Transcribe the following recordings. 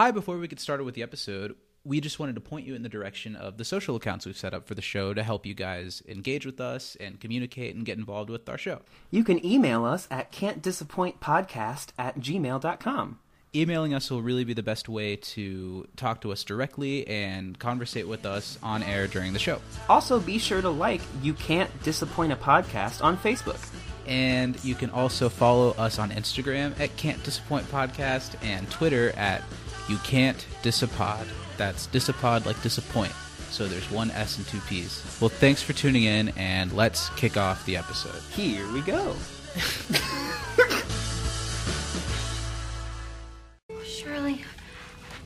Hi, before we get started with the episode, we just wanted to point you in the direction of the social accounts we've set up for the show to help you guys engage with us and communicate and get involved with our show. You can email us at can'tdisappointpodcast at gmail.com. Emailing us will really be the best way to talk to us directly and conversate with us on air during the show. Also, be sure to like You Can't Disappoint a Podcast on Facebook. And you can also follow us on Instagram at Can't Disappoint Podcast and Twitter at You Can't Disapod. That's disapod like disappoint. So there's one S and two P's. Well, thanks for tuning in, and let's kick off the episode. Here we go. Shirley,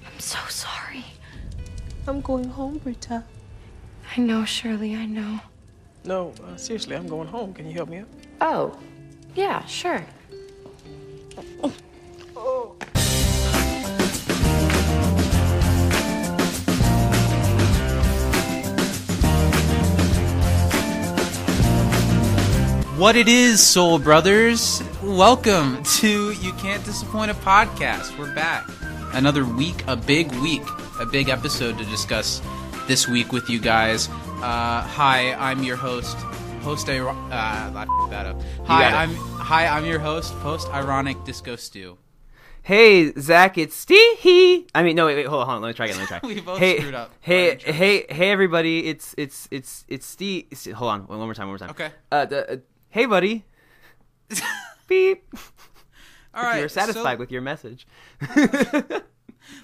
I'm so sorry. I'm going home, Rita. I know, Shirley, I know. No, uh, seriously, I'm going home. Can you help me out? Oh, yeah, sure. What it is, Soul Brothers. Welcome to You Can't Disappoint a Podcast. We're back. Another week, a big week, a big episode to discuss this week with you guys. Uh, hi, I'm your host, post uh, that up. Hi. I'm hi, I'm your host, post ironic disco stew. Hey, Zach, it's Steve. I mean, no, wait, wait, hold on, hold on. Let me try again. Let me try. We both hey, screwed up Hey, hey, hey, everybody! It's it's it's it's Steve. Hold on, one more time, one more time. Okay. Uh, the, uh hey, buddy. Beep. All right, You're satisfied so with your message.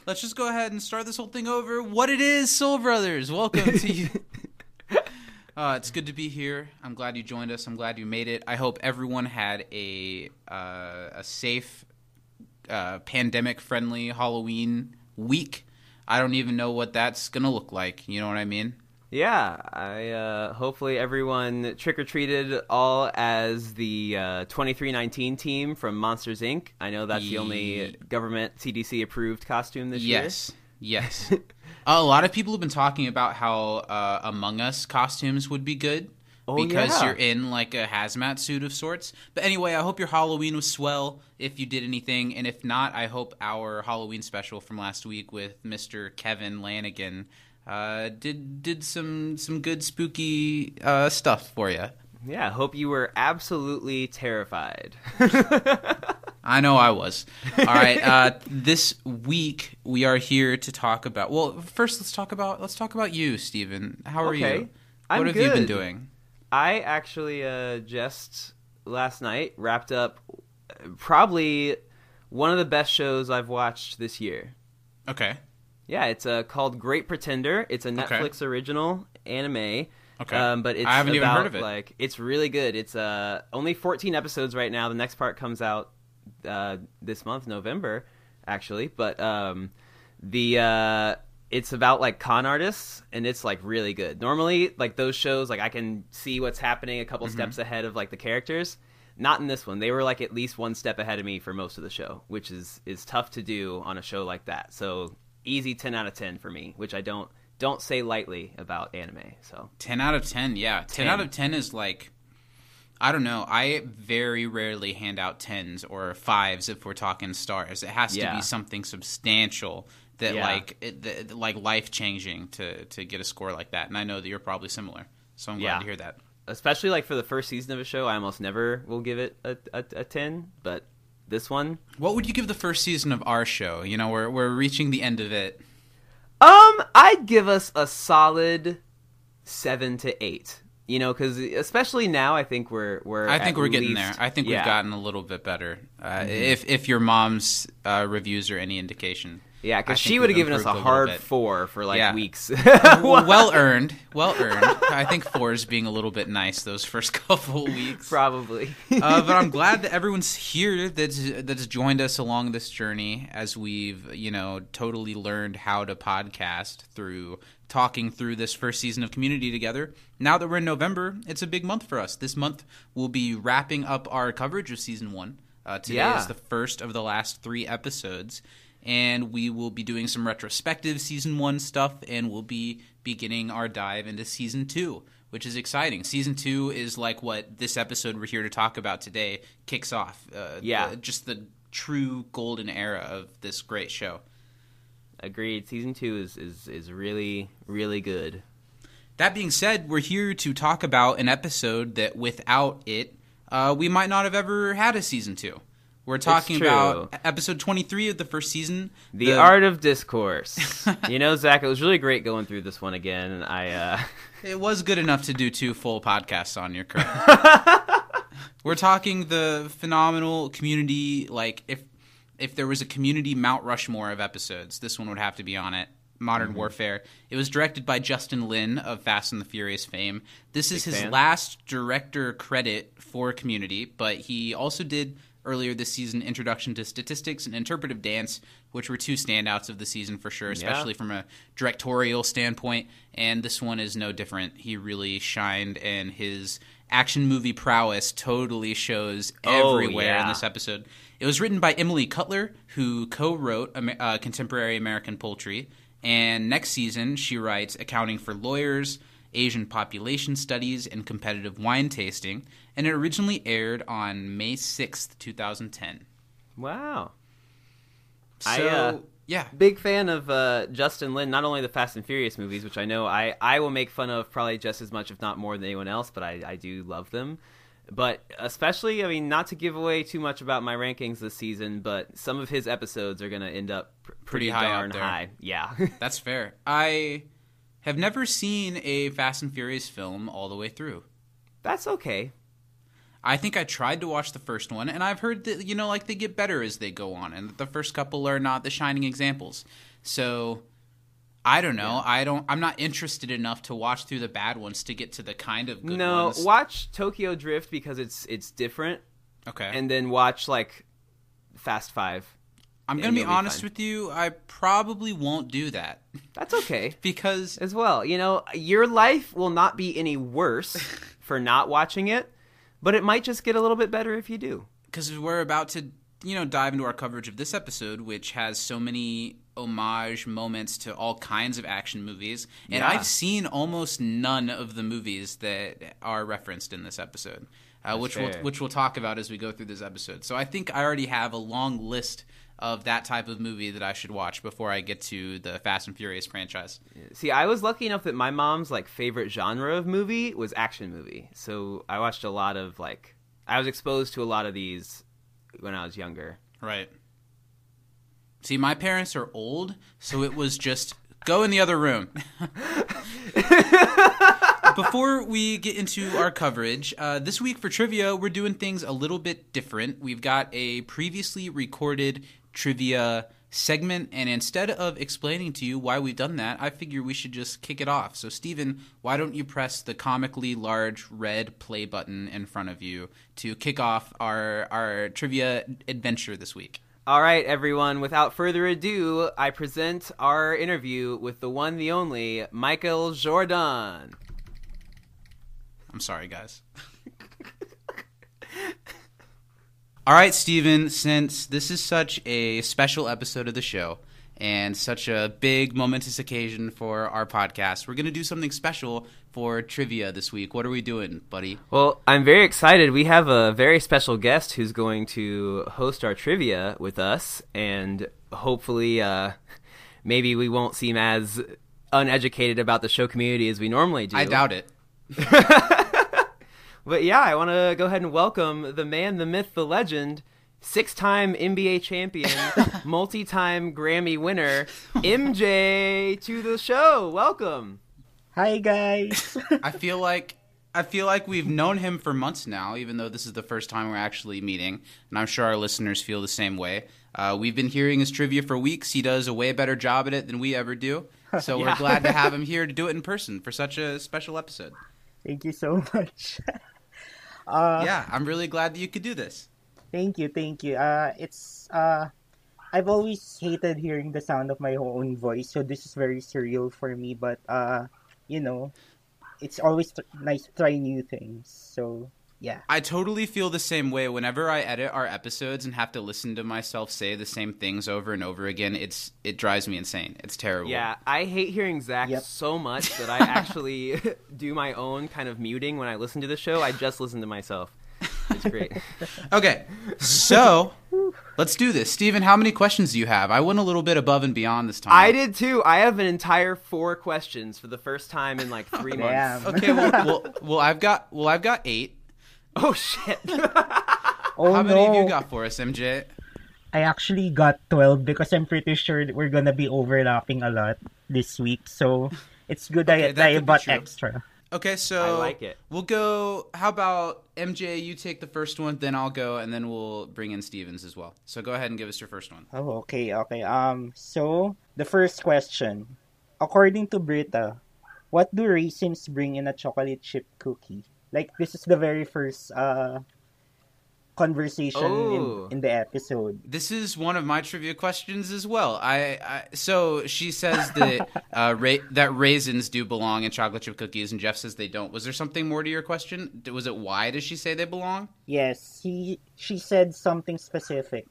let's just go ahead and start this whole thing over. What it is, Soul Brothers. Welcome to you. Uh, it's good to be here. I'm glad you joined us. I'm glad you made it. I hope everyone had a uh, a safe, uh, pandemic-friendly Halloween week. I don't even know what that's gonna look like. You know what I mean? Yeah, I uh, hopefully everyone trick or treated all as the uh, 2319 team from Monsters Inc. I know that's the only government CDC approved costume this year. Yes, yes. a lot of people have been talking about how uh, Among Us costumes would be good Oh, because yeah. you're in like a hazmat suit of sorts. But anyway, I hope your Halloween was swell. If you did anything, and if not, I hope our Halloween special from last week with Mr. Kevin Lanigan uh, did did some some good spooky uh, stuff for you. Yeah, hope you were absolutely terrified. I know I was. All right. Uh, this week we are here to talk about. Well, first let's talk about let's talk about you, Stephen. How are Okay. you? I'm what have you been doing? I actually uh, just last night wrapped up probably one of the best shows I've watched this year. Okay. Yeah, it's uh, called Great Pretender. It's a Okay. Netflix original anime. Okay. Um, but it's I haven't even about, heard of it. Like it's really good. It's uh only 14 episodes right now. The next part comes out uh, this month, November, actually. But um, the uh, it's about like con artists, and it's like really good. Normally, like those shows, like I can see what's happening a couple Mm-hmm. steps ahead of like the characters. Not in this one. They were like at least one step ahead of me for most of the show, which is is tough to do on a show like that. So easy 10 out of 10 for me, which I don't don't say lightly about anime. So Ten out of ten. Yeah. Ten, 10. out of ten is like. I don't know. I very rarely hand out tens or fives if we're talking stars. It has to be something substantial that Yeah. like it, that, like life changing to to get a score like that. And I know that you're probably similar. So I'm glad Yeah. to hear that. especially like for the first season of a show, I almost never will give it a, a, a 10, but this one What would you give the first season of our show? You know, we're we're reaching the end of it. um I'd give us a solid 7 to 8. You know, cuz especially now I think we're we're I think we're getting there. I think yeah. Mm-hmm. we've gotten a little bit better. Uh, If if your mom's uh, reviews are any indication, Yeah, cuz she would have given us a a hard 4 for like Yeah. weeks. well, well earned, well earned. I think four is being a little bit nice those first couple weeks. Probably. uh, but I'm glad that everyone's here that's that's joined us along this journey as we've you know totally learned how to podcast through talking through this first season of Community together. Now that we're in November, it's a big month for us. This month we'll be wrapping up our coverage of season one. Uh, today Yeah. is the first of the last three episodes. And we will be doing some retrospective season one stuff, and we'll be beginning our dive into season two, which is exciting. Season two is like what this episode we're here to talk about today kicks off. Uh, Yeah. the- just the true golden era of this great show. agreed. Season two is is is really really good. That being said, we're here to talk about an episode that without it, uh, we might not have ever had a season two. We're talking about episode 23 of the first season. The, art of discourse. you know, Zach, it was really great going through this one again. I, uh, It was good enough to do two full podcasts on your correct. We're talking the phenomenal community. Like if if there was a community Mount Rushmore of episodes, this one would have to be on it. Modern Mm-hmm. Warfare. It was directed by Justin Lin of Fast and the Furious fame. This is Big his fan. last director credit for Community, but he also did earlier this season Introduction to Statistics and Interpretive Dance, which were two standouts of the season for sure, especially from a directorial standpoint. And this one is no different. He really shined, and his action movie prowess totally shows Oh, everywhere in this episode. It was written by Emily Cutler, who co-wrote uh, Contemporary American Poultry, and next season she writes Accounting for Lawyers, Asian Population Studies, and Competitive Wine Tasting, and it originally aired on May sixth, two thousand ten. wow. So I, uh, yeah, Big fan of uh, Justin Lin, not only the Fast and Furious movies, which I know I, I will make fun of probably just as much, if not more than anyone else, but I, I do love them. But especially, I mean, not to give away too much about my rankings this season, but some of his episodes are going to end up pr- pretty, Pretty high up darn there. high. Yeah. that's fair. I have never seen a Fast and Furious film all the way through. That's okay. I think I tried to watch the first one, and I've heard that you know, like they get better as they go on, and that the first couple are not the shining examples. So I don't know. I don't. I'm not interested enough to watch through the bad ones to get to the kind of good no, ones. watch Tokyo Drift because it's it's different, okay. and then watch like Fast Five. I'm gonna be you'll be honest with you. I probably won't do that That's okay. because as well. You know, your life will not be any worse for not watching it, but it might just get a little bit better if you do. because we're about to you know dive into our coverage of this episode which has so many homage moments to all kinds of action movies and Yeah. i've seen almost none of the movies that are referenced in this episode uh, which we'll, which we'll talk about as we go through this episode so i think i already have a long list of that type of movie that i should watch before i get to the fast and furious franchise See, I was lucky enough that my mom's like favorite genre of movie was action movie. So I watched a lot of like I was exposed to a lot of these when I was younger. Right. See, my parents are old, so it was just go in the other room. Before we get into our coverage, uh, this week for trivia, we're doing things a little bit different. We've got a previously recorded trivia segment, and instead of explaining to you why we've done that, I figure we should just kick it off. So, Steven, why don't you press the comically large red play button in front of you to kick off our, our trivia adventure this week? All right, everyone, without further ado, I present our interview with the one, the only, Michael Jordan. I'm sorry, guys. All right, Steven, since this is such a special episode of the show and such a big, momentous occasion for our podcast, we're going to do something special for trivia this week. What are we doing, buddy? Well, I'm very excited. We have a very special guest who's going to host our trivia with us, and hopefully, uh, maybe we won't seem as uneducated about the show community as we normally do. I doubt it. But yeah, I want to go ahead and welcome the man, the myth, the legend, six time NBA champion, multi time Grammy winner, MJ, to the show. Welcome. Hi guys. I feel like I feel like we've known him for months now, even though this is the first time we're actually meeting, and I'm sure our listeners feel the same way. Uh, we've been hearing his trivia for weeks. He does a way better job at it than we ever do. So we're glad to have him here to do it in person for such a special episode. Thank you so much. uh, yeah, I'm really glad that you could do this. Thank you, thank you. Uh, it's uh, I've always hated hearing the sound of my own voice, so this is very surreal for me. But uh, you know, it's always nice to try new things. So yeah. I totally feel the same way whenever I edit our episodes and have to listen to myself say the same things over and over again. It's it drives me insane. It's terrible. Yeah, I hate hearing Zach Yep. so much that I actually do my own kind of muting when I listen to the show. I just listen to myself. It's great. Okay, so let's do this. Steven, how many questions do you have? I went a little bit above and beyond this time. I did too. I have an entire four questions for the first time in like three months. Okay, well, well, well, I've got well, I've got eight. Oh shit! Oh How no. many of you got for us, MJ? I actually got 12 because I'm pretty sure we're gonna be overlapping a lot this week. So it's good Okay, I, that that I bought extra. Okay, so I like it. We'll go. How about MJ? You take the first one, then I'll go, and then we'll bring in Stevens as well. So go ahead and give us your first one. Oh, okay, okay. Um, so the first question, according to Britta, what do raisins bring in a chocolate chip cookie? Like this is the very first uh conversation Oh. in, in the episode. This is one of my trivia questions as well. I, I so she says that uh, ra- that raisins do belong in chocolate chip cookies, and Jeff says they don't. Was there something more to your question? Was it why does she say they belong? Yes, he she said something specific.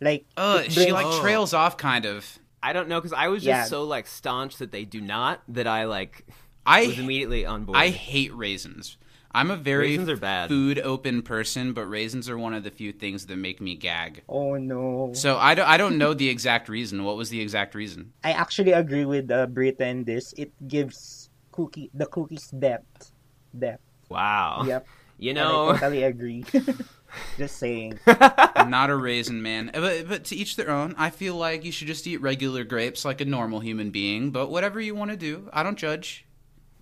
Like Uh, it she like Oh. trails off kind of. I don't know because I was just Yeah. so like staunch that they do not that I like was I immediately on board. I hate raisins. I'm a very Raisins are bad. food open person, but raisins are one of the few things that make me gag. Oh no. So I don't, I don't know the exact reason. What was the exact reason? I actually agree with uh, Britta in this. It gives cookie the cookies depth. Depth. wow. Yep. You And know, I totally agree. Just saying. I'm not a raisin man. But, but to each their own. I feel like you should just eat regular grapes like a normal human being. But whatever you want to do, I don't judge.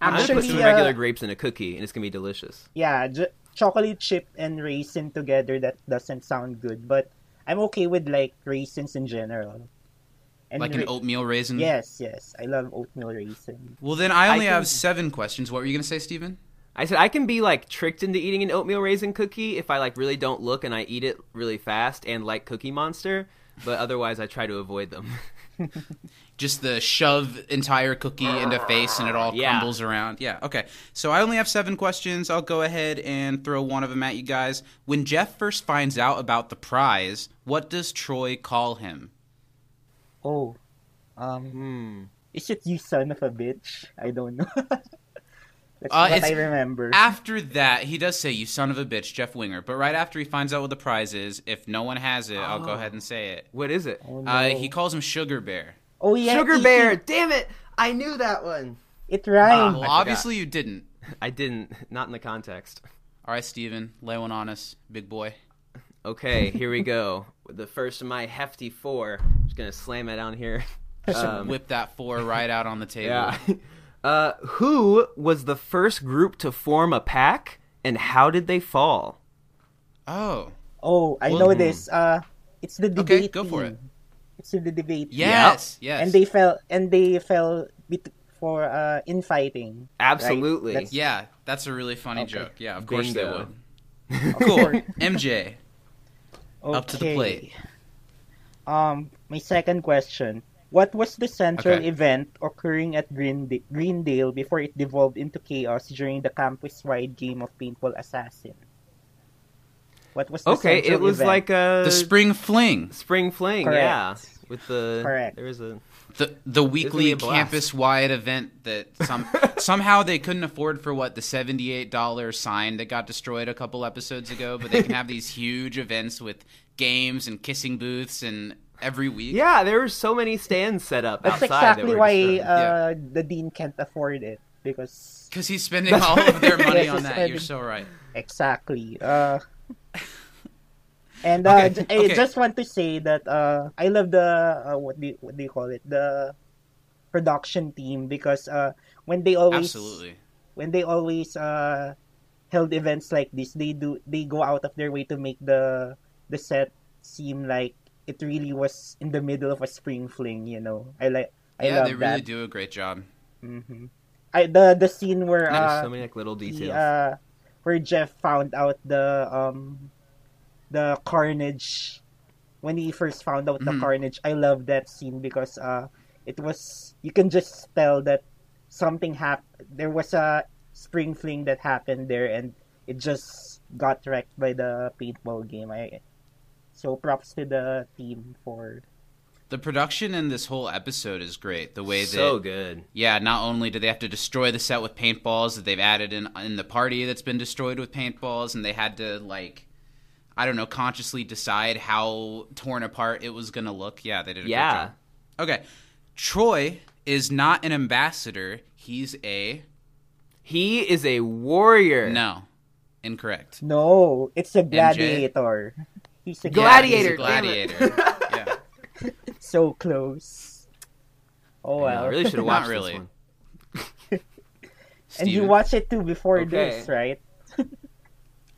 I'm gonna put Actually, some uh, regular grapes in a cookie and it's gonna be delicious. yeah, j- chocolate chip and raisin together that doesn't sound good, but I'm okay with like raisins in general. And Like an oatmeal raisin. Yes, yes, I love oatmeal raisin. Well, then I only I can- have seven questions. What were you going to say, Steven? I said I can be like tricked into eating an oatmeal raisin cookie if I like really don't look and I eat it really fast and like Cookie Monster, but otherwise I try to avoid them. Just the shove entire cookie into face and it all Yeah. crumbles around. Yeah, okay. So I only have seven questions. I'll go ahead and throw one of them at you guys. When Jeff first finds out about the prize, what does Troy call him? Oh, um, hmm. is it you son of a bitch? I don't know. That's Uh, what it's I remember. After that, he does say, "You son of a bitch, Jeff Winger." But right after he finds out what the prize is, if no one has it, I'll go Oh. ahead and say it. What is it? oh, no. Uh, he calls him Sugar Bear. Oh yeah, Sugar easy. Bear. Damn it! I knew that one. It rhymed. Well, obviously you didn't. I didn't. Not in the context. All right, Steven, lay one on us, big boy. Okay, here we go. The first of my hefty four. I'm just gonna slam it down here. Um, Whip that four right out on the table. yeah. Uh, who was the first group to form a pack, and how did they fall? Oh, oh, I Well, know hmm. this. Uh, it's the debate. Okay, debate. go for team. it. It's the debate. team. yes, yes. and they fell and they fell bet- for uh infighting. Absolutely. That's- Yeah, that's a really funny Okay. joke. Yeah, of course they Bingo. would. Cool. MJ, up to the plate. Um, my second question: What was the central Okay. event occurring at Greenda- Greendale before it devolved into chaos during the campus-wide game of Paintball Assassin? What was the Okay, it was event? like a The spring fling, spring fling. Correct. Yeah, with the Correct. There was a the the weekly campus wide event that some somehow they couldn't afford for what the seventy eight dollar sign that got destroyed a couple episodes ago, but they can have these huge events with games and kissing booths and every week. yeah. There were so many stands set up That's outside. that exactly were why destroyed. uh, the dean can't afford it because Because he's spending all of their money on that. spending- You're so right. Exactly. Uh, and uh, Okay, j- I okay. just want to say that uh, I love the uh, what do you, what do you call it the production team because uh, when they always Absolutely. when they always uh, held events like this, they do they go out of their way to make the the set seem like it really was in the middle of a spring fling. You know, I like I yeah, love they really that. do a great job. hmm I the the scene where uh, so many like little the, uh, where Jeff found out the um the carnage when he first found out the Mhm. carnage. I love that scene because uh it was you can just tell that something happened. There was a spring fling that happened there, and it just got wrecked by the paintball game. I so props to the team for The production in this whole episode is great. The way that So good. Yeah, not only do they have to destroy the set with paintballs that they've added in in the party that's been destroyed with paintballs, and they had to like, I don't know, consciously decide how torn apart it was gonna look. Yeah, they did. A Yeah. Great job. Okay, Troy is not an ambassador. He's a He is a warrior. no, incorrect. No, it's a gladiator. He's a Gladiator, Yeah, damn he's a gladiator. yeah. So close. Oh I know. I really should have Not watched really. this one. and you Steven? watched it too before Okay. this, right?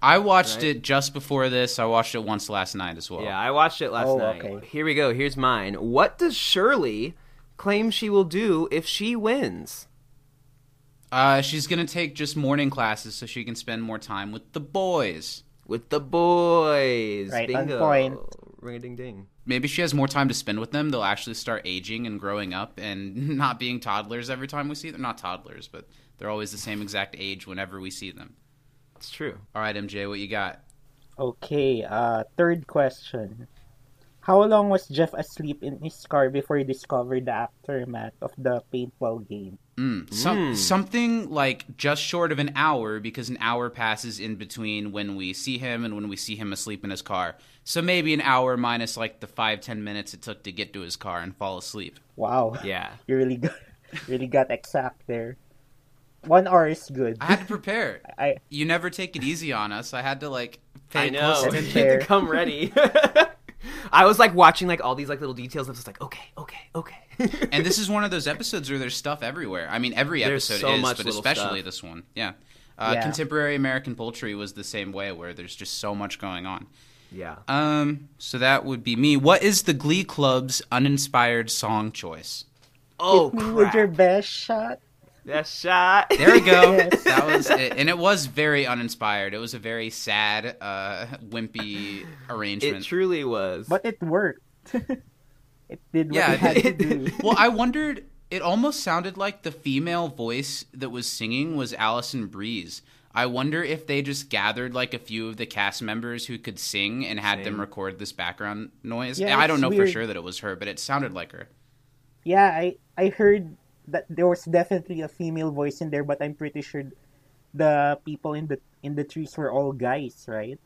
I watched Right. it just before this. I watched it once last night as well. Yeah, I watched it last Oh, night. okay. Here we go. Here's mine. What does Shirley claim she will do if she wins? Uh, she's gonna take just morning classes so she can spend more time with the boys. With the boys. Right, on Bingo. point. Ring a ding ding. Maybe she has more time to spend with them. They'll actually start aging and growing up and not being toddlers every time we see them. Not toddlers, but they're always the same exact age whenever we see them. It's true. All right, MJ, what you got? Okay, uh, third question. How long was Jeff asleep in his car before he discovered the aftermath of the paintball game? Mm, some, Mm. Something like just short of an hour because an hour passes in between when we see him and when we see him asleep in his car. So maybe an hour minus like the five ten minutes it took to get to his car and fall asleep. Wow, Yeah. you really got, really got exact there. One hour is good. I had to prepare. I You never take it easy on us. I had to like pay I know. close attention. had to come ready. I was like watching like all these like little details. I was just like, okay, okay, okay. and this is one of those episodes where there's stuff everywhere. I mean, every episode so is, much but especially stuff. this one. Yeah. Uh, Yeah. Contemporary American poultry was the same way, where there's just so much going on. yeah. Um, so that would be me. What is the Glee Club's uninspired song choice? Oh hit me with your best shot. That shot. There we go. Yes. That was it. and it was very uninspired. It was a very sad, uh, wimpy arrangement. It truly was. But it worked. it did what Yeah, it had it- to do. well, I wondered. It almost sounded like the female voice that was singing was Alison Brie. I wonder if they just gathered like a few of the cast members who could sing and had them record this background noise. Yeah, I don't it's know for sure that it was her, but it sounded like her. Yeah, I I heard that there was definitely a female voice in there, but I'm pretty sure the people in the in the trees were all guys, right?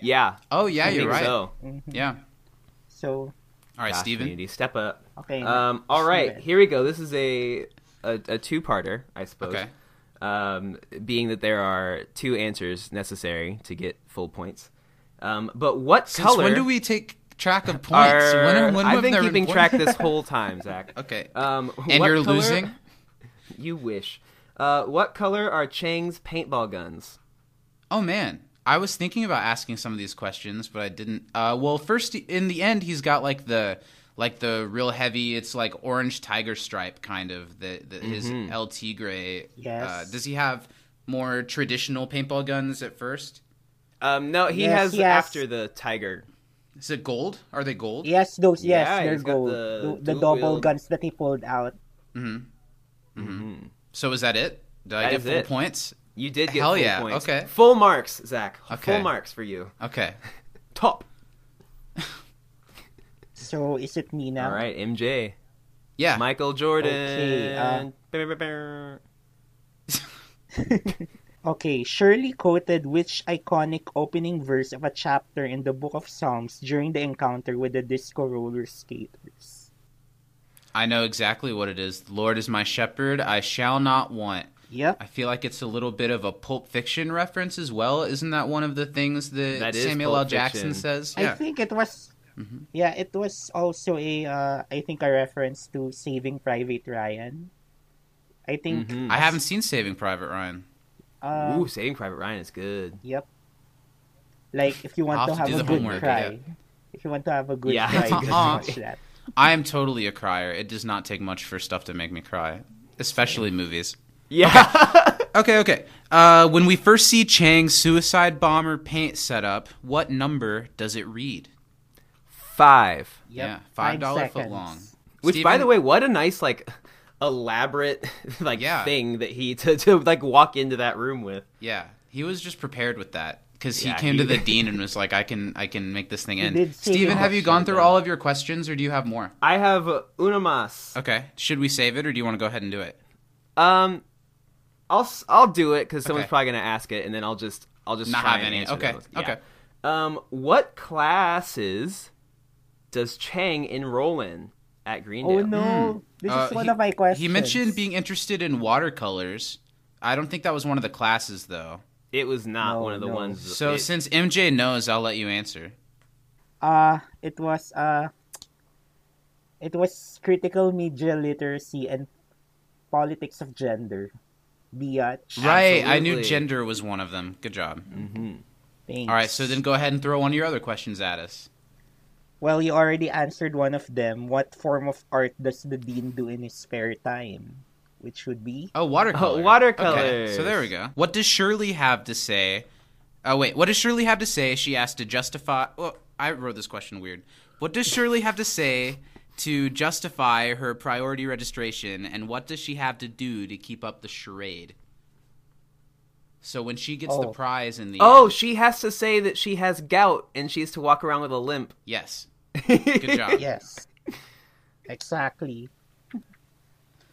yeah. Oh yeah, I you're right. So. Yeah. So All right, Gosh, Steven. community, step up. okay. Um, all right, Steven. here we go. This is a a, a two parter, I suppose. Okay. Um, being that there are two answers necessary to get full points. Um, but what Since color? when do we take track of points? are- When, when I've been keeping points? track this whole time, Zach. Okay. Um, and you're color- losing. You wish. Uh, what color are Chang's paintball guns? Oh man, I was thinking about asking some of these questions, but I didn't. Uh, well, first, in the end, he's got like the like the real heavy. It's like orange tiger stripe kind of the, the his Mm-hmm. El Tigre. Yes. Uh, does he have more traditional paintball guns at first? Um, no, he Yes, has he has- after the tiger. Is it gold? Are they gold? yes, those yes, Yeah, they're he's gold. the The, the double wield. guns that he pulled out. Hmm. Hmm. So is that it? Did I That get full it. points? You did get Hell full yeah, points. okay. Full marks, Zach. Okay. Full marks for you. Okay. Top. So is it me now? All right, MJ. Yeah. Michael Jordan. Okay, uh. Okay, Shirley quoted which iconic opening verse of a chapter in the Book of Psalms during the encounter with the disco roller skaters. I know exactly what it is. The Lord is my shepherd; I shall not want. Yep. I feel like it's a little bit of a Pulp Fiction reference as well. Isn't that one of the things that, That is Samuel L. Jackson Fiction. says? I think it was. Mm-hmm. Yeah, it was also a. Uh, I think a reference to Saving Private Ryan. I think. Mhm. I haven't seen Saving Private Ryan. Uh, Ooh, Saving Private Ryan is good. Yep. Like if you want to have to have a good homework, cry, if you want to have a good Yeah. cry, you can watch that. I am totally a crier. It does not take much for stuff to make me cry, especially movies. Yeah. Okay, okay. Uh, when we first see Chang's suicide bomber paint setup, what number does it read? Five. Yep, Yeah, five dollar foot long. Which, by the way, what a nice like elaborate like Yeah. thing that he to to like walk into that room with. Yeah, he was just prepared with that. because he Yeah, came he- to the dean and was like, "I can, I can make this thing He end." did say Steven, have you gone through all of your questions, or do you have more? I have uh, una mas. Okay, should we save it, or do you want to go ahead and do it? Um, I'll s- I'll do it because someone's probably gonna ask it, and then I'll just I'll just Not try have and any. Okay. Yeah. okay. Um, what classes does Chang enroll in at Greendale? Oh no, this Uh, is one he- of my questions. He mentioned being interested in watercolors. I don't think that was one of the classes, though. It was not No, one of the no. ones. So it- since MJ knows, I'll let you answer. Uh, it was uh, it was critical media literacy and politics of gender. The uh, ch- Right, I knew gender was one of them. Good job. thanks. All right, so then go ahead and throw one of your other questions at us. Well, you already answered one of them. What form of art does the dean do in his spare time? Which would be Oh, watercolor. Oh, watercolors. Okay, so there we go. What does Shirley have to say? Oh wait, what does Shirley have to say? She asked to justify. Well, I wrote this question weird. What does Shirley have to say to justify her priority registration, and what does she have to do to keep up the charade? So when she gets the Oh. prize in the oh, end- she has to say that she has gout and she has to walk around with a limp. yes, good job. yes, exactly.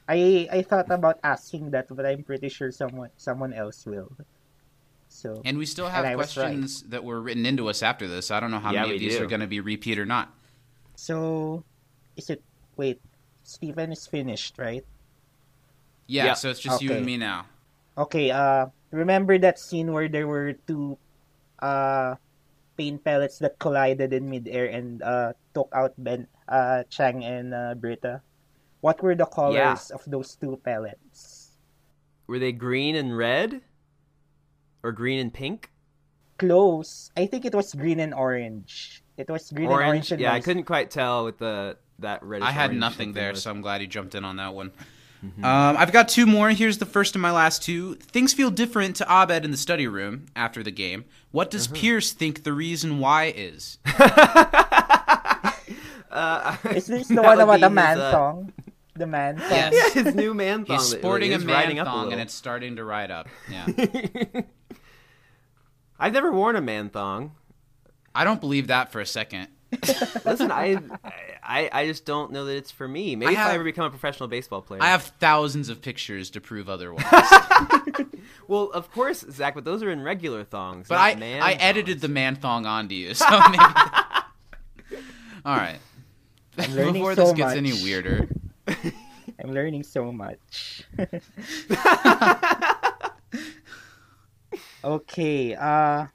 I I thought about asking that, but I'm pretty sure someone someone else will. So And we still have And I was right. questions that were written into us after this. I don't know how Yeah, many of these do. are going to be repeat or not. so is it? Wait, Stephen is finished, right? Yeah, Yeah. so it's just you and me now. Okay, uh, remember that scene where there were two, uh, paint pellets that collided in midair and, uh, took out Ben, uh, Chang and, uh, Britta? What were the colors of those two pellets? Were they green and red? Or green and pink? Close. I think it was green and orange. It was green and orange. and Yeah, I couldn't quite tell with the that reddish. I had nothing there, was- so I'm glad you jumped in on that one. Mm-hmm. Um, I've got two more. Here's the first of my last two. Things feel different to Abed in the study room after the game. What does Uh-huh. Pierce think the reason why is? Uh, Is this the one about be the his, man uh, song? The man song? Yes. Yeah, his new man thong. He's that sporting a man up a thong and it's starting to ride up. Yeah. I've never worn a man thong. I don't believe that for a second. Listen, I, I, I just don't know that it's for me. Maybe I if I ever become a professional baseball player. I have thousands of pictures to prove otherwise. Well, of course, Zach, but those are in regular thongs. But not I man I edited thongs. the man thong onto you, so maybe. All right. I'm Before so this gets much. any weirder, I'm learning so much. okay, uh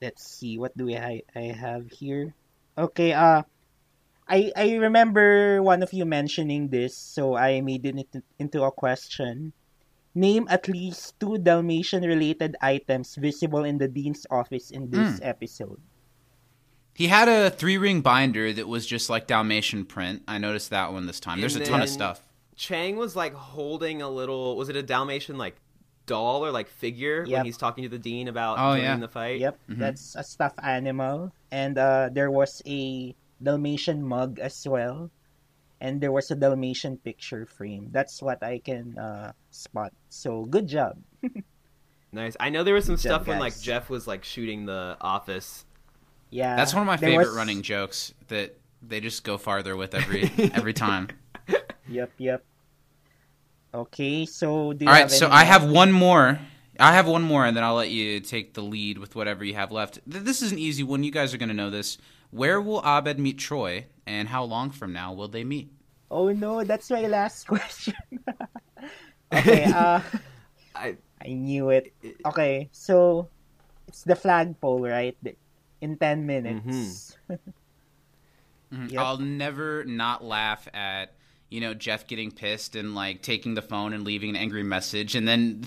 let's see what do we I, I have here. Okay, uh I I remember one of you mentioning this, so I made it into, into a question. Name at least two Dalmatian related items visible in the dean's office in this episode. he had a three ring binder that was just like Dalmatian print. I noticed that one this time. There's a ton of stuff. Chang was like holding a little. Was it a Dalmatian like doll or like figure Yep. when he's talking to the dean about Oh, joining yeah. the fight? Yep, that's a stuffed animal. And uh, there was a Dalmatian mug as well. And there was a Dalmatian picture frame. That's what I can uh, spot. So good job. Nice. I know there was some Good stuff job, when like. Jeff was like shooting the office. Yeah. That's one of my favorite was- running jokes that they just go farther with every every time. Yep, yep. Okay, so do you All right, have so any I more? have one more. I have one more, and then I'll let you take the lead with whatever you have left. Th- This is an easy one. You guys are going to know this. Where will Abed meet Troy, and how long from now will they meet? Oh no, that's my last question. okay, uh I I knew it. Okay, so it's the flagpole, right? In 10 minutes. Mhm. Yep. I'll never not laugh at you know Jeff getting pissed and like taking the phone and leaving an angry message, and then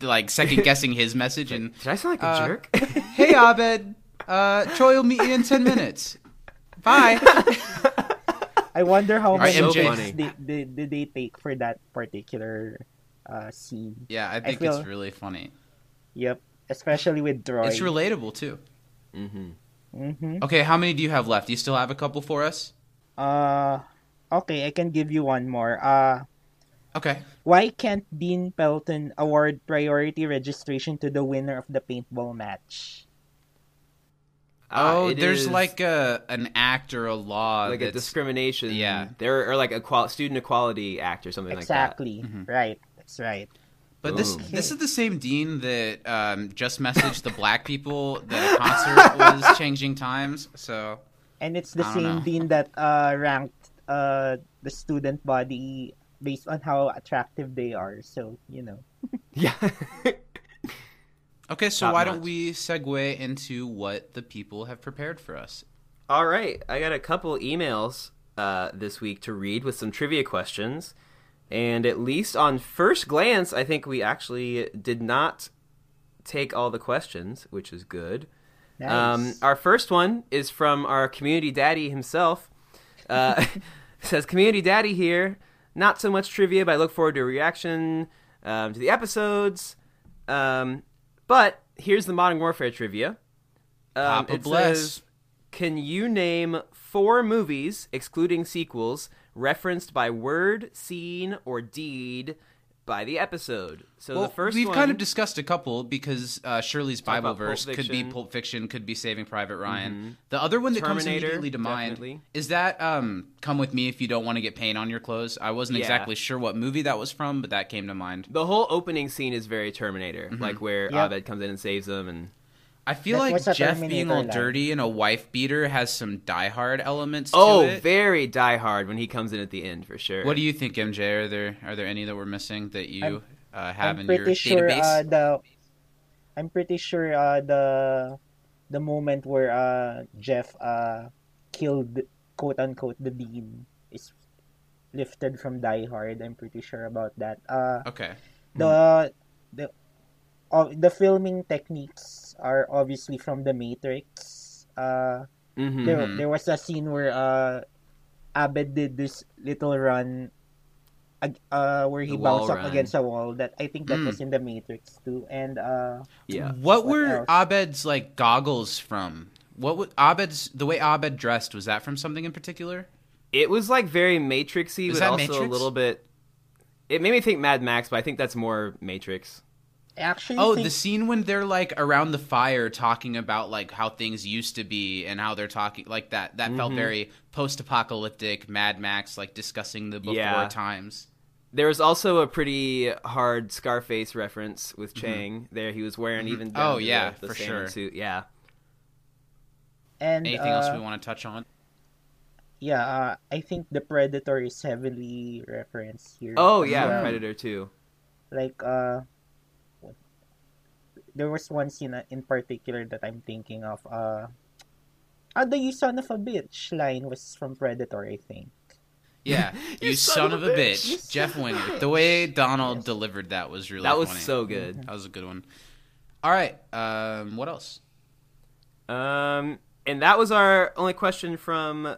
like second guessing his message and did I sound like a Uh, jerk? hey Abed, uh, Troy will meet you in ten minutes. Bye. I wonder how Alright, many MJ. did, did, did they take for that particular uh, scene. Yeah, I think feel- it's really funny. Yep, especially with Troy. It's relatable too. mm-hmm. hmm Okay, how many do you have left? Do you still have a couple for us? Uh, okay, I can give you one more. Uh, Okay. Why can't Dean Pelton award priority registration to the winner of the paintball match? Ah, oh, it there's is like a an act or a law like a discrimination. yeah. there or like a qual- student equality act or something Exactly. Mm-hmm. Right. That's right. But this Boom. this is the same dean that um, just messaged the black people that a concert was changing times. So And it's the same know. dean that uh, ranked uh, the student body based on how attractive they are. So, you know. Yeah. okay, so Top why don't we segue into what the people have prepared for us? All right, I got a couple emails uh, this week to read with some trivia questions, and at least on first glance, I think we actually did not take all the questions, which is good. Nice. Um, our first one is from our community daddy himself. Uh, says community daddy here. Not so much trivia, but I look forward to a reaction um, to the episodes. Um, but here's the Modern Warfare trivia. Um, it bless. says, can you name four movies, excluding sequels, referenced by word, scene, or deed by the episode? So Well, the first we've one, kind of discussed a couple because uh, Shirley's Bible verse could be Pulp Fiction, could be Saving Private Ryan. The other one that comes immediately to mind definitely. is that um, "Come with Me if you don't want to get paint on your clothes." I wasn't Yeah. exactly sure what movie that was from, but that came to mind. the whole opening scene is very Terminator, Mm-hmm. like where Yep. Abed comes in and saves them, and I feel That like Jeff being all dirty and a wife beater has some Die Hard elements oh, to it. very Die Hard when he comes in at the end for sure. What do you think, MJ? Are there are there any that we're missing that you uh, have I'm in pretty your sure database? uh, the I'm pretty sure uh, the the moment where uh, Jeff uh, killed quote unquote the dean is lifted from Die Hard. I'm pretty sure about that. Uh, okay. the the uh, the filming techniques are obviously from The Matrix. Uh, Mhm. there Mhm. there was a scene where uh, Abed did this little run. Uh, where he bounced up run. against a wall. That I think that Mm. was in the Matrix too, and uh, Yeah. What What were else? Abed's like goggles from? What was Abed's the way Abed dressed was that from something in particular? It was like very Matrixy, Is but that also a little bit. It made me think Mad Max, but I think that's more Matrix. I actually Oh, think the scene when they're like around the fire talking about like how things used to be and how they're talking like that. That felt Mhm. very post-apocalyptic, Mad Max, like discussing the before Yeah. times. There was also a pretty hard Scarface reference with Chang. There, he was wearing even down Oh, yeah, the, the for sure. suit. Yeah, and Anything uh, else we want to touch on? yeah, uh, I think the Predator is heavily referenced here. Oh yeah, well. Predator too. Like uh, what- there was one scene uh, in particular that I'm thinking of. Uh, ah, the "You son of a bitch" line was from Predator, I think. Yeah, you, son, of a bitch, You Jeff son Winger. The way Donald delivered that was really That was funny. so good. That was a good one. All right, um, what else? Um, and that was our only question from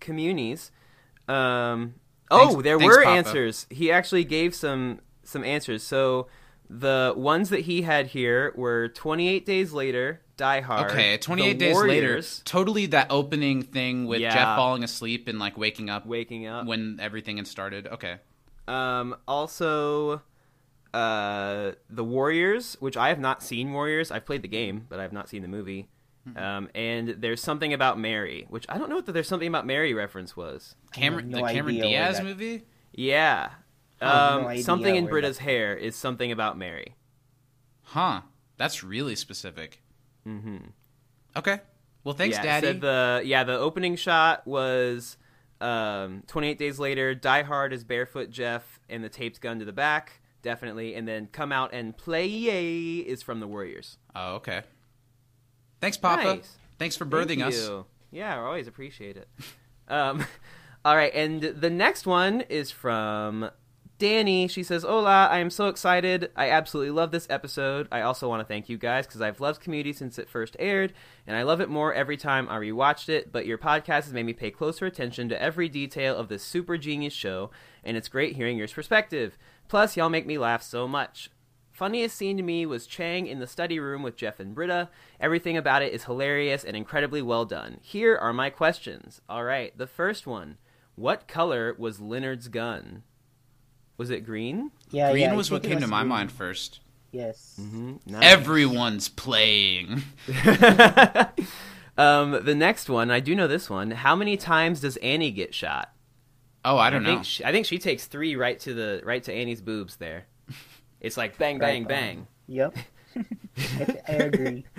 communities. Um, oh, Thanks- there thanks, were Papa. answers. He actually gave some some answers. So the ones that he had here were 28 days later, Die Hard. Okay, 28 The days Warriors, later, totally that opening thing with Yeah. Jeff falling asleep and like waking up waking up. when everything had started. Okay. Um, also, uh, the Warriors, which I have not seen. Warriors, I've played the game, but I have not seen the movie. Mm-hmm. Um, and there's something about Mary, which I don't know what the there's something about Mary reference was. Cameron, no the Cameron idea Diaz movie? Yeah. I have no Um, something in Britta's that- hair is something about Mary. Huh. That's really specific. Mm-hmm. Okay. Well, thanks, yeah, Daddy. Said the yeah, the opening shot was um, 28 days later. Die Hard is barefoot Jeff and the taped gun to the back, definitely. And then come out and play yay is from the Warriors. oh, okay. Thanks, Papa. Nice. Thanks for Thank birthing us. Yeah, I always appreciate it. um, all right, and the next one is from Danny. She says, Hola, I am so excited. I absolutely love this episode. I also want to thank you guys because I've loved Community since it first aired, and I love it more every time I rewatched it. But your podcast has made me pay closer attention to every detail of this super genius show, and it's great hearing your perspective. Plus, y'all make me laugh so much. Funniest scene to me was Chang in the study room with Jeff and Britta. Everything about it is hilarious and incredibly well done. Here are my questions. All right, the first one What color was Leonard's gun? Was it green? Yeah, Green yeah, was what think it came to my green. mind first. Yes. Mm-hmm. Everyone's playing. um, the next one, I do know this one. How many times does Annie get shot? Oh, I don't know. think She, I think she takes three right to the right to Annie's boobs. There, it's like bang, bang, Right on. bang. Yep. I, I agree.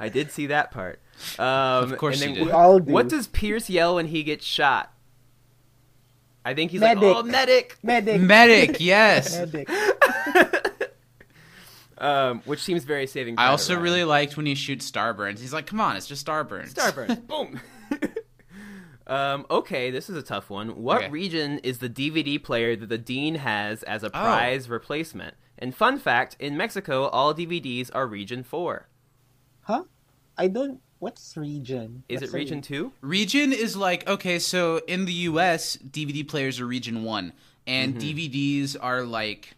I did see that part. Um, Of course and you then did. We all do. What does Pierce yell when he gets shot? I think he's Medic. like, "Oh, medic!" medic? Medic, yes. Medic. Um, which seems very saving. I also Ryan. really liked when he shoots Starburns. He's like, "Come on, it's just Starburns." Starburns, Boom. um, okay, this is a tough one. What Okay. region is the DVD player that the dean has as a Oh. prize replacement? And fun fact: in Mexico, all DVDs are Region Four. Huh? I don't. What's region? Is What's it Region Two? Region is like okay, so in the U.S., DVD players are Region One, and DVDs are like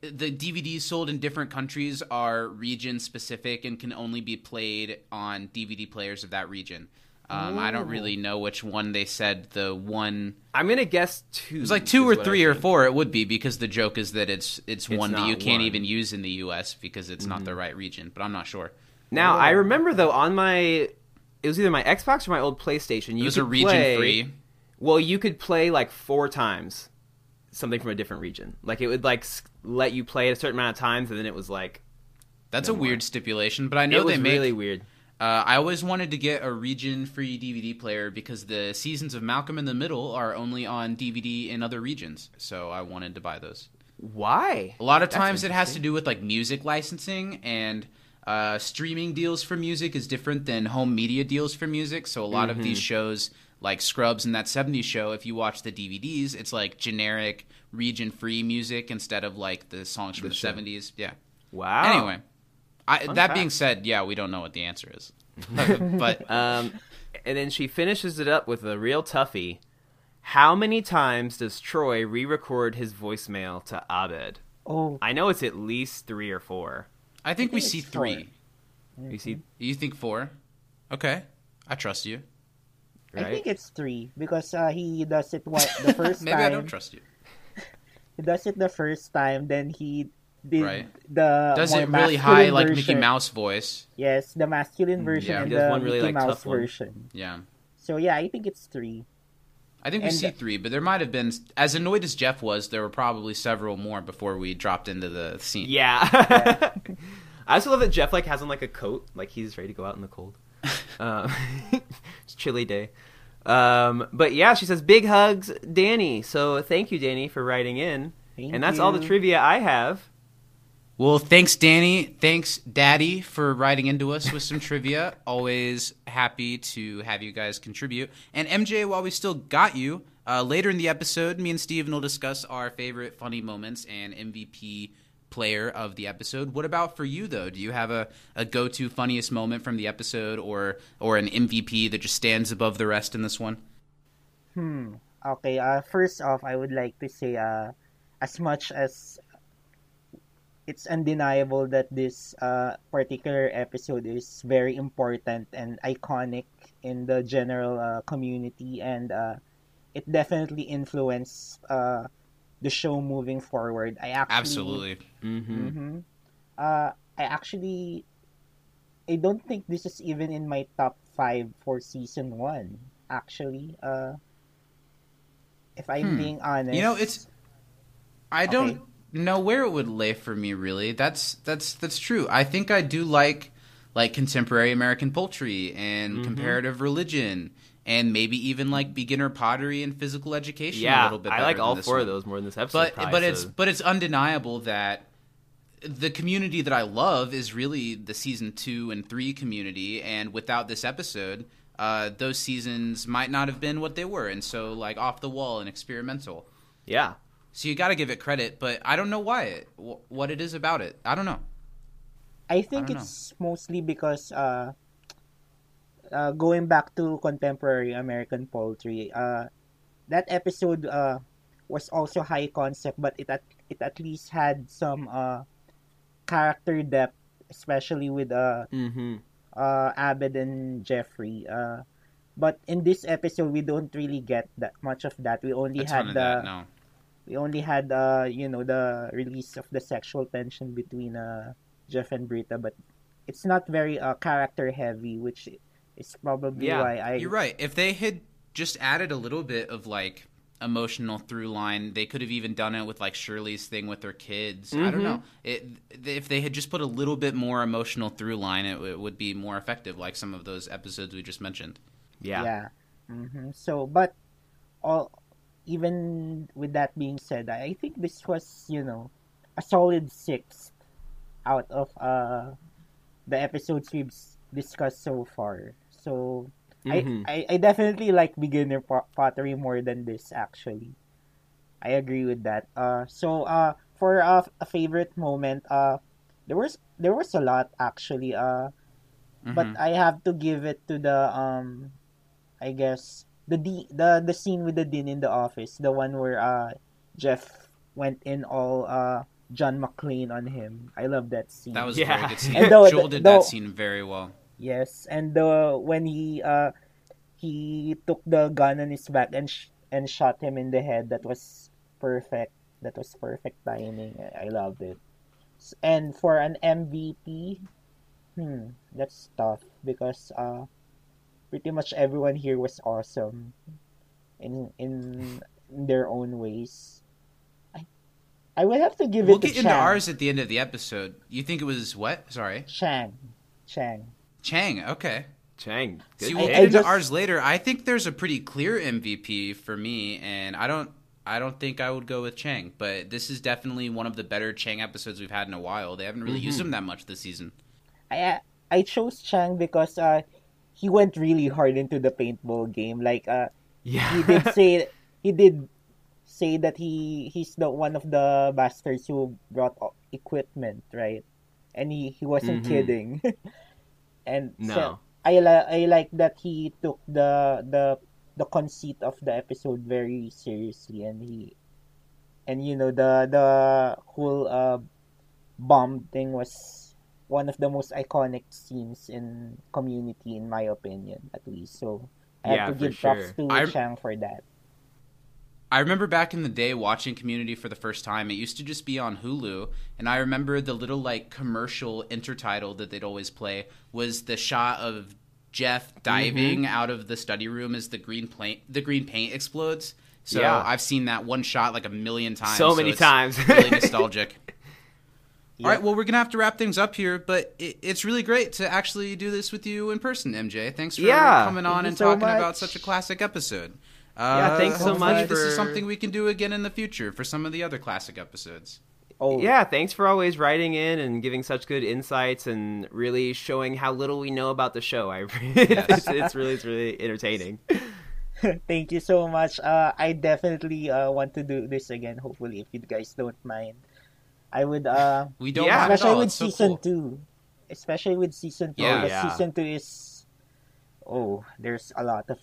the DVDs sold in different countries are region specific and can only be played on DVD players of that region. Um, I don't really know which one they said the one. I'm gonna guess two. It's like two or three or four. It would be because the joke is that it's it's, It's one that you can't one. even use in the U.S. because it's not the right region. But I'm not sure. Now I remember though on my, it was either my Xbox or my old PlayStation. You It was could a region play, free. Well, you could play like four times something from a different region. Like it would like let you play it a certain amount of times, and then it was like That's No a more. weird stipulation, but I know it was they make. It really weird. Uh, I always wanted to get a region-free DVD player because the seasons of Malcolm in the Middle are only on DVD in other regions, so I wanted to buy those. Why? A lot of That's times it has to do with like music licensing and uh, streaming deals for music is different than home media deals for music. So a lot of Mm-hmm. these shows, like Scrubs and that '70s show, if you watch the DVDs, it's like generic region-free music instead of like the songs from the, show. '70s. Yeah. Wow. Anyway, I, that fact. being said, yeah, we don't know what the answer is, but Um, and then she finishes it up with a real toughie. How many times does Troy re-record his voicemail to Abed? Oh, I know it's at least three or four. I think we think see three. You see, You think four? Okay, I trust you. right? I think it's three because uh, he does it what the first Maybe time. I don't trust you. He does it the first time, then he did Right. the Does it really high like Mickey. Mouse voice? Yes, the masculine version yeah. and the one really, Mickey like, Mouse tough one. version. Yeah. So yeah, I think it's three. I think we And- see three, but there might have been, as annoyed as Jeff was, there were probably several more before we dropped into the scene. Yeah. I also love that Jeff like has on like a coat, like he's ready to go out in the cold. Um, it's a chilly day. Um, but yeah, she says big hugs, Danny. So thank you, Danny, for writing in. Thank and that's all the trivia I have. Well, thanks, Danny. Thanks, Daddy, for writing into us with some trivia. Always happy to have you guys contribute. And MJ, while we still got you, uh, later in the episode, me and Steven will discuss our favorite funny moments and MVP player of the episode. What about for you, though? Do you have a, a go to funniest moment from the episode or, or an MVP that just stands above the rest in this one? Hmm. Okay. Uh, first off, I would like to say, uh, as much as it's undeniable that this uh, particular episode is very important and iconic in the general uh, community, and uh, it definitely influenced uh, the show moving forward. I actually Absolutely. Mm-hmm. hmm Uh, I actually, I don't think this is even in my top five for season one. Actually, uh, if I'm Hmm. being honest, You know, it's I don't Okay. Know where it would lay for me really. That's that's that's true. I think I do like like contemporary American poultry and Mm-hmm. comparative religion and maybe even like beginner pottery and physical education yeah, a little bit I like all four one. of those more than this episode. But but it's but it's undeniable that the community that I love is really the season 2 and 3 community and without this episode uh, those seasons might not have been what they were and so like off the wall and experimental yeah. So you got to give it credit, but I don't know why it, wh- what it is about it. I don't know. I think I don't it's mostly because uh, uh, going back to contemporary American poultry, uh, that episode uh, was also high concept, but it at it at least had some uh, character depth, especially with uh, Mm-hmm. uh, Abed and Jeffrey. Uh, but in this episode we don't really get that much of that. We only A had the that. No. We only had uh you know the release of the sexual tension between uh Jeff and Britta, but it's not very uh character heavy, which is probably Yeah, why I You're right. If they had just added a little bit of like emotional through line, they could have even done it with like Shirley's thing with their kids. I don't know. It, if they had just put a little bit more emotional through line, it, it would be more effective. Like some of those episodes we just mentioned. Yeah. hmm So, but all even with that being said, I think this was you know a solid sixth out of uh the episodes we've discussed so far. So Mhm. I, I I definitely like beginner po- pottery more than this actually. I agree with that. Uh, so uh, for uh, a favorite moment, uh, there was there was a lot actually. Uh, but Mhm. I have to give it to the um, I guess the D, the the scene with the Dean in the office, the one where uh Jeff went in all uh John McClane on him. I love that scene. that was a Yeah. very good scene. And though- Joel did though- that scene very well. Yes, and the when he uh he took the gun on his back and sh- and shot him in the head, that was perfect. That was perfect timing. I, I loved it. And for an MVP, hmm, that's tough because uh pretty much everyone here was awesome in in, in their own ways. I I would have to give We'll it to get into ours at the end of the episode. You think it was what? Sorry, Chang. Chang. Chang. Okay. Chang. Good See, we'll I- get I into just- ours later. I think there's a pretty clear MVP for me, and I don't. I don't think I would go with Chang, but this is definitely one of the better Chang episodes we've had in a while. They haven't really used Mm-hmm. him that much this season. I I chose Chang because uh he went really hard into the paintball game. Like uh yeah. he did say he did say that he he's the one of the bastards who brought equipment, right? And he he wasn't Mhm. kidding. and no. so I li- I like that he took the the the conceit of the episode very seriously and he and you know the the whole uh bomb thing was one of the most iconic scenes in community in my opinion at least so I Yeah, have to give props sure. to I'm- Chang for that I remember back in the day watching Community for the first time. It used to just be on Hulu, and I remember the little like commercial intertitle that they'd always play was the shot of Jeff diving Mm-hmm. out of the study room as the green paint the green paint explodes. So Yeah. I've seen that one shot like a million times. So many it's times. really nostalgic. Yeah. All right, well, we're gonna have to wrap things up here, but it, it's really great to actually do this with you in person, MJ. Thanks for Yeah. coming on and so talking about such a classic episode. Yeah, Uh, thanks so hopefully much This is something we can do again in the future for some of the other classic episodes. oh Yeah, thanks for always writing in and giving such good insights and really showing how little we know about the show. I it's, it's really it's really entertaining. thank you so much uh I definitely uh want to do this again hopefully if you guys don't mind I would uh We don't Yeah. mind at especially all. with It's so season cool. two, especially with season two. Yeah. Yeah. season two is oh, there's a lot of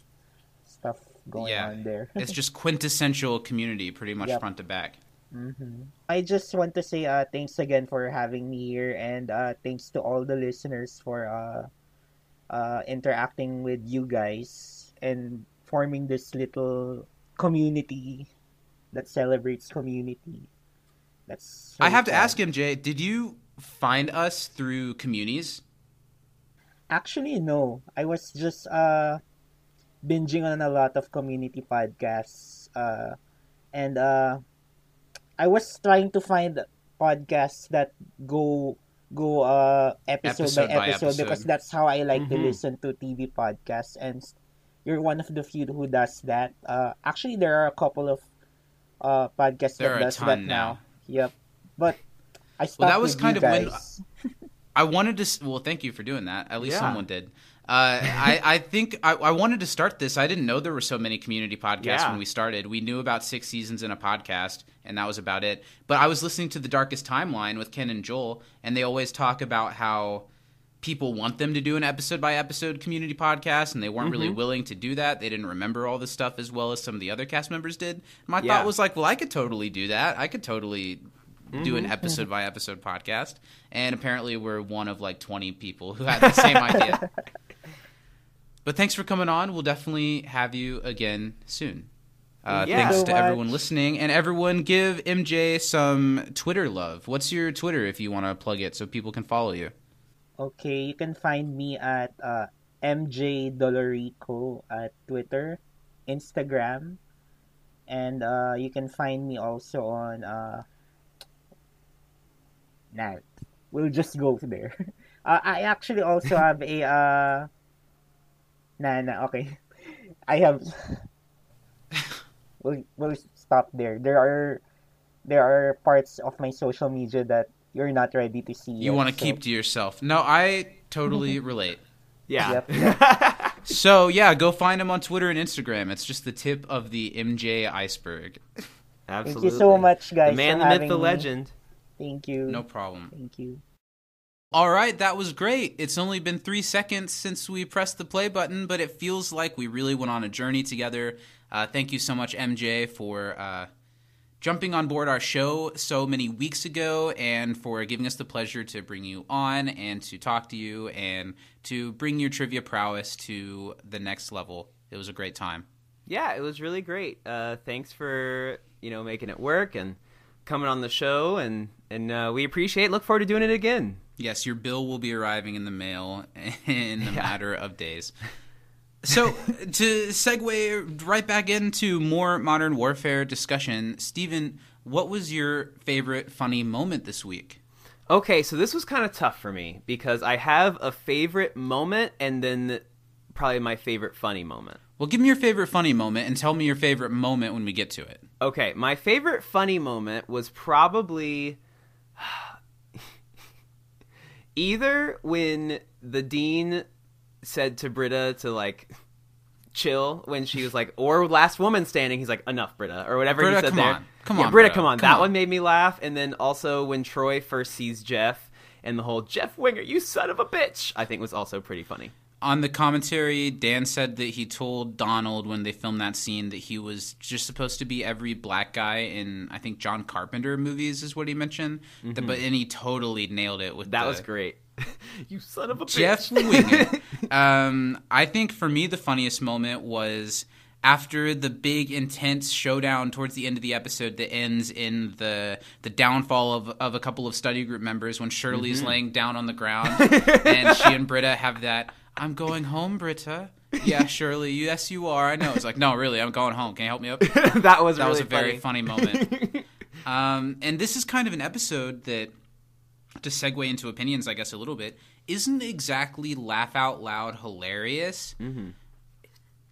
stuff going Yeah. on there. it's just quintessential community, pretty much Yep. front to back. hmm I just want to say uh, thanks again for having me here, and uh, thanks to all the listeners for uh, uh, interacting with you guys and forming this little community that celebrates community. That's I really have to fun. ask MJ, did you find us through communities? Actually, no. I was just uh binging on a lot of community podcasts. Uh, and uh, I was trying to find podcasts that go go uh episode, Episode by, by episode, episode. because that's how I like to Mhm. listen to TV podcasts. And you're one of the few who does that. Uh, actually, there are a couple of uh podcasts There that does that now. Yep. But I stopped Well, that was kind you of when- I wanted to. Well, thank you for doing that. At least Yeah. someone did. Uh, I, I think I, I wanted to start this. I didn't know there were so many community podcasts Yeah. when we started. We knew about six seasons in a podcast, and that was about it. But I was listening to the Darkest Timeline with Ken and Joel, and they always talk about how people want them to do an episode by episode community podcast, and they weren't really willing to do that. They didn't remember all this stuff as well as some of the other cast members did. My Yeah. thought was like, well, I could totally do that. I could totally do an episode by episode podcast. And apparently, we're one of like 20 people who had the same idea. but thanks for coming on. We'll definitely have you again soon. Uh, Yeah. Thanks so to much. everyone listening, and everyone give MJ some Twitter love. What's your Twitter if you want to plug it so people can follow you? Okay, you can find me at uh, MJ Dolorico at Twitter, Instagram, and uh, you can find me also on uh, nah, we'll just go there. Uh, I actually also have a uh, nah, nah, okay. I have. we'll we'll stop there. There are there are parts of my social media that you're not ready to see. You yet, want to so- keep to yourself. No, I totally relate. Yeah. Yep, So yeah, go find him on Twitter and Instagram. It's just the tip of the MJ iceberg. Absolutely. Thank you so much, guys. The man, the myth, having the me. legend. Thank you. No problem. Thank you. All right, that was great. It's only been three seconds since we pressed the play button, but it feels like we really went on a journey together. Uh, thank you so much, MJ, for uh, jumping on board our show so many weeks ago and for giving us the pleasure to bring you on and to talk to you and to bring your trivia prowess to the next level. It was a great time. Yeah, it was really great. Uh, thanks for you know making it work and coming on the show, and and uh, we appreciate. it. Look forward to doing it again. Yes, your bill will be arriving in the mail in a matter of days. So, to segue right back into more modern warfare discussion, Steven, what was your favorite funny moment this week? Okay, so this was kind of tough for me because I have a favorite moment and then probably my favorite funny moment. Well, give me your favorite funny moment and tell me your favorite moment when we get to it. Okay, my favorite funny moment was probably either when the dean said to Britta to like chill when she was like, or last woman standing, he's like, enough, Britta, or whatever Britta, he said come there. on. Come Yeah, on, Britta, Britta. come on. Come that on. one made me laugh. And then also when Troy first sees Jeff and the whole Jeff Winger, you son of a bitch, I think was also pretty funny. On the commentary, Dan said that he told Donald when they filmed that scene that he was just supposed to be every black guy in, I think, John Carpenter movies, is what he mentioned. The- but and he totally nailed it with Mm-hmm. That the- was great. you son of a bitch. Jeff um, I think for me the funniest moment was after the big intense showdown towards the end of the episode that ends in the the downfall of, of a couple of study group members when Shirley's Mm-hmm. laying down on the ground and she and Britta have that I'm going home, Britta. Yeah, Shirley. Yes, you are. I know. It's like, no, really, I'm going home. Can you help me up? that was that really was a very funny. funny moment. um, and this is kind of an episode that, to segue into opinions, I guess a little bit, isn't exactly laugh out loud hilarious,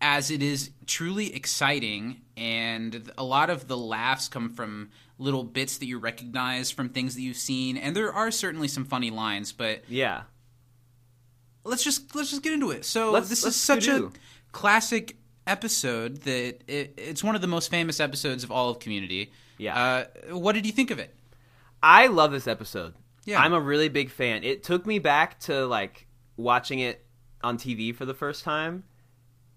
as it is truly exciting. And a lot of the laughs come from little bits that you recognize from things that you've seen, and there are certainly some funny lines, but Yeah. let's just let's just get into it. So Let's- this let's is such a classic episode that it, it's one of the most famous episodes of all of Community. Yeah. Uh, what did you think of it? I love this episode. Yeah. I'm a really big fan. It took me back to like watching it on TV for the first time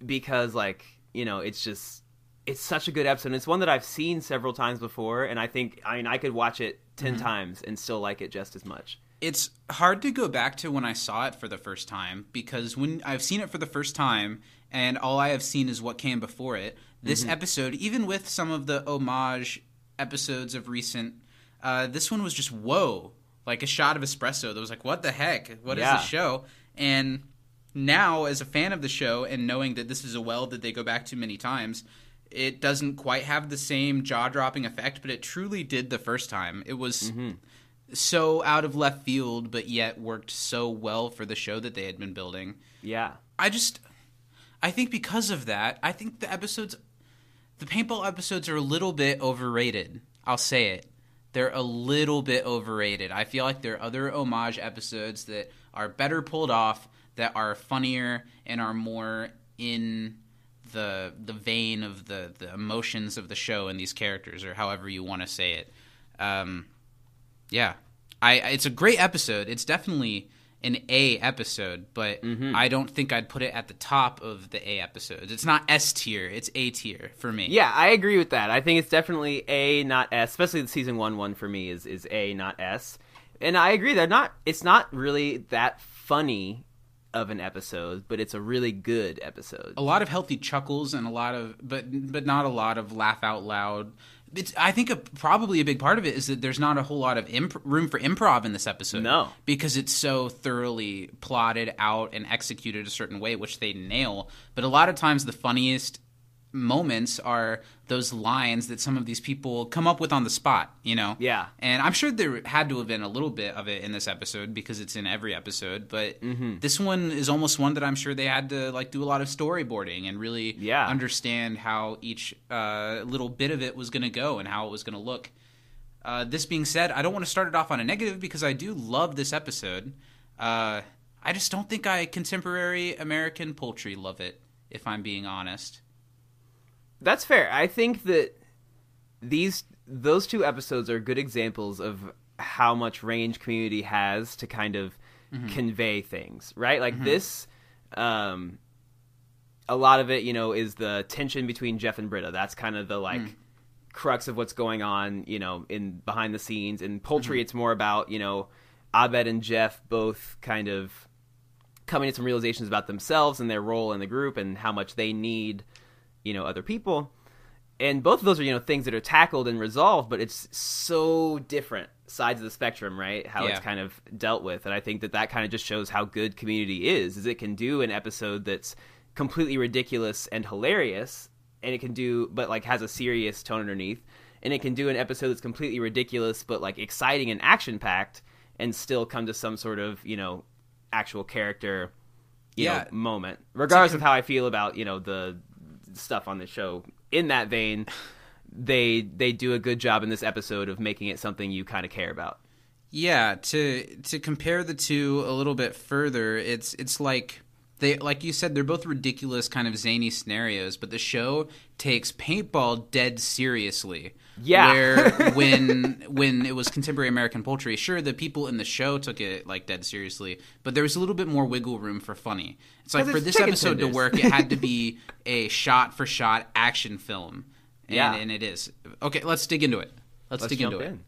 because like, you know, it's just it's such a good episode. It's one that I've seen several times before and I think I mean I could watch it 10 Mm-hmm. times and still like it just as much. It's hard to go back to when I saw it for the first time because when I've seen it for the first time and all I have seen is what came before it. This episode, even with some of the homage episodes of recent, uh, this one was just whoa, like a shot of espresso. That was like, what the heck? What is Yeah. this show? And now, as a fan of the show and knowing that this is a well that they go back to many times, it doesn't quite have the same jaw dropping effect, but it truly did the first time. It was mm-hmm. so out of left field, but yet worked so well for the show that they had been building. Yeah. I just, I think because of that, I think the episodes, the paintball episodes are a little bit overrated. I'll say it. They're a little bit overrated. I feel like there are other homage episodes that are better pulled off, that are funnier and are more in the the vein of the the emotions of the show and these characters, or however you want to say it. Um, yeah, I it's a great episode. It's definitely an A episode, but mm-hmm. I don't think I'd put it at the top of the A episodes. It's not S tier. It's A tier for me. Yeah, I agree with that. I think it's definitely A, not S. Especially the season one one for me is is A, not S. And I agree. They're not. It's not really that funny of an episode, but it's a really good episode. a lot of healthy chuckles and a lot of but but not a lot of laugh out loud it's i think a, probably a big part of it is that there's not a whole lot of imp- room for improv in this episode No. because it's so thoroughly plotted out and executed a certain way which they nail but a lot of times the funniest moments are those lines that some of these people come up with on the spot you know Yeah. and I'm sure there had to have been a little bit of it in this episode because it's in every episode. But Mm-hmm. this one is almost one that I'm sure they had to like do a lot of storyboarding and really Yeah. understand how each uh, little bit of it was going to go and how it was going to look. Uh, this being said, I don't want to start it off on a negative because I do love this episode. Uh, I just don't think I contemporary American poultry love it. If I'm being honest. That's fair. I think that these those two episodes are good examples of how much range community has to kind of mm-hmm. convey things, right? Like mm-hmm. this um a lot of it, you know, is the tension between Jeff and Britta. That's kind of the mm. like crux of what's going on, you know, in behind the scenes. In poultry mm-hmm. it's more about, you know, Abed and Jeff both kind of coming to some realizations about themselves and their role in the group and how much they need you know other people. And both of those are you know things that are tackled and resolved but it's so different sides of the spectrum right? How Yeah. it's kind of dealt with. And i think that that kind of just shows how good community is is it can do an episode that's completely ridiculous and hilarious and it can do but like has a serious tone underneath. And it can do an episode that's completely ridiculous but like exciting and action packed and still come to some sort of you know actual character you Yeah. know moment. Regardless of how i feel about you know the stuff on the show. In that vein they they do a good job in this episode of making it something you kind of care about. Yeah, to to compare the two a little bit further, it's it's like they like you said they're both ridiculous kind of zany scenarios, but the show takes paintball dead seriously. Yeah. Where when when it was contemporary American poultry, sure the people in the show took it like dead seriously, but there was a little bit more wiggle room for funny. It's like for it's this episode to work, it had to be a shot for shot action film. And, Yeah. and it is. Okay, let's dig into it. Let's, Let's dig jump into it. in.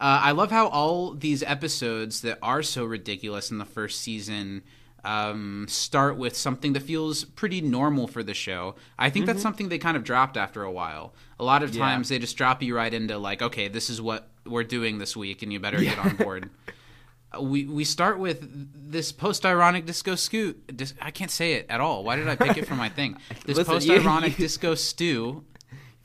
Uh, I love how all these episodes that are so ridiculous in the first season um, start with something that feels pretty normal for the show. I think that's something they kind of dropped after a while. A lot of Mm-hmm. Yeah. times they just drop you right into like, okay, this is what we're doing this week, and you better get on board. Uh, We we start with this post ironic disco scoot. Dis- I can't say it at all. Why did I pick it for my thing? This post ironic disco stew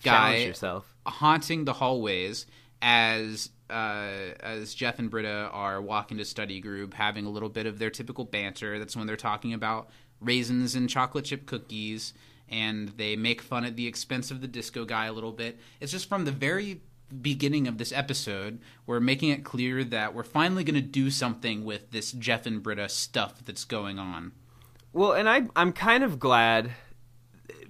guy yourself haunting the hallways as uh, as Jeff and Britta are walking to study group, having a little bit of their typical banter. That's when they're talking about raisins and chocolate chip cookies, and they make fun at the expense of the disco guy a little bit. It's just from the very beginning of this episode, we're making it clear that we're finally going to do something with this Jeff and Britta stuff that's going on. Well, and I I'm kind of glad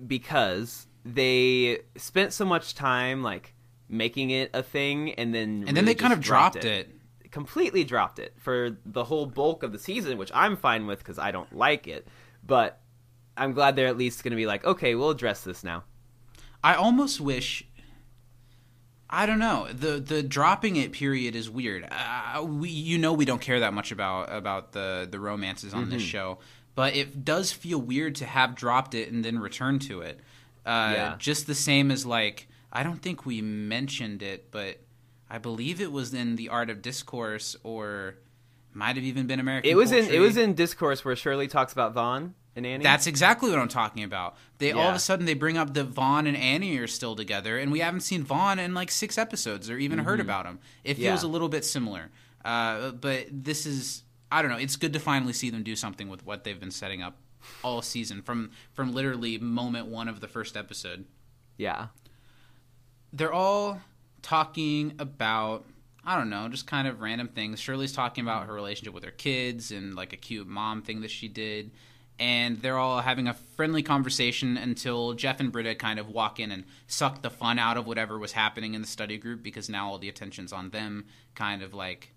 because they spent so much time like making it a thing and then And then they kind of dropped it. Completely dropped it for the whole bulk of the season, which I'm fine with because I don't like it. But I'm glad they're at least going to be like, okay, we'll address this now. I almost wish. I don't know. the The dropping it period is weird. Uh, we, you know, we don't care that much about about the the romances on this show, but it does feel weird to have dropped it and then return to it. Uh, Yeah. Just the same as like, I don't think we mentioned it, but I believe it was in the Art of Discourse, or might have even been American. It was in it was in discourse where Shirley talks about Vaughn and Annie. That's exactly what I'm talking about. They all of a sudden they bring up that Vaughn and Annie are still together, and we haven't seen Vaughn in like six episodes or even heard about him. It feels Yeah. a little bit similar, uh, but this is I don't know. It's good to finally see them do something with what they've been setting up all season from from literally moment one of the first episode. yeah. They're all talking about I don't know, just kind of random things. Shirley's talking about her relationship with her kids and like a cute mom thing that she did. And they're all having a friendly conversation until Jeff and Britta kind of walk in and suck the fun out of whatever was happening in the study group because now all the attention's on them, kind of like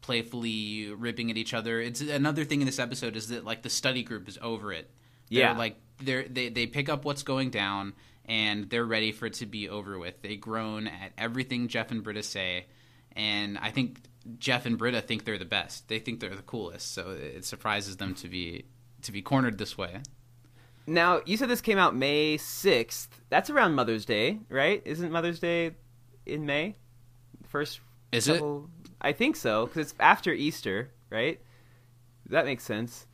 playfully ripping at each other. It's another thing in this episode is that like the study group is over it. They're, Yeah. like they're they they pick up what's going down and they're ready for it to be over with. They groan at everything Jeff and Britta say, and I think Jeff and Britta think they're the best. They think they're the coolest, so it surprises them to be to be cornered this way. Now, you said this came out May 6th. That's around Mother's Day, right? Isn't Mother's Day in May? First Is it? I think so, because it's after Easter, right? That makes sense.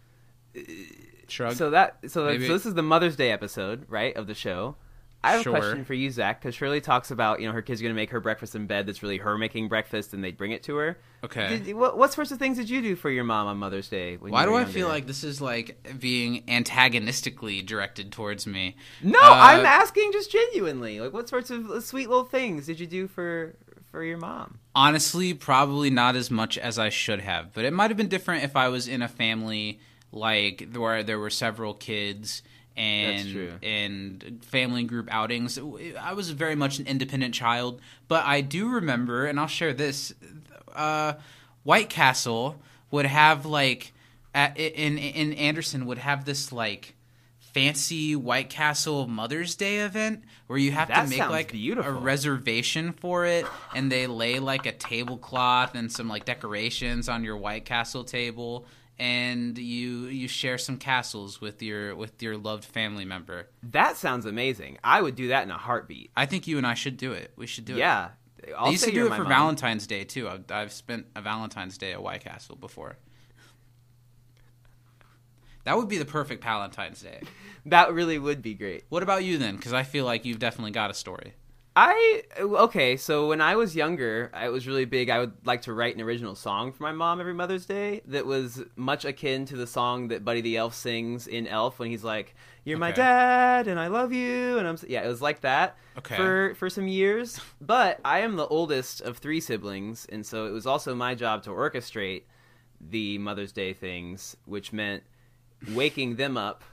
Shrug. So that so, that, so this is the Mother's Day episode, right, of the show. I have Sure. a question for you, Zach, because Shirley talks about you know her kids are going to make her breakfast in bed. That's really her making breakfast, and they bring it to her. okay. Did, what, what sorts of things did you do for your mom on Mother's Day? Why do I feel like this is like being antagonistically directed towards me? No, Uh, I'm asking just genuinely. Like, what sorts of sweet little things did you do for for your mom? Honestly, probably not as much as I should have, but it might have been different if I was in a family like where there were several kids and and family group outings. I was very much an independent child, but I do remember, and I'll share this. Uh, White Castle would have like at, in in Anderson would have this like fancy White Castle Mother's Day event where you have That to make like beautiful. a reservation for it and they lay like a tablecloth and some like decorations on your White Castle table and you you share some castles with your with your loved family member. That sounds amazing. I would do that in a heartbeat. I think you and I should do it. We should do it. yeah, I'll used to do it for mom. Valentine's Day too. I've, I've spent a Valentine's Day at White Castle before. That would be the perfect Valentine's Day. That really would be great. What about you then? Because I feel like you've definitely got a story. I okay, so when I was younger, I was really big. I would like to write an original song for my mom every Mother's Day that was much akin to the song that Buddy the Elf sings in Elf when he's like, "You're my dad and I love you," and I'm yeah, it was like that Okay. for for some years. But I am the oldest of three siblings, and so it was also my job to orchestrate the Mother's Day things, which meant waking them up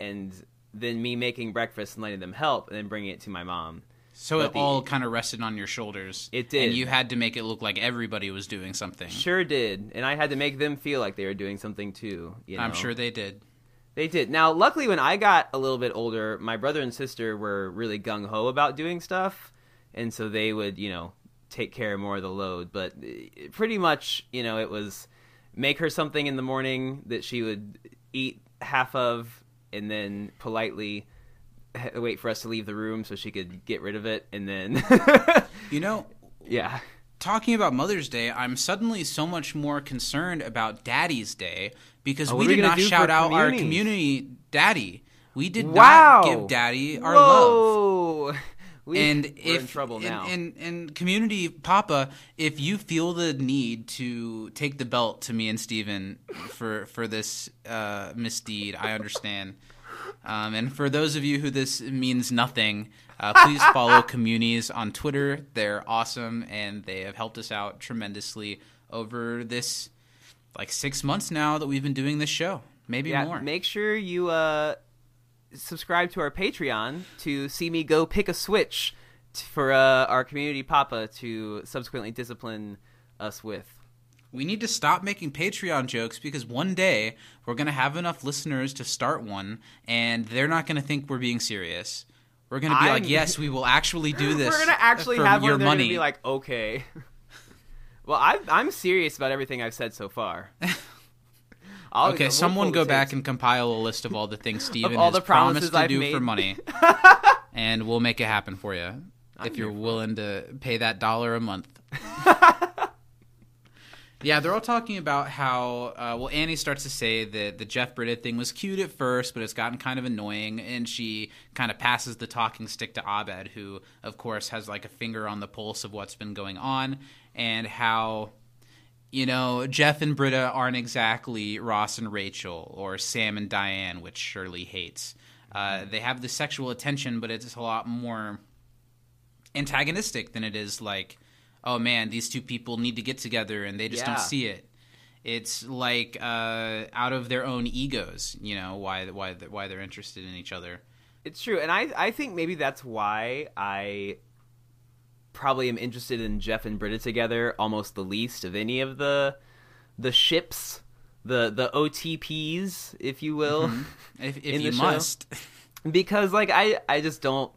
and then me making breakfast and letting them help and then bringing it to my mom. So But it the- all kind of rested on your shoulders. It did. And you had to make it look like everybody was doing something. Sure did, and I had to make them feel like they were doing something too. You know? I'm sure they did. they did. Now, luckily, when I got a little bit older, my brother and sister were really gung ho about doing stuff, and so they would, you know, take care of more of the load. But eh, pretty much, you know, it was make her something in the morning that she would eat half of, and then politely wait for us to leave the room so she could get rid of it, and then, You know, yeah. talking about Mother's Day, I'm suddenly so much more concerned about Daddy's Day because Oh, we are we did not shout out our community daddy. We did Wow. not give Daddy our love. We, and we're if in trouble now. And, and, and community Papa, if you feel the need to take the belt to me and Steven for for this uh, misdeed, I understand. Um, and for those of you who this means nothing, uh, please follow Communities on Twitter. They're awesome and they have helped us out tremendously over this like six months now that we've been doing this show, maybe yeah, more. make sure you uh, subscribe to our Patreon to see me go pick a switch t- for uh, our community papa to subsequently discipline us with. We need to stop making Patreon jokes because one day we're going to have enough listeners to start one, and they're not going to think we're being serious. We're going to be I'm- like, yes, we will actually do this. We're gonna actually have your money. be like, okay. well, I, I'm serious about everything I've said so far. Okay, we'll someone go back and compile a list of all the things Steven all has the promises promised to I've do made. for money, and we'll make it happen for you if you're willing to pay that dollar a month. Yeah, they're all talking about how uh, well Annie starts to say that the Jeff Britta thing was cute at first, but it's gotten kind of annoying, and she kind of passes the talking stick to Abed, who of course has like a finger on the pulse of what's been going on, and how you know Jeff and Britta aren't exactly Ross and Rachel or Sam and Diane, which Shirley hates. Uh, they have the sexual attention, but it's a lot more antagonistic than it is like oh man these two people need to get together and they just Yeah. don't see it. It's like uh, out of their own egos you know why why why they're interested in each other. It's true, and I I think maybe that's why I probably am interested in Jeff and Britta together almost the least of any of the the ships, the the OTPs, if you will, if, if In you must. Because like I I just don't.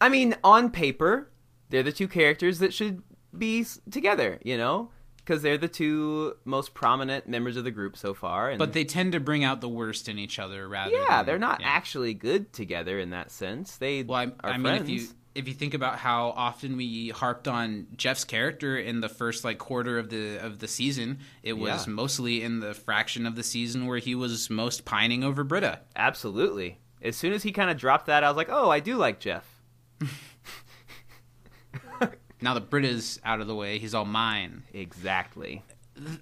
I mean, on paper, they're the two characters that should be together, you know. because they're the two most prominent members of the group so far. And But they tend to bring out the worst in each other rather. yeah, than- they're not yeah. actually good together in that sense. They Well, I, are I mean, if you if you think about how often we harped on Jeff's character in the first like quarter of the of the season, it was Yeah. mostly in the fraction of the season where he was most pining over Britta. Absolutely. As soon as he kind of dropped that, I was like, oh, I do like Jeff. Now that Britta's out of the way, he's all mine. Exactly.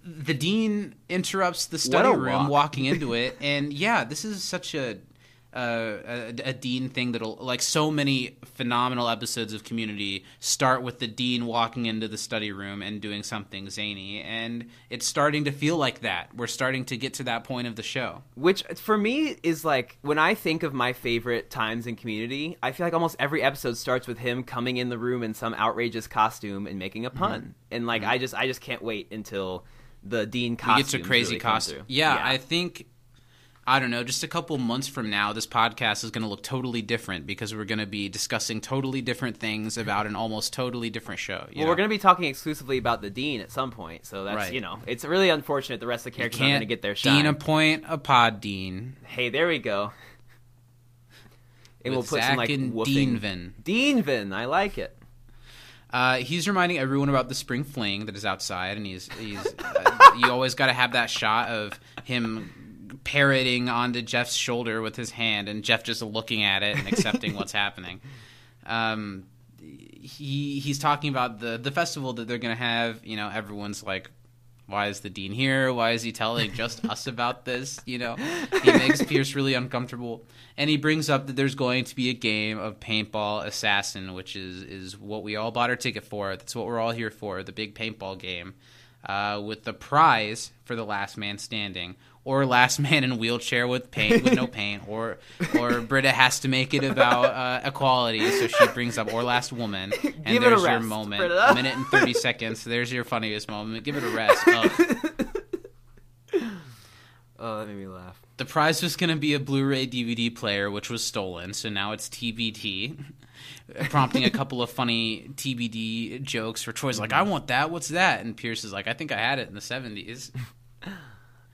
the dean interrupts the study room walk. walking into it and yeah this is such a uh, a, a dean thing that'll like so many phenomenal episodes of community start with the dean walking into the study room and doing something zany and it's starting to feel like that. We're starting to get to that point of the show. Which for me is like when I think of my favorite times in Community, I feel like almost every episode starts with him coming in the room in some outrageous costume and making a pun. And like I just I just can't wait until the Dean costume get to crazy costume yeah, i think I don't know, just a couple months from now, this podcast is going to look totally different because we're going to be discussing totally different things about an almost totally different show. well, know? we're going to be talking exclusively about the Dean at some point, so that's Right. you know it's really unfortunate the rest of the characters aren't going to get their shine. Dean appoint a pod dean. Hey, there we go. And we'll put Zach some like and woofing. Deanvin. Deanvin, I like it. Uh, he's reminding everyone about the spring fling that is outside, and he's he's. Uh, you always got to have that shot of him parroting onto Jeff's shoulder with his hand, and Jeff just looking at it and accepting what's happening. Um, he he's talking about the the festival that they're gonna have. You know, everyone's like. Why is the dean here? Why is he telling just us about this? You know, he makes Pierce really uncomfortable, and he brings up that there's going to be a game of paintball assassin, which is is what we all bought our ticket for. That's what we're all here for, the big paintball game, uh, with the prize for the last man standing, or last man in wheelchair with paint with no paint, or or Britta has to make it about uh, equality, so she brings up or last woman, and Give there's your moment, Britta. a minute and thirty seconds. There's your funniest moment. Give it a rest. Ugh. Oh, that made me laugh. The prize was going to be a Blu-ray DVD player, which was stolen, so now it's TBD, prompting a couple of funny TBD jokes. Where Troy's like, "I want that. What's that?" And Pierce is like, "I think I had it in the '70s."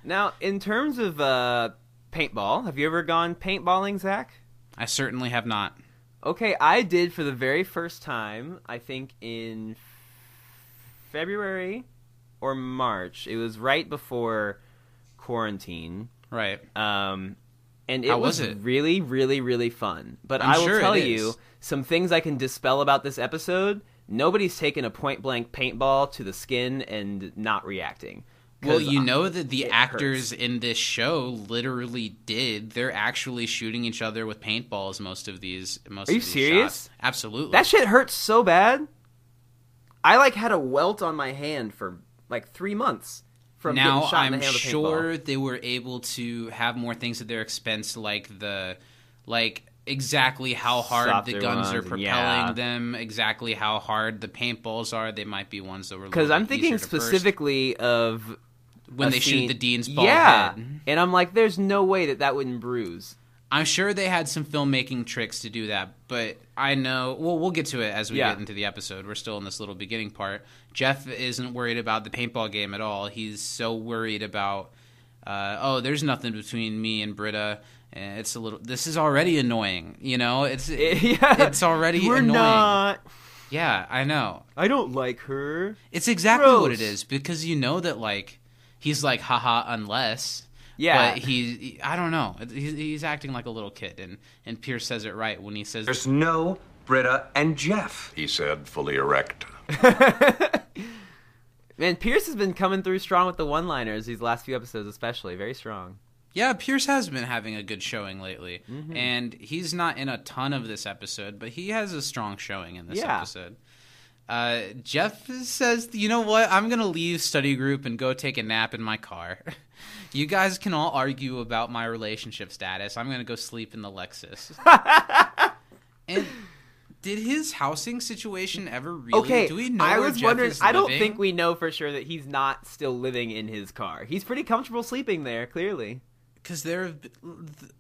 Now, in terms of uh, paintball, have you ever gone paintballing, Zach? I certainly have not. Okay, I did for the very first time. I think in February or March. It was right before quarantine. Right. Um, and it How was, was it? really, really, really fun. But I'm I will sure tell you some things I can dispel about this episode. Nobody's taken a point blank paintball to the skin and not reacting. Well, you know that the actors hurts. in this show literally did. They're actually shooting each other with paintballs. Most of these. Most. Are you of these serious? shots. Absolutely. That shit hurts so bad. I like had a welt on my hand for like three months from now getting shot in I'm the hand with a paintball. sure they were able to have more things at their expense, like the like exactly how hard Softer the guns are propelling yeah. them, exactly how hard the paintballs are. They might be ones that were because I'm thinking specifically of when they scene- shoot the dean's bald yeah, head. and I'm like, there's no way that that wouldn't bruise. I'm sure they had some filmmaking tricks to do that, but I know. Well, we'll get to it as we Yeah. get into the episode. We're still in this little beginning part. Jeff isn't worried about the paintball game at all. He's so worried about, uh, oh, there's nothing between me and Britta. It's a little. This is already annoying. You know, it's yeah, it's already We're annoying. not. Yeah, I know. I don't like her. It's exactly what it is because you know that like he's like haha unless Yeah. but he, he- I don't know he's, he's acting like a little kid and and Pierce says it right when he says There's no Britta and Jeff, he said, fully erect. Man, Pierce has been coming through strong with the one-liners these last few episodes, especially very strong. yeah Pierce has been having a good showing lately Mm-hmm. and he's not in a ton of this episode but he has a strong showing in this Yeah. episode uh, Jeff says, "You know what? I'm gonna leave study group and go take a nap in my car. you guys can all argue about my relationship status. I'm gonna go sleep in the Lexus." and did his housing situation ever really? Okay, do we know I was Jeff wondering. I don't think we know for sure that he's not still living in his car. He's pretty comfortable sleeping there, clearly. because there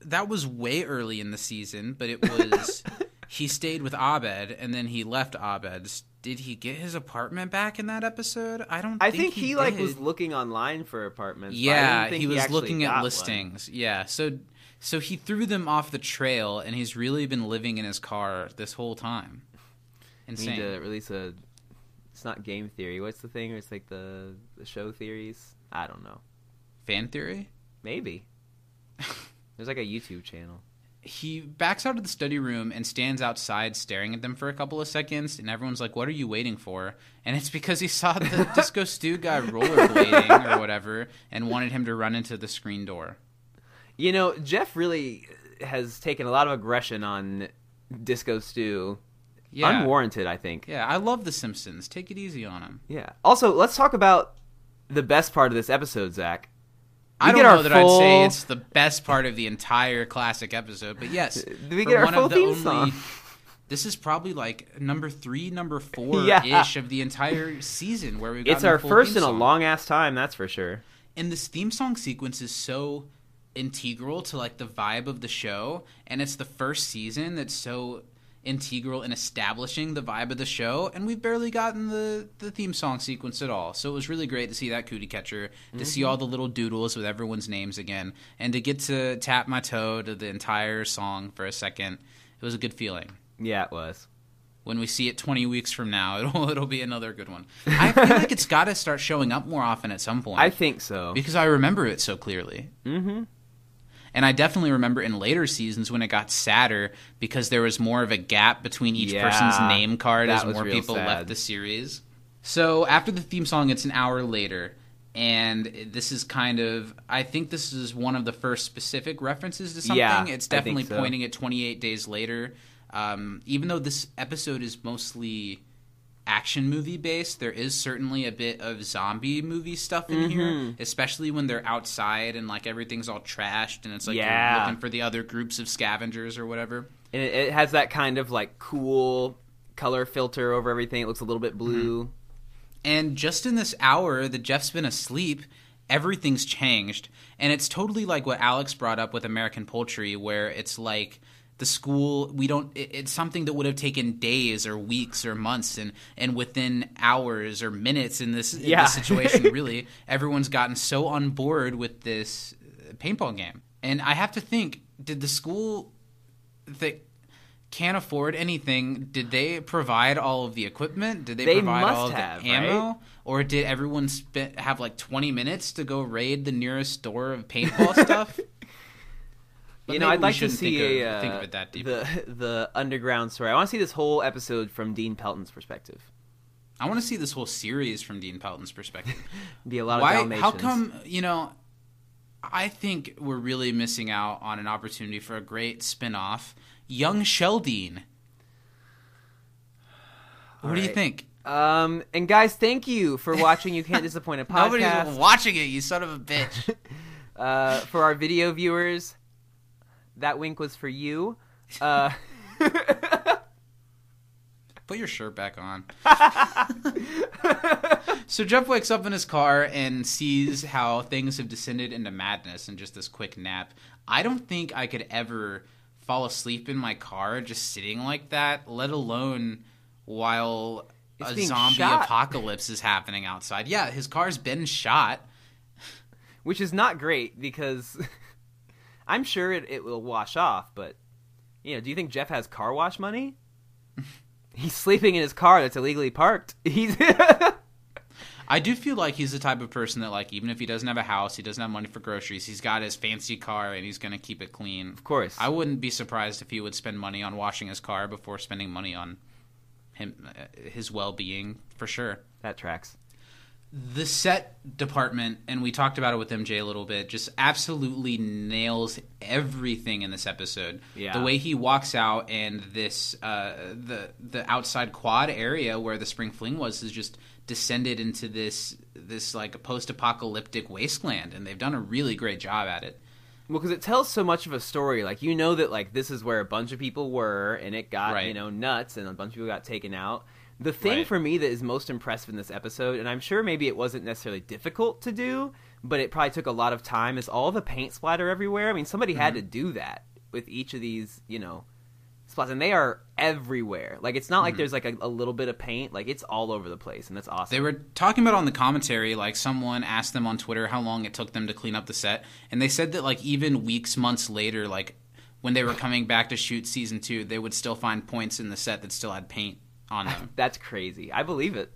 that was way early in the season, but it was he stayed with Abed and then he left Abed's. Did he get his apartment back in that episode? I don't. I think, think he, like did. was looking online for apartments. Yeah, think he was looking at one. listings. Yeah, so so he threw them off the trail, and he's really been living in his car this whole time. We Insane. need to release a. It's not game theory. What's the thing? It's like the the show theories. I don't know. Fan theory. Maybe. There's like a YouTube channel. He backs out of the study room and stands outside staring at them for a couple of seconds and everyone's like what are you waiting for and it's because he saw the disco stew guy rollerblading or whatever and wanted him to run into the screen door You know, Jeff really has taken a lot of aggression on Disco Stew. yeah Unwarranted, I think. yeah i love the simpsons take it easy on him Yeah. Also, let's talk about the best part of this episode, Zach. We I don't know that I'd say it's the best part of the entire classic episode but yes we get our one full of the theme only song? this is probably like number three, number four Yeah. ish of the entire season where we got It's our first in a long ass time, that's for sure. and this theme song sequence is so integral to like the vibe of the show and it's the first season that's so integral in establishing the vibe of the show and we've barely gotten the the theme song sequence at all so it was really great to see that cootie catcher to see all the little doodles with everyone's names again and to get to tap my toe to the entire song for a second it was a good feeling Yeah, it was. when we see it 20 weeks from now it'll it'll be another good one i feel like it's got to start showing up more often at some point I think so. because I remember it so clearly. Mm-hmm. And I definitely remember in later seasons when it got sadder because there was more of a gap between each Yeah, person's name card as more people sad. left the series. So after the theme song, it's an hour later. And this is kind of, I think this is one of the first specific references to something. Yeah, it's definitely so. pointing at 28 days later. Um, even though this episode is mostly action movie based, there is certainly a bit of zombie movie stuff in Mm-hmm. here, especially when they're outside and like everything's all trashed and it's like Yeah. you're looking for the other groups of scavengers or whatever. And it, it has that kind of like cool color filter over everything. It looks a little bit blue. And just in this hour that Jeff's been asleep, everything's changed. And it's totally like what Alex brought up with American Poultry, where it's like the school we don't it- it's something that would have taken days or weeks or months and and within hours or minutes in this, in Yeah. this situation really everyone's gotten so on board with this uh, paintball game and i have to think did the school that can't afford anything did they provide all of the equipment did they, They provide all of have, the ammo right? or did everyone spend have like 20 minutes to go raid the nearest store of paintball stuff But you know, I'd like to see think a, of, uh, think of it that deep the the underground story. I want to see this whole episode from Dean Pelton's perspective. i want to see this whole series from dean pelton's perspective Be a lot of Dalmatians. how come you know i think we're really missing out on an opportunity for a great spin-off young Sheldon. what do you think Um, and guys, thank you for watching. You can't disappoint a podcast. nobody's watching it you son of a bitch Uh, for our video viewers, that wink was for you. Uh, Put your shirt back on. so Jeff wakes up in his car and sees how things have descended into madness in just this quick nap. I don't think I could ever fall asleep in my car just sitting like that, let alone while It's a zombie shot. apocalypse is happening outside. Yeah, his car's been shot. which is not great because I'm sure it, it will wash off. But you know, do you think Jeff has car wash money? He's sleeping in his car that's illegally parked. He's I do feel like he's the type of person that, like, even if he doesn't have a house, he doesn't have money for groceries, he's got his fancy car and he's going to keep it clean. of course. I wouldn't be surprised if he would spend money on washing his car before spending money on him uh, his well-being for sure. that tracks. The set department and we talked about it with MJ a little bit just absolutely nails everything in this episode. Yeah. The way he walks out and this uh, the the outside quad area where the spring fling was is just descended into this this like a post-apocalyptic wasteland and they've done a really great job at it. Well, because it tells so much of a story. Like you know that like this is where a bunch of people were, and it got Right. you know nuts, and a bunch of people got taken out. The thing Right. for me that is most impressive in this episode, and I'm sure maybe it wasn't necessarily difficult to do, but it probably took a lot of time, is all the paint splatter everywhere. I mean, somebody Mm-hmm. had to do that with each of these, you know, spots, and they are everywhere. Like it's not Mm-hmm. like there's like a, a little bit of paint. Like it's all over the place, and that's awesome. They were talking about on the commentary, like someone asked them on Twitter how long it took them to clean up the set, and they said that like even weeks, months later, like when they were coming back to shoot season two, they would still find points in the set that still had paint on them. That's crazy. I believe it.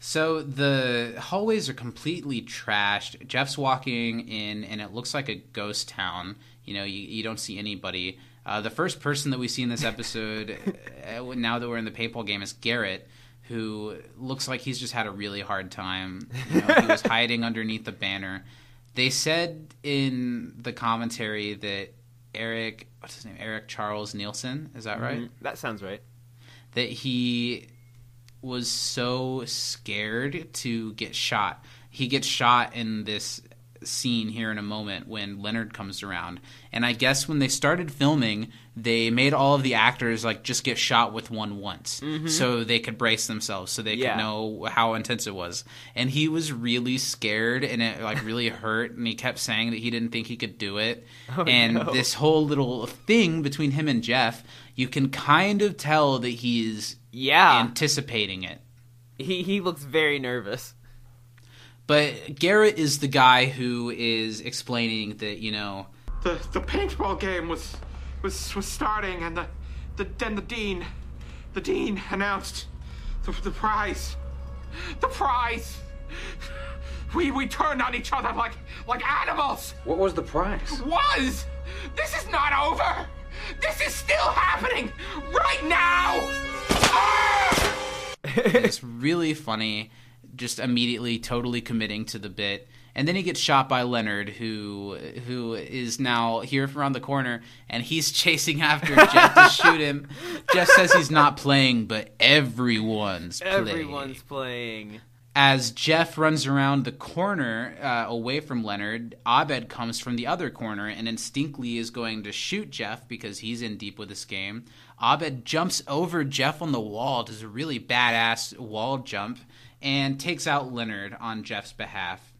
So the hallways are completely trashed. Jeff's walking in, and it looks like a ghost town. You know, you, you don't see anybody. Uh, the first person that we see in this episode, uh, now that we're in the paintball game, is Garrett, who looks like he's just had a really hard time. You know, he was hiding underneath the banner. They said in the commentary that Eric, what's his name, Eric Charles Nielsen, is that right? Mhm. That sounds right. That he was so scared to get shot. He gets shot in this scene here in a moment when Leonard comes around. And I guess when they started filming, they made all of the actors like just get shot with one once mm-hmm. so they could brace themselves so they Yeah. could know how intense it was. And he was really scared and it like really hurt and he kept saying that he didn't think he could do it. Oh, and no. this whole little thing between him and Jeff, you can kind of tell that he's Yeah, anticipating it. he he looks very nervous. But Garrett is the guy who is explaining that, you know, the the paintball game was was was starting and the the then the dean the dean announced the, the prize the prize we we turned on each other like like animals What was the prize? was this is not over this is still happening right now Ah! it's really funny, just immediately totally committing to the bit. And then he gets shot by Leonard, who who is now here from around the corner, and he's chasing after Jeff to shoot him. Jeff says he's not playing, but everyone's playing. Everyone's playing. As Jeff runs around the corner uh, away from Leonard, Abed comes from the other corner and instinctively is going to shoot Jeff because he's in deep with this game. Abed jumps over Jeff on the wall, does a really badass wall jump, and takes out Leonard on Jeff's behalf.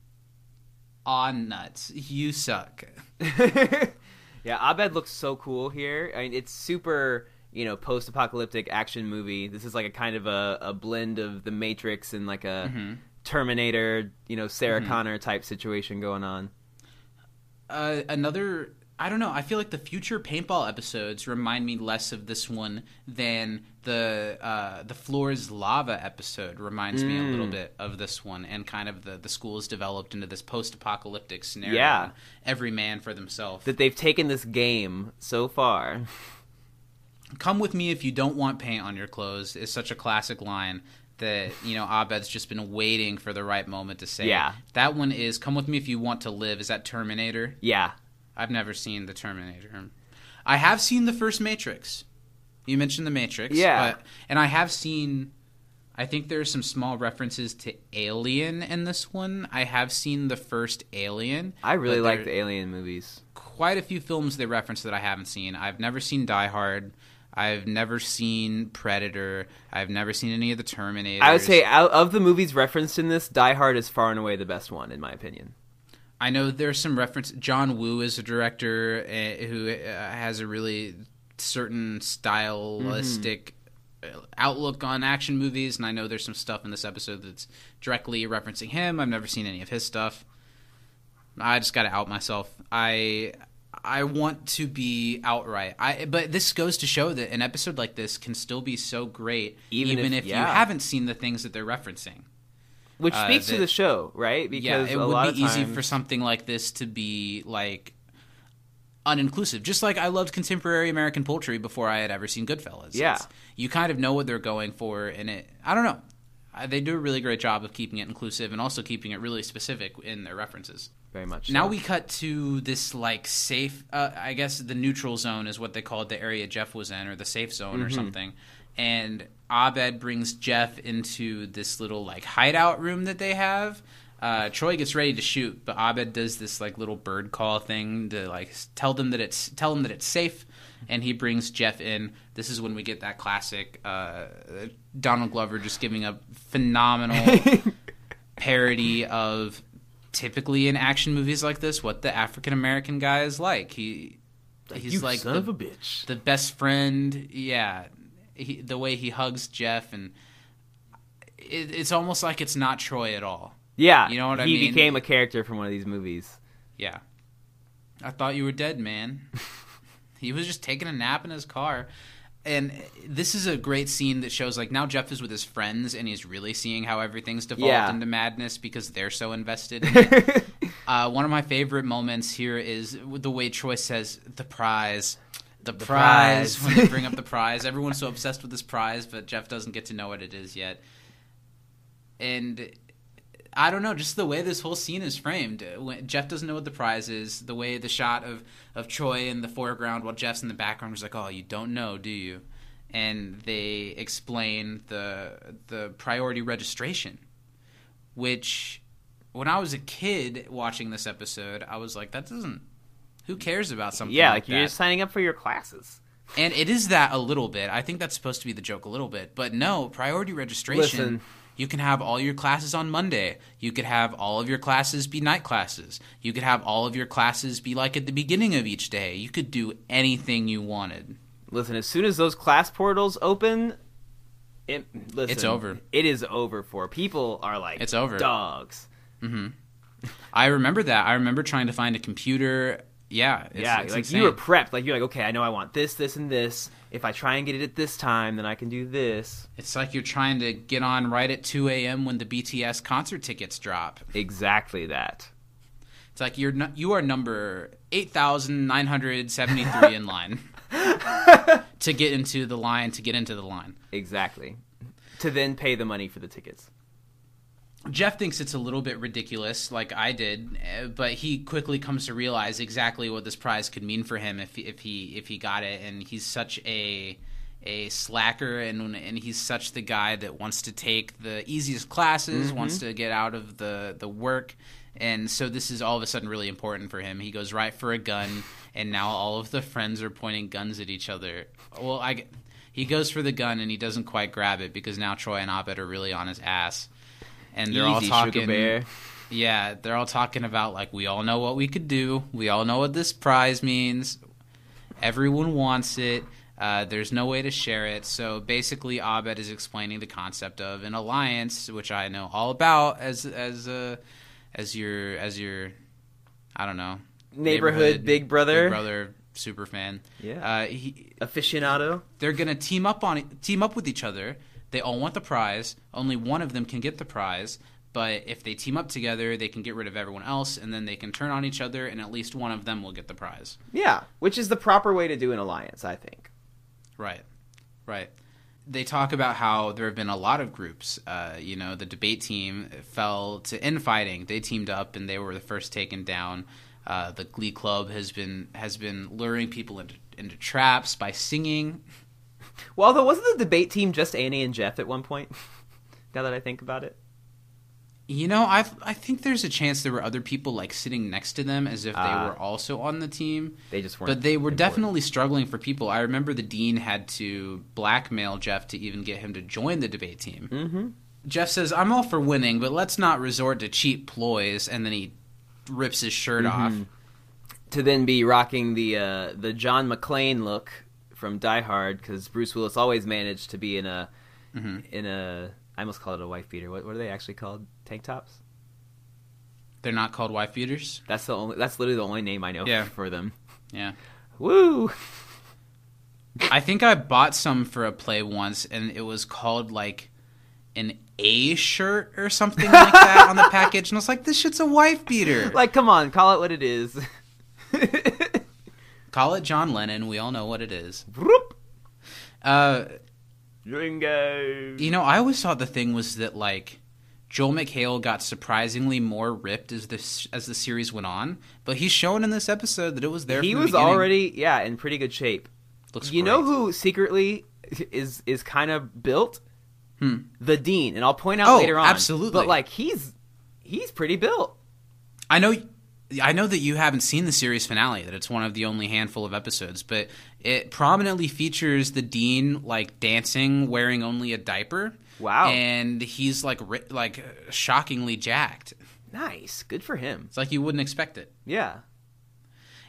Aw, nuts. You suck. Yeah, Abed looks so cool here. I mean, it's super, you know, post-apocalyptic action movie. This is like a kind of a, a blend of The Matrix and like a Mm-hmm. Terminator, you know, Sarah Connor type situation going on. uh, another I don't know. I feel like the future paintball episodes remind me less of this one than the uh, the floors lava episode reminds me a little bit of this one, and kind of the the school is developed into this post apocalyptic scenario. Yeah. every man for themselves. That they've taken this game so far. Come with me if you don't want paint on your clothes is such a classic line that you know Abed's just been waiting for the right moment to say. Yeah. that one is "Come with me if you want to live." Is that Terminator? Yeah. I've never seen the Terminator. I have seen the first Matrix. You mentioned the Matrix, Yeah. but, and I have seen. I think there are some small references to Alien in this one. I have seen the first Alien. I really like the Alien movies. quite a few films they reference that I haven't seen. I've never seen Die Hard. I've never seen Predator. I've never seen any of the Terminators. I would say out of the movies referenced in this, Die Hard is far and away the best one in my opinion. I know there's some reference. John Woo is a director uh, who uh, has a really certain stylistic uh outlook on action movies, and I know there's some stuff in this episode that's directly referencing him. I've never seen any of his stuff. I just got to out myself. I I want to be outright. I but this goes to show that an episode like this can still be so great, Even even, if- if, yeah. you haven't seen the things that they're referencing. Which Uh, speaks to the show, right? Because yeah, it would be of easy for something like this to be like uninclusive. Just like I loved contemporary American poultry before I had ever seen Goodfellas. Yeah. It's- you kind of know what they're going for, and it. I don't know. Uh, They do a really great job of keeping it inclusive and also keeping it really specific in their references. Very much. Now so. we cut to this like safe. Uh, I guess the neutral zone is what they called the area Jeff was in, or the safe zone, Mm-hmm. or something. And Abed brings Jeff into this little like hideout room that they have. Uh, Troy gets ready to shoot, but Abed does this like little bird call thing to like tell them that it's tell him that it's safe, and he brings Jeff in. This is when we get that classic uh, Donald Glover just giving a phenomenal parody of typically in action movies like this what the African American guy is like. He he's you like son the, of a bitch. the best friend. Yeah, he, the way he hugs Jeff, and it, it's almost like it's not Troy at all. Yeah, You know what I mean. he became a character from one of these movies. Yeah, I thought you were dead, man. he was just taking a nap in his car. And this is a great scene that shows like now Jeff is with his friends and he's really seeing how everything's devolved Yeah. into madness because they're so invested in it. uh, one of my favorite moments here is the way Troy says the prize. The, prize, prize. when they bring up the prize. Everyone's so obsessed with this prize, but Jeff doesn't get to know what it is yet. And I don't know, just the way this whole scene is framed. Uh, When Jeff doesn't know what the prize is. The way the shot of of Troy in the foreground while Jeff's in the background is like, "Oh, you don't know, do you?" And they explain the the priority registration, which when I was a kid watching this episode, I was like, "That doesn't. Who cares about something?" Yeah, like like you're that? just signing up for your classes. And it is that a little bit. I think that's supposed to be the joke a little bit. But no, priority registration. Listen. You can have all your classes on Monday. You could have all of your classes be night classes. You could have all of your classes be like at the beginning of each day. You could do anything you wanted. Listen, as soon as those class portals open, it, listen, It's over. It is over for people are like It's over. dogs. Mm-hmm. I remember that. I remember trying to find a computer. Yeah, it's, yeah, it's like insane. you were prepped. Like you're like, okay, I know I want this, this, and this. If I try and get it at this time, then I can do this. It's like you're trying to get on right at 2 a.m. when the BTS concert tickets drop. Exactly that. It's like you're nu- you are number eight thousand nine hundred seventy three in line to get into the line to get into the line. Exactly. To then pay the money for the tickets. Jeff thinks it's a little bit ridiculous, like I did, eh, but he quickly comes to realize exactly what this prize could mean for him if if he if he got it, and he's such a a slacker and and he's such the guy that wants to take the easiest classes, wants to get out of the the work, and so this is all of a sudden really important for him. He goes right for a gun, and now all of the friends are pointing guns at each other. Well, I he goes for the gun and he doesn't quite grab it because now Troy and Abed are really on his ass and they're all talking. Yeah, they're all talking about like we all know what we could do. We all know what this prize means. Everyone wants it. Uh, there's no way to share it. So basically, Abed is explaining the concept of an alliance, which I know all about as as uh, as your as your I don't know Neighborhood Big Brother. Big brother super fan. Yeah. uh, he, Aficionado. they're gonna team up on team up with each other. They all want the prize. Only one of them can get the prize. But if they team up together, they can get rid of everyone else, and then they can turn on each other, and at least one of them will get the prize. Yeah, which is the proper way to do an alliance, I think. Right, right. They talk about how there have been a lot of groups. Uh, you know, the debate team fell to infighting. They teamed up, and they were the first taken down. Uh, the Glee Club has been has been luring people into into traps by singing. Well, although wasn't the debate team just Annie and Jeff at one point? now that I think about it. You know, I I think there's a chance there were other people like sitting next to them as if they Ah. were also on the team. They just weren't. But they were important. definitely struggling for people. I remember the dean had to blackmail Jeff to even get him to join the debate team. Mm-hmm. Jeff says, "I'm all for winning, but let's not resort to cheap ploys." And then he rips his shirt off. to then be rocking the uh, the John McClane look from Die Hard because Bruce Willis always managed to be in a Mm-hmm. in a I almost call it a wife beater. What, what are they actually called? Tank tops. They're not called wife beaters. That's the only. That's literally the only name I know Yeah. for them. Yeah. Woo! I think I bought some for a play once, and it was called like an A shirt or something like that on the package, and I was like, "This shit's a wife beater." Like, come on, call it what it is. Call it John Lennon. We all know what it is. Uh, Ringo. you know, I always thought the thing was that like Joel McHale got surprisingly more ripped as this as the series went on, but he's shown in this episode that it was there. He the was beginning. already yeah in pretty good shape. Looks you great. know who secretly is is kind of built? The dean, and I'll point out Hmm. Oh, later on. absolutely. But like he's he's pretty built. I know. I know that you haven't seen the series finale; that it's one of the only handful of episodes, but it prominently features the dean like dancing, wearing only a diaper. Wow. And he's like ri- like shockingly jacked. Nice, good for him. It's like you wouldn't expect it. Yeah.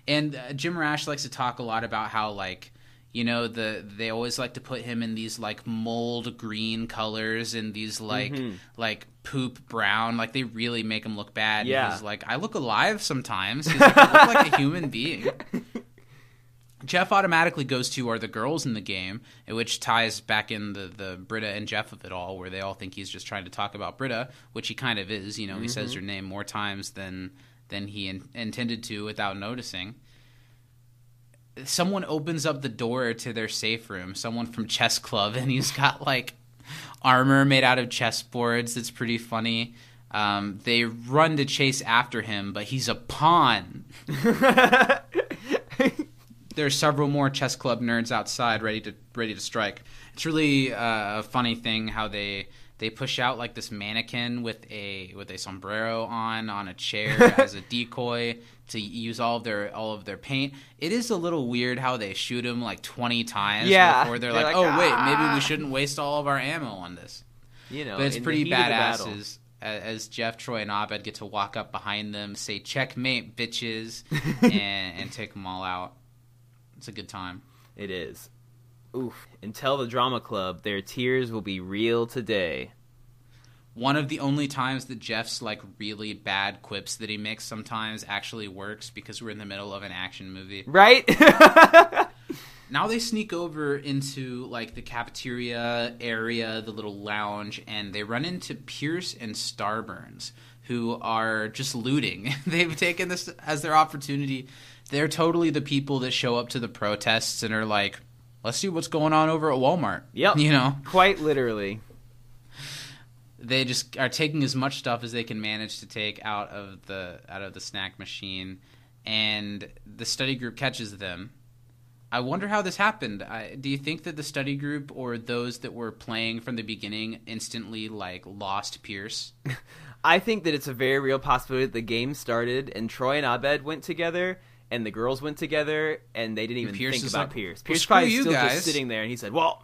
And uh, Jim Rash likes to talk a lot about how like you know the they always like to put him in these like mold green colors and these like Mm-hmm. like poop brown. Like they really make him look bad Yeah. he's like i look alive sometimes he's like, I look like a human being. Jeff automatically goes to are the girls in the game which ties back in the the britta and jeff of it all where they all think he's just trying to talk about britta which he kind of is. You know he says her name more times than than he in, intended to without noticing someone opens up the door to their safe room, someone from chess club, and he's got like armor made out of chessboards. It's pretty funny. Um, they run to chase after him, but he's a pawn. there are several more chess club nerds outside, ready to ready to strike. It's really uh, a funny thing how they they push out like this mannequin with a with a sombrero on on a chair as a decoy to use all of their all of their paint. It is a little weird how they shoot him like twenty times Yeah. before they're, They're like, like, "Oh wait, maybe "Ah." we shouldn't waste all of our ammo on this." You know, But it's pretty heat of the badass as, as Jeff, Troy, and Abed get to walk up behind them, say "checkmate, bitches," and, and take them all out. It's a good time. It is. Oof. And tell the drama club their tears will be real today. One of the only times that Jeff's like really bad quips that he makes sometimes actually works because we're in the middle of an action movie. Right? Now they sneak over into like the cafeteria area, the little lounge, and they run into Pierce and Starburns, who are just looting. They've taken this as their opportunity. They're totally the people that show up to the protests and are like, "Let's see what's going on over at Walmart." Yep. You know, Quite literally. they just are taking as much stuff as they can manage to take out of the out of the snack machine, and the study group catches them. I wonder how this happened. I, do you think that the study group or those that were playing from the beginning instantly like lost Pierce? I think that it's a very real possibility that the game started and Troy and Abed went together and the girls went together and they didn't even Pierce think about like, Pierce. Pierce screw probably still guys." just sitting there and he said, "Well,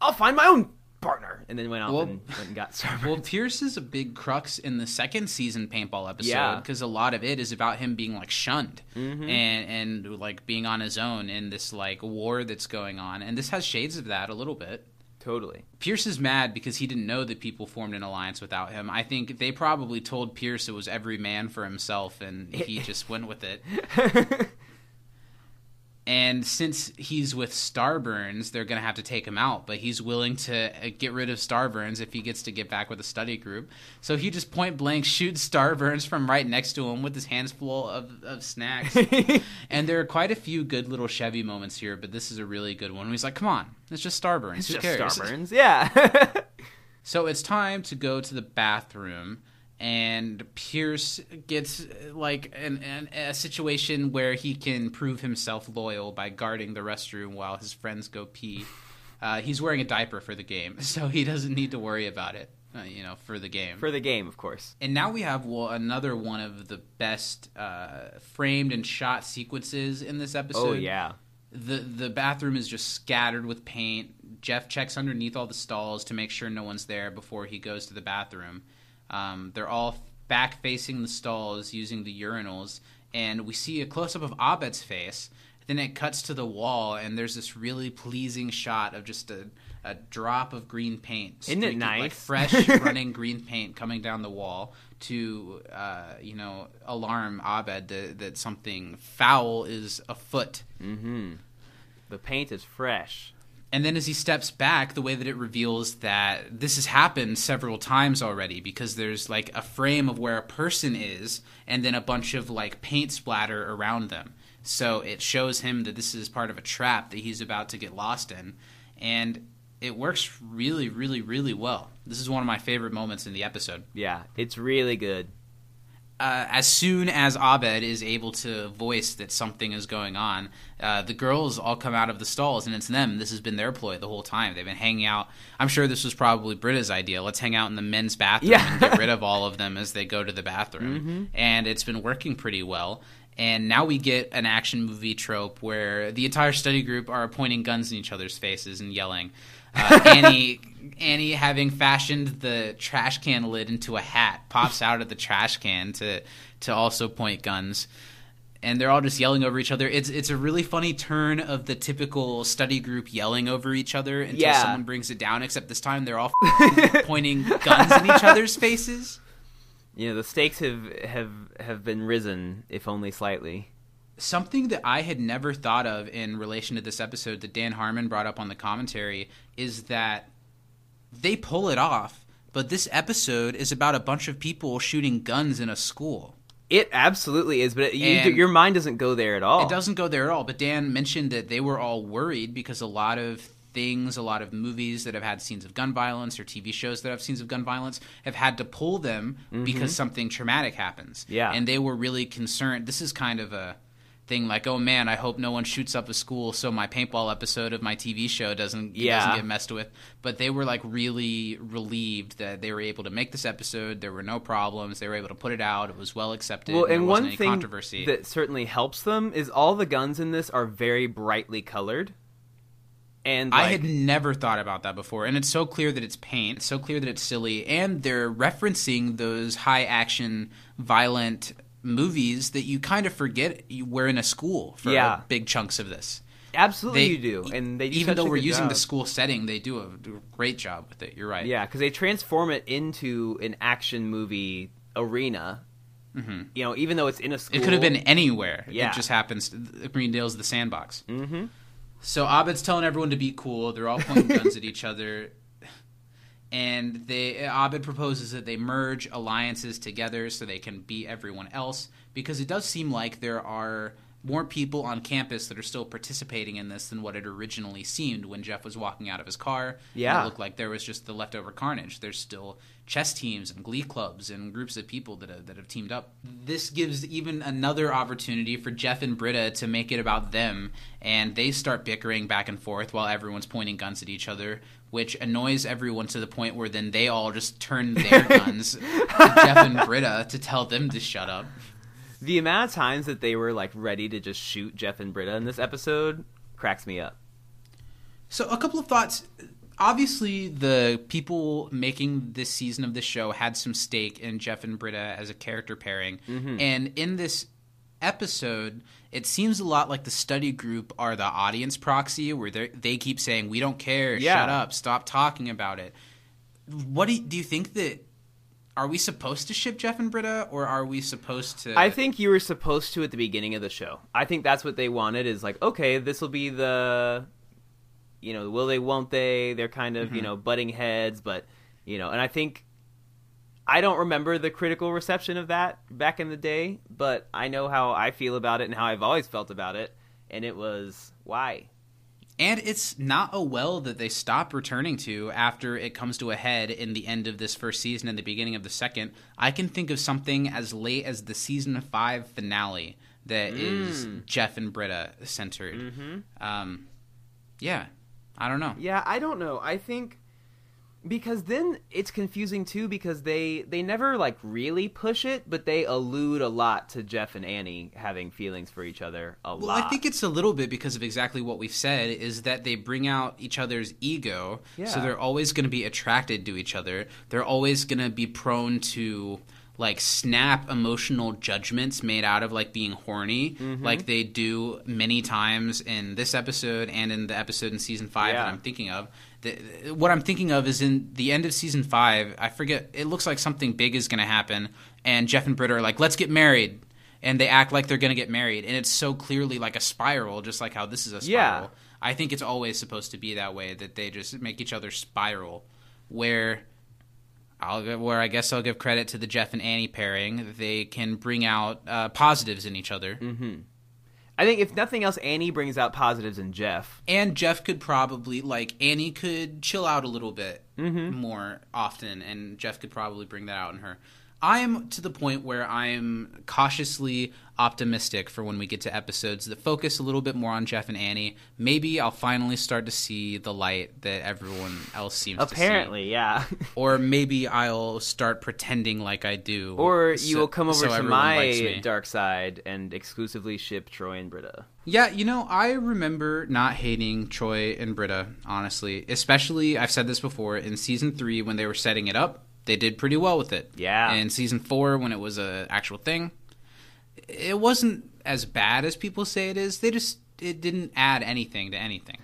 I'll- find my own partner," and then went off Well- and went and got Starburns. Well, Pierce is a big crux in the second season paintball episode Yeah. because a lot of it is about him being like shunned Mm-hmm. and and like being on his own in this like war that's going on, and this has shades of that a little bit. Totally. Pierce is mad because he didn't know that people formed an alliance without him. I think they probably told Pierce it was every man for himself, and he just went with it. And since he's with Starburns, they're going to have to take him out, but he's willing to uh, get rid of Starburns if he gets to get back with the study group. So he just point blank shoots Starburns from right next to him with his hands full of, of snacks. and there are quite a few good little Chevy moments here, but this is a really good one. He's like, come on, it's just Starburns. It's Who just cares? Starburns. Yeah. So it's time to go to the bathroom, and Pierce gets like an, an, a situation where he can prove himself loyal by guarding the restroom while his friends go pee. Uh, he's wearing a diaper for the game, so he doesn't need to worry about it. Uh, you know, for the game. For the game, of course. And now we have well, another one of the best uh, framed and shot sequences in this episode Oh yeah. the the bathroom is just scattered with paint. Jeff checks underneath all the stalls to make sure no one's there before he goes to the bathroom. Um, they're all back facing the stalls using the urinals, and we see a close up of Abed's face. Then it cuts to the wall, and there's this really pleasing shot of just a, a drop of green paint. Isn't it streaking- Like fresh running green paint coming down the wall to, uh, you know, alarm Abed that, that something foul is afoot. The paint is fresh. And then as he steps back, the way that it reveals that this has happened several times already because there's like a frame of where a person is and then a bunch of like paint splatter around them. So it shows him that this is part of a trap that he's about to get lost in. And it works really, really, really well. This is one of my favorite moments in the episode. Yeah, it's really good. Uh, as soon as Abed is able to voice that something is going on, uh, the girls all come out of the stalls, and it's them. This has been their ploy the whole time. They've been hanging out. I'm sure this was probably Britta's idea. Let's hang out in the men's bathroom Yeah. and get rid of all of them as they go to the bathroom. And it's been working pretty well. And now we get an action movie trope where the entire study group are pointing guns in each other's faces and yelling. Uh, Annie, Annie, having fashioned the trash can lid into a hat, pops out of the trash can to to also point guns. and they're all just yelling over each other. It's it's a really funny turn of the typical study group yelling over each other until Yeah. someone brings it down. Except this time they're all pointing guns in each other's faces. You know, the stakes have have have been risen, if only slightly. Something that I had never thought of in relation to this episode that Dan Harmon brought up on the commentary is that they pull it off, but this episode is about a bunch of people shooting guns in a school. It absolutely is, but you, your mind doesn't go there at all. It doesn't go there at all. But Dan mentioned that they were all worried because a lot of things, a lot of movies that have had scenes of gun violence or TV shows that have scenes of gun violence have had to pull them because something traumatic happens. Mm-hmm. Yeah. And they were really concerned. This is kind of a thing like, oh man, I hope no one shoots up a school so my paintball episode of my TV show doesn't, Yeah. doesn't get messed with. But they were like really relieved that they were able to make this episode. There were no problems. They were able to put it out. It was well accepted. Well, there and wasn't one thing controversy. that certainly helps them is all the guns in this are very brightly colored. And I had never thought about that before, and it's so clear that it's paint. It's so clear that it's silly, and they're referencing those high action, violent movies that you kind of forget you were in a school for Yeah. big chunks of this. absolutely They- you do, and they do even though we're using the school setting, they do a, do a great job with it. You're right. Yeah, because they transform it into an action movie arena. Mm-hmm. You know, even though it's in a school, It could have been anywhere. Yeah. It just happens. Greendale's the sandbox. Mm-hmm. So Abed's telling everyone to be cool. They're all pointing guns at each other. And they Abed proposes that they merge alliances together so they can beat everyone else because it does seem like there are more people on campus that are still participating in this than what it originally seemed when Jeff was walking out of his car. Yeah. it looked like there was just the leftover carnage. There's still chess teams and glee clubs and groups of people that have, that have teamed up. This gives even another opportunity for Jeff and Britta to make it about them, and they start bickering back and forth while everyone's pointing guns at each other, which annoys everyone to the point where then they all just turn their guns at Jeff and Britta to tell them to shut up. the amount of times that they were like ready to just shoot Jeff and Britta in this episode cracks me up. So, a couple of thoughts. Obviously, the people making this season of this show had some stake in Jeff and Britta as a character pairing. Mm-hmm. And in this episode, it seems a lot like the study group are the audience proxy, where they they keep saying, "We don't care. Yeah. Shut up. Stop talking about it." What do you, do you think that? Are we supposed to ship Jeff and Britta, or are we supposed to? I think you were supposed to at the beginning of the show. I think that's what they wanted is like, okay, this will be the you know, will they won't they? They're kind of, mm-hmm. you know, butting heads, but you know, and I think I don't remember the critical reception of that back in the day, but I know how I feel about it and how I've always felt about it, and it was why. And it's not a well that they stop returning to after it comes to a head in the end of this first season and the beginning of the second. I can think of something as late as the season five finale that is Jeff and Britta centered. Um, yeah, I don't know. Yeah, I don't know. I think because then it's confusing too because they they never like really push it, but they allude a lot to Jeff and Annie having feelings for each other a Well, lot. I think it's a little bit because of exactly what we've said is that they bring out each other's ego. So they're always going to be attracted to each other. They're always going to be prone to like snap emotional judgments made out of like being horny Mm-hmm. like they do many times in this episode and in the episode in season 5 that I'm thinking of. The, what I'm thinking of is in the end of season 5, I forget it looks like something big is going to happen and Jeff and Britta are like let's get married and they act like they're going to get married and it's so clearly like a spiral just like how this is a spiral Yeah. i think it's always supposed to be that way that they just make each other spiral where I'll where I guess I'll give credit to the Jeff and Annie pairing. They can bring out uh, positives in each other, I think if nothing else, Annie brings out positives in Jeff. and Jeff could probably like Annie could chill out a little bit Mm-hmm. more often, and Jeff could probably bring that out in her. I am to the point where I am cautiously optimistic for when we get to episodes that focus a little bit more on Jeff and Annie. Maybe I'll finally start to see the light that everyone else seems to see. Apparently, yeah. or maybe I'll start pretending like I do, or you so- will come over so to my dark side and exclusively ship Troy and Britta. Yeah, you know, I remember not hating Troy and Britta, honestly. Especially, I've said this before, in season three when they were setting it up, they did pretty well with it. Yeah. In season four, when it was a actual thing, it wasn't as bad as people say it is. They just it didn't add anything to anything.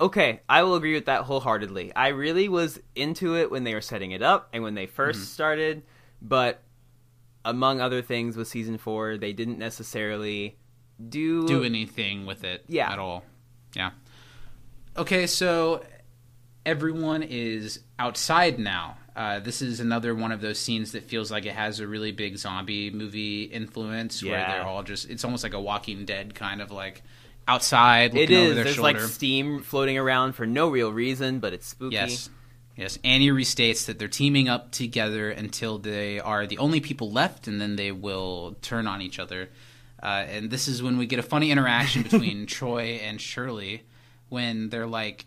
Okay, I will agree with that wholeheartedly. I really was into it when they were setting it up and when they 1st Mm-hmm. started, but among other things with season 4, they didn't necessarily do do anything with it Yeah. at all. Yeah. Okay, so everyone is outside now. Uh, this is another one of those scenes that feels like it has a really big zombie movie influence where they're all just it's almost like a walking dead kind of like outside It looking over their There's shoulder. like steam floating around for no real reason, but it's spooky. Yes. Yes. Annie restates that they're teaming up together until they are the only people left, and then they will turn on each other. Uh, and this is when we get a funny interaction between Troy and Shirley when they're like,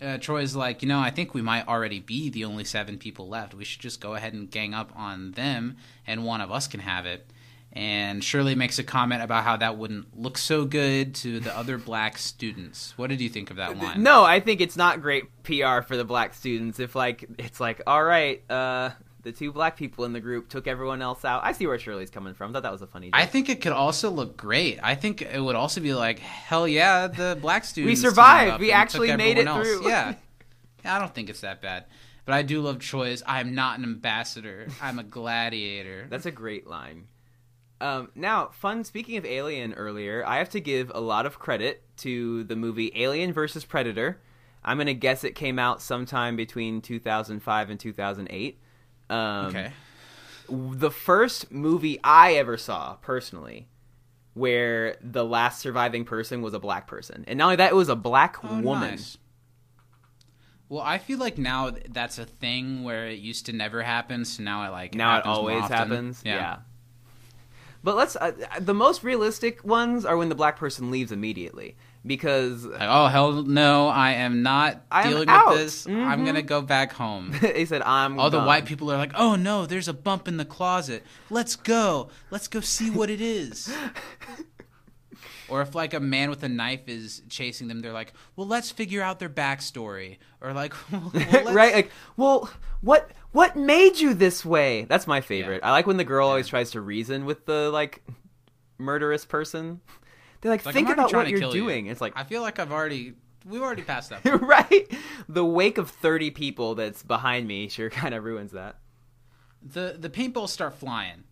uh, Troy's like, you know, I think we might already be the only seven people left. We should just go ahead and gang up on them, and one of us can have it. And Shirley makes a comment about how that wouldn't look so good to the other black students. What did you think of that line? No, I think it's not great PR for the black students if like it's like, all right, uh the two black people in the group took everyone else out. I see where Shirley's coming from. I thought that was a funny joke. I think it could also look great. I think it would also be like, hell yeah, the black students. we survived. We actually made it else. through. Yeah. yeah, I don't think it's that bad. But I do love Troy's. I'm not an ambassador. I'm a gladiator. That's a great line. Um, now, fun. Speaking of Alien earlier, I have to give a lot of credit to the movie Alien versus Predator. I'm gonna guess it came out sometime between 2005 and 2008. Um, okay. the first movie I ever saw personally where the last surviving person was a black person. And not only that, it was a black Oh, woman. nice. Well, I feel like now that's a thing where it used to never happen. So now it like Now it always happens. Yeah. But let's uh, the most realistic ones are when the black person leaves immediately because Like, oh hell no! I am not I dealing out. with this. I'm Mhm. gonna go back home. they said I'm All the white people are like, "Oh no, there's a bump in the closet. Let's go. Let's go see what it is." or if like a man with a knife is chasing them, they're like, "Well, let's figure out their backstory." Or like, well, let's- right like well what what made you this way that's my favorite i like when the girl always tries to reason with the like murderous person they're like, Like, think about what you're kill you. doing it's like I feel like I've already we've already passed that. right the wake of 30 people that's behind me sure kind of ruins that the the paintballs start flying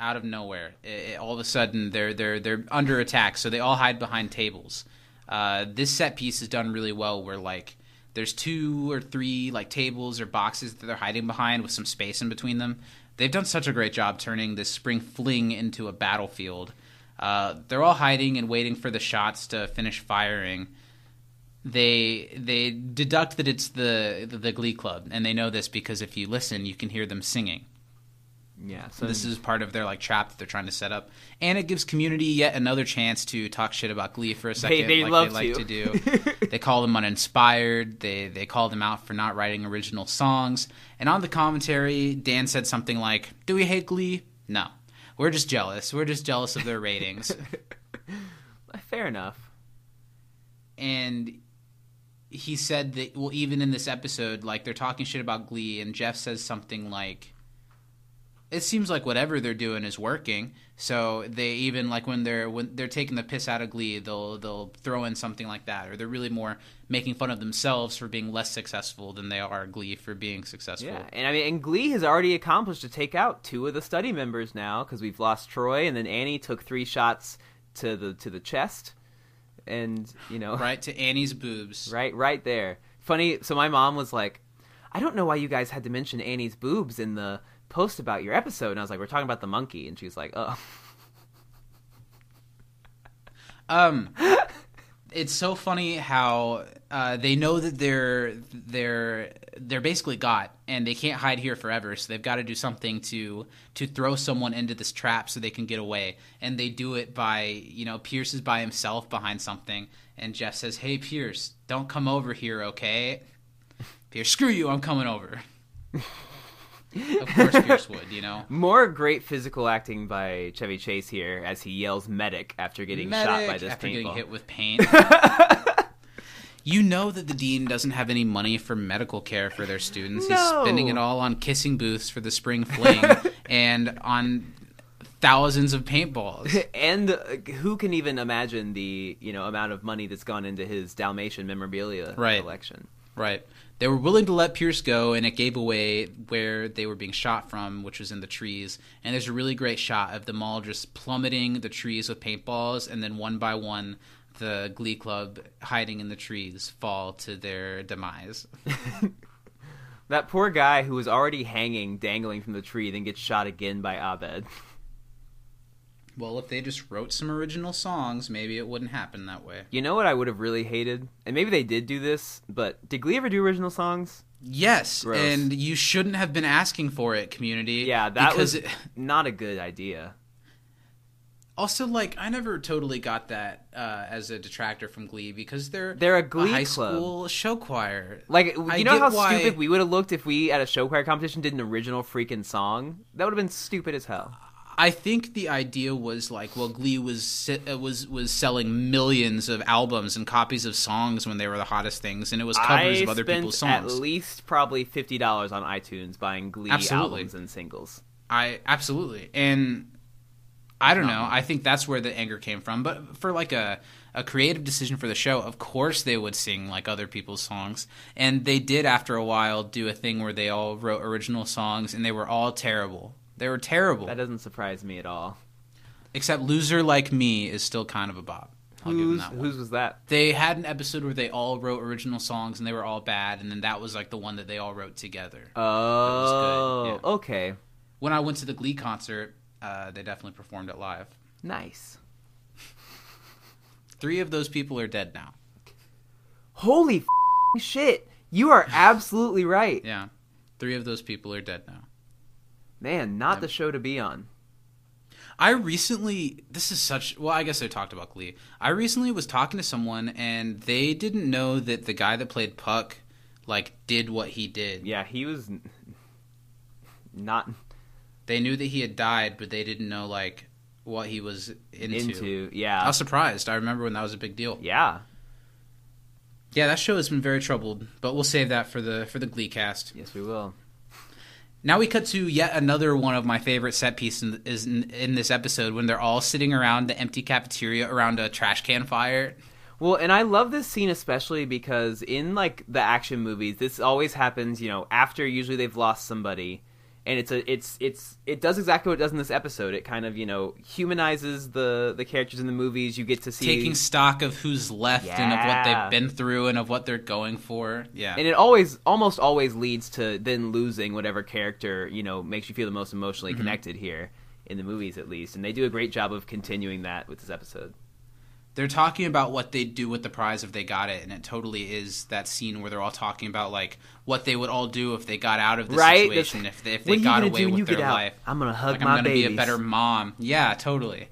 out of nowhere. It, it- all of a sudden, they're they're they're under attack, so they all hide behind tables. Uh, this set piece is done really well, where like there's two or three like tables or boxes that they're hiding behind with some space in between them. They've done such a great job turning this spring fling into a battlefield. Uh, they're all hiding and waiting for the shots to finish firing they they deduct that it's the the Glee Club, and they know this because if you listen, you can hear them singing. yeah so This is part of their like trap that they're trying to set up, and it gives community yet another chance to talk shit about Glee for a second, they like love they like to. to do. they call them uninspired. They they call them out for not writing original songs. And on the commentary, Dan said something like, "Do we hate Glee? No, we're just jealous. We're just jealous of their ratings." fair enough and he said that well even in this episode like they're talking shit about glee and jeff says something like it seems like whatever they're doing is working so they even like when they're when they're taking the piss out of glee they'll they'll throw in something like that or they're really more making fun of themselves for being less successful than they are glee for being successful. Yeah and i mean and glee has already accomplished to take out two of the study members now because we've lost troy and then annie took three shots to the to the chest and you know. Right to annie's boobs. Right right there. Funny so my mom was like i don't know why you guys had to mention annie's boobs in the post about your episode and i was like we're talking about the monkey and she was like oh Um, it's so funny how uh, they know that they're they're they're basically got, and they can't hide here forever. So they've got to do something to to throw someone into this trap so they can get away. And they do it by you know Pierce is by himself behind something, and Jeff says, "Hey Pierce, don't come over here, okay?" Pierce, screw you, I'm coming over. of course, Pierce would, you know. more great physical acting by chevy chase here as he yells medic after getting shot by Medic this after paintball getting hit with paint. you know that the dean doesn't have any money for medical care for their students. He's spending it all on kissing booths for the spring fling and on thousands of paintballs. and uh, who can even imagine the you know amount of money that's gone into his Dalmatian memorabilia Right. collection? Right. They were willing to let Pierce go, and it gave away where they were being shot from, which was in the trees. And there's a really great shot of them all just plummeting the trees with paintballs, and then one by one, the Glee Club hiding in the trees fall to their demise. That poor guy who was already hanging, dangling from the tree, then gets shot again by Abed. Well, if they just wrote some original songs, maybe it wouldn't happen that way. You know what I would have really hated, and maybe they did do this, but did Glee ever do original songs? Yes, Gross. and you shouldn't have been asking for it, community. Yeah, that was it- not a good idea. also like I never totally got that uh, as a detractor from Glee because they're They're a Glee high club. school show choir. Like, you I know how why- stupid we would have looked if we at a show choir competition did an original freaking song? That would have been stupid as hell. I think the idea was like, well, Glee was uh, was was selling millions of albums and copies of songs when they were the hottest things, and it was covers I of other people's at least probably fifty dollars on iTunes buying Glee Absolutely. albums and singles. I absolutely, and I don't know. I think that's where the anger came from. But for like a a creative decision for the show, of course they would sing like other people's songs, and they did after a while do a thing where they all wrote original songs, and they were all terrible. They were terrible. That doesn't surprise me at all. Except "Loser Like Me" is still kind of a bop. I'll give them that one. whose was that? They had an episode where they all wrote original songs and they were all bad, and then that was like the one that they all wrote together. Oh, good, yeah. okay, when I went to the Glee concert, uh, they definitely performed it live. nice. Three of those people are dead now. Holy shit! You are absolutely right, Yeah, three of those people are dead now. Man. Not the show to be on. I recently, this is such, well, I guess I talked about Glee. I recently was talking to someone and they didn't know that the guy that played Puck, like, did what he did. Yeah, he was not They knew that he had died, but they didn't know, like, what he was into. into. Yeah. I was surprised. I remember when that was a big deal. yeah. Yeah, that show has been very troubled, but we'll save that for the for the Glee cast. Yes, we will. Now we cut to yet another one of my favorite set pieces in, is in, in this episode when they're all sitting around the empty cafeteria around a trash can fire. Well, and I love this scene especially because in like the action movies, this always happens, you know, after usually they've lost somebody. And it's a it's it's it does exactly what it does in this episode. It kind of, you know, humanizes the the characters in the movies. You get to see taking stock of who's left and of what they've been through and of what they're going for. Yeah. and it always almost always leads to then losing whatever character, you know, makes you feel the most emotionally Mm-hmm. connected here in the movies at least. And they do a great job of continuing that with this episode. They're talking about what they'd do with the prize if they got it, and it totally is that scene where they're all talking about like what they would all do if they got out of the Right? situation, if they if they got away with their life. I'm gonna hug like my I'm gonna be a better mom. Yeah, totally.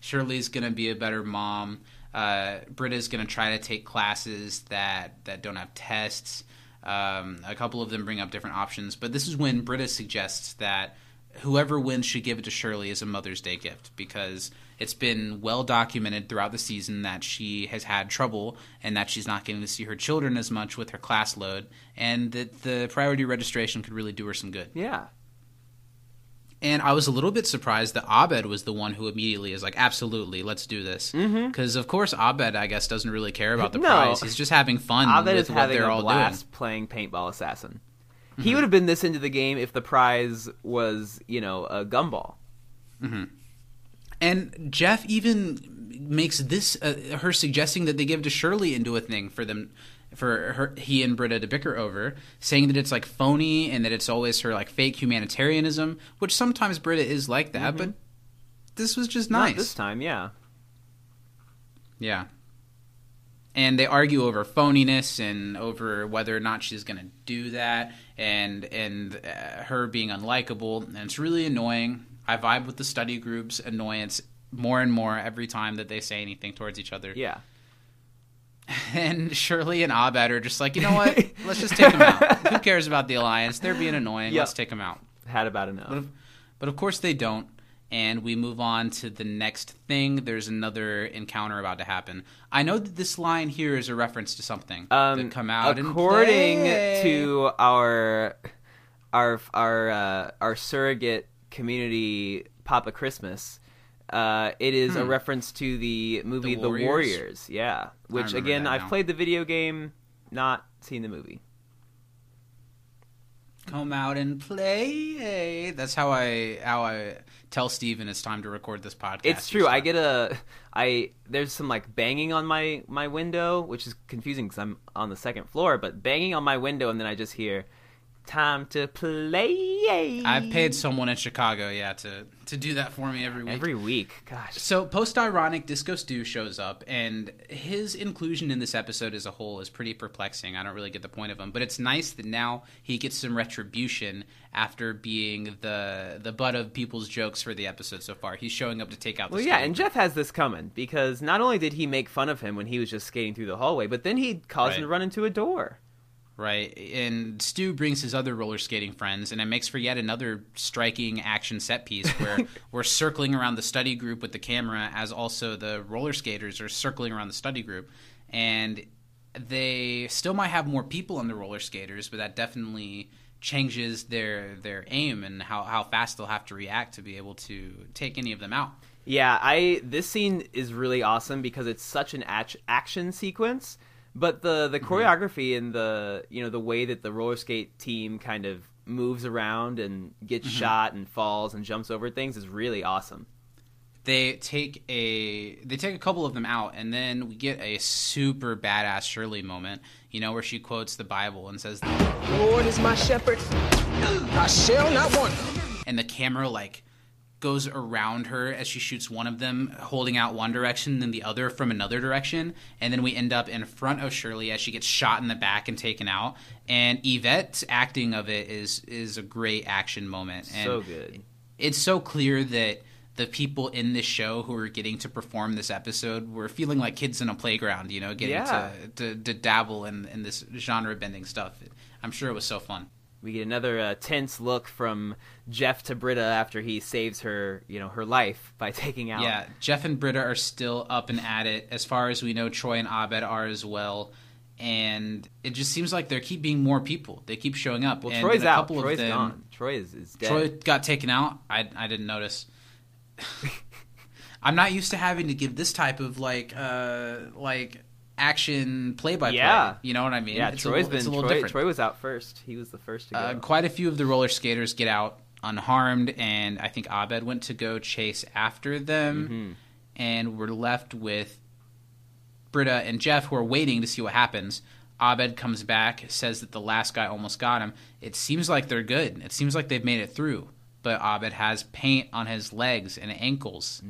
Shirley's gonna be a better mom. Uh, Britta's gonna try to take classes that that don't have tests. Um, a couple of them bring up different options, but this is when Britta suggests that whoever wins should give it to Shirley as a Mother's Day gift because it's been well documented throughout the season that she has had trouble and that she's not getting to see her children as much with her class load, and that the priority registration could really do her some good. Yeah. And I was a little bit surprised that Abed was the one who immediately is like, "Absolutely, let's do this." Because of course Abed, I guess, doesn't really care about the No. prize. He's just having fun Abed with is what having they're a blast playing paintball assassin. Mm-hmm. He would have been this into the game if the prize was, you know, a gumball. doing. And Jeff even makes this uh, her suggesting that they give to Shirley into a thing for them for her he and Britta to bicker over, saying that it's like phony and that it's always her like fake humanitarianism, which sometimes Britta is like that, but this was just nice. Not this time, yeah. Yeah. And they argue over phoniness and over whether or not she's going to do that and and uh, her being unlikable and it's really annoying. I vibe with the study group's annoyance more and more every time that they say anything towards each other. Yeah. And Shirley and Abed are just like, "You know what? Let's just take them out. Who cares about the alliance? They're being annoying. Yep. Let's take them out." Had about enough. But of, but of course they don't. And we move on to the next thing. There's another encounter about to happen. I know that this line here is a reference to something um, that come out and according to our our our uh, our surrogate community Papa Christmas. Uh, it is a Hmm. reference to the movie The The Warriors? Warriors. Yeah, which again I've played the video game, not seen the movie. Come out and play. That's how I how I tell Steven it's time to record this podcast. It's true. I get a I there's some like banging on my my window, which is confusing because I'm on the second floor. But banging on my window, and then I just hear time to play. I've paid someone in Chicago, yeah, to to do that for me every week. every week. Gosh, So post-ironic Disco Stew shows up, and his inclusion in this episode as a whole is pretty perplexing. I don't really get the point of him, but it's nice that now he gets some retribution after being the the butt of people's jokes for the episode so far. He's showing up to take out. The Well, yeah, and. Jeff has this coming because not only did he make fun of him when he was just skating through the hallway, but then he caused him to run into a door. Right? And Stu brings his other roller skating friends, and it makes for yet another striking action set piece where we're circling around the study group with the camera, as also the roller skaters are circling around the study group, and they still might have more people on the roller skaters, but that definitely changes their their aim and how, how fast they'll have to react to be able to take any of them out. Yeah, I this scene is really awesome because it's such an act- action sequence, but the the Mm-hmm. choreography and the you know the way that the roller skate team kind of moves around and gets Mm-hmm. shot and falls and jumps over things is really awesome. they take a they take a couple of them out and then we get a super badass Shirley moment, you know, where she quotes the Bible and says Lord is my shepherd. I shall not want. and the camera like goes around her as she shoots one of them holding out one direction then the other from another direction and then we end up in front of Shirley as she gets shot in the back and taken out and Yvette's acting of it is is a great action moment and so good. it's so clear that the people in this show who are getting to perform this episode were feeling like kids in a playground, you know, getting Yeah. to, to, to dabble in, in this genre bending stuff. I'm sure it was so fun. We get another uh, tense look from Jeff to Britta after he saves her, you know, her life by taking out. Yeah, Jeff and Britta are still up and at it. As far as we know, Troy and Abed are as well. And it just seems like there keep being more people. They keep showing up. Well, and Troy's out. Troy's them, gone. Troy is, is dead. Troy got taken out. I I didn't notice. I'm not used to having to give this type of like uh like action play by play. Yeah. You know what I mean? yeah, It's a Troy's little- it's a little Troy, different. Troy was out first. He was the first to go. Uh, quite a few of the roller skaters get out unharmed, and I think Abed went to go chase after them, Mm-hmm. and we're left with Britta and Jeff who are waiting to see what happens. Abed comes back, says that the last guy almost got him. It seems like they're good. It seems like they've made it through. But Abed has paint on his legs and ankles.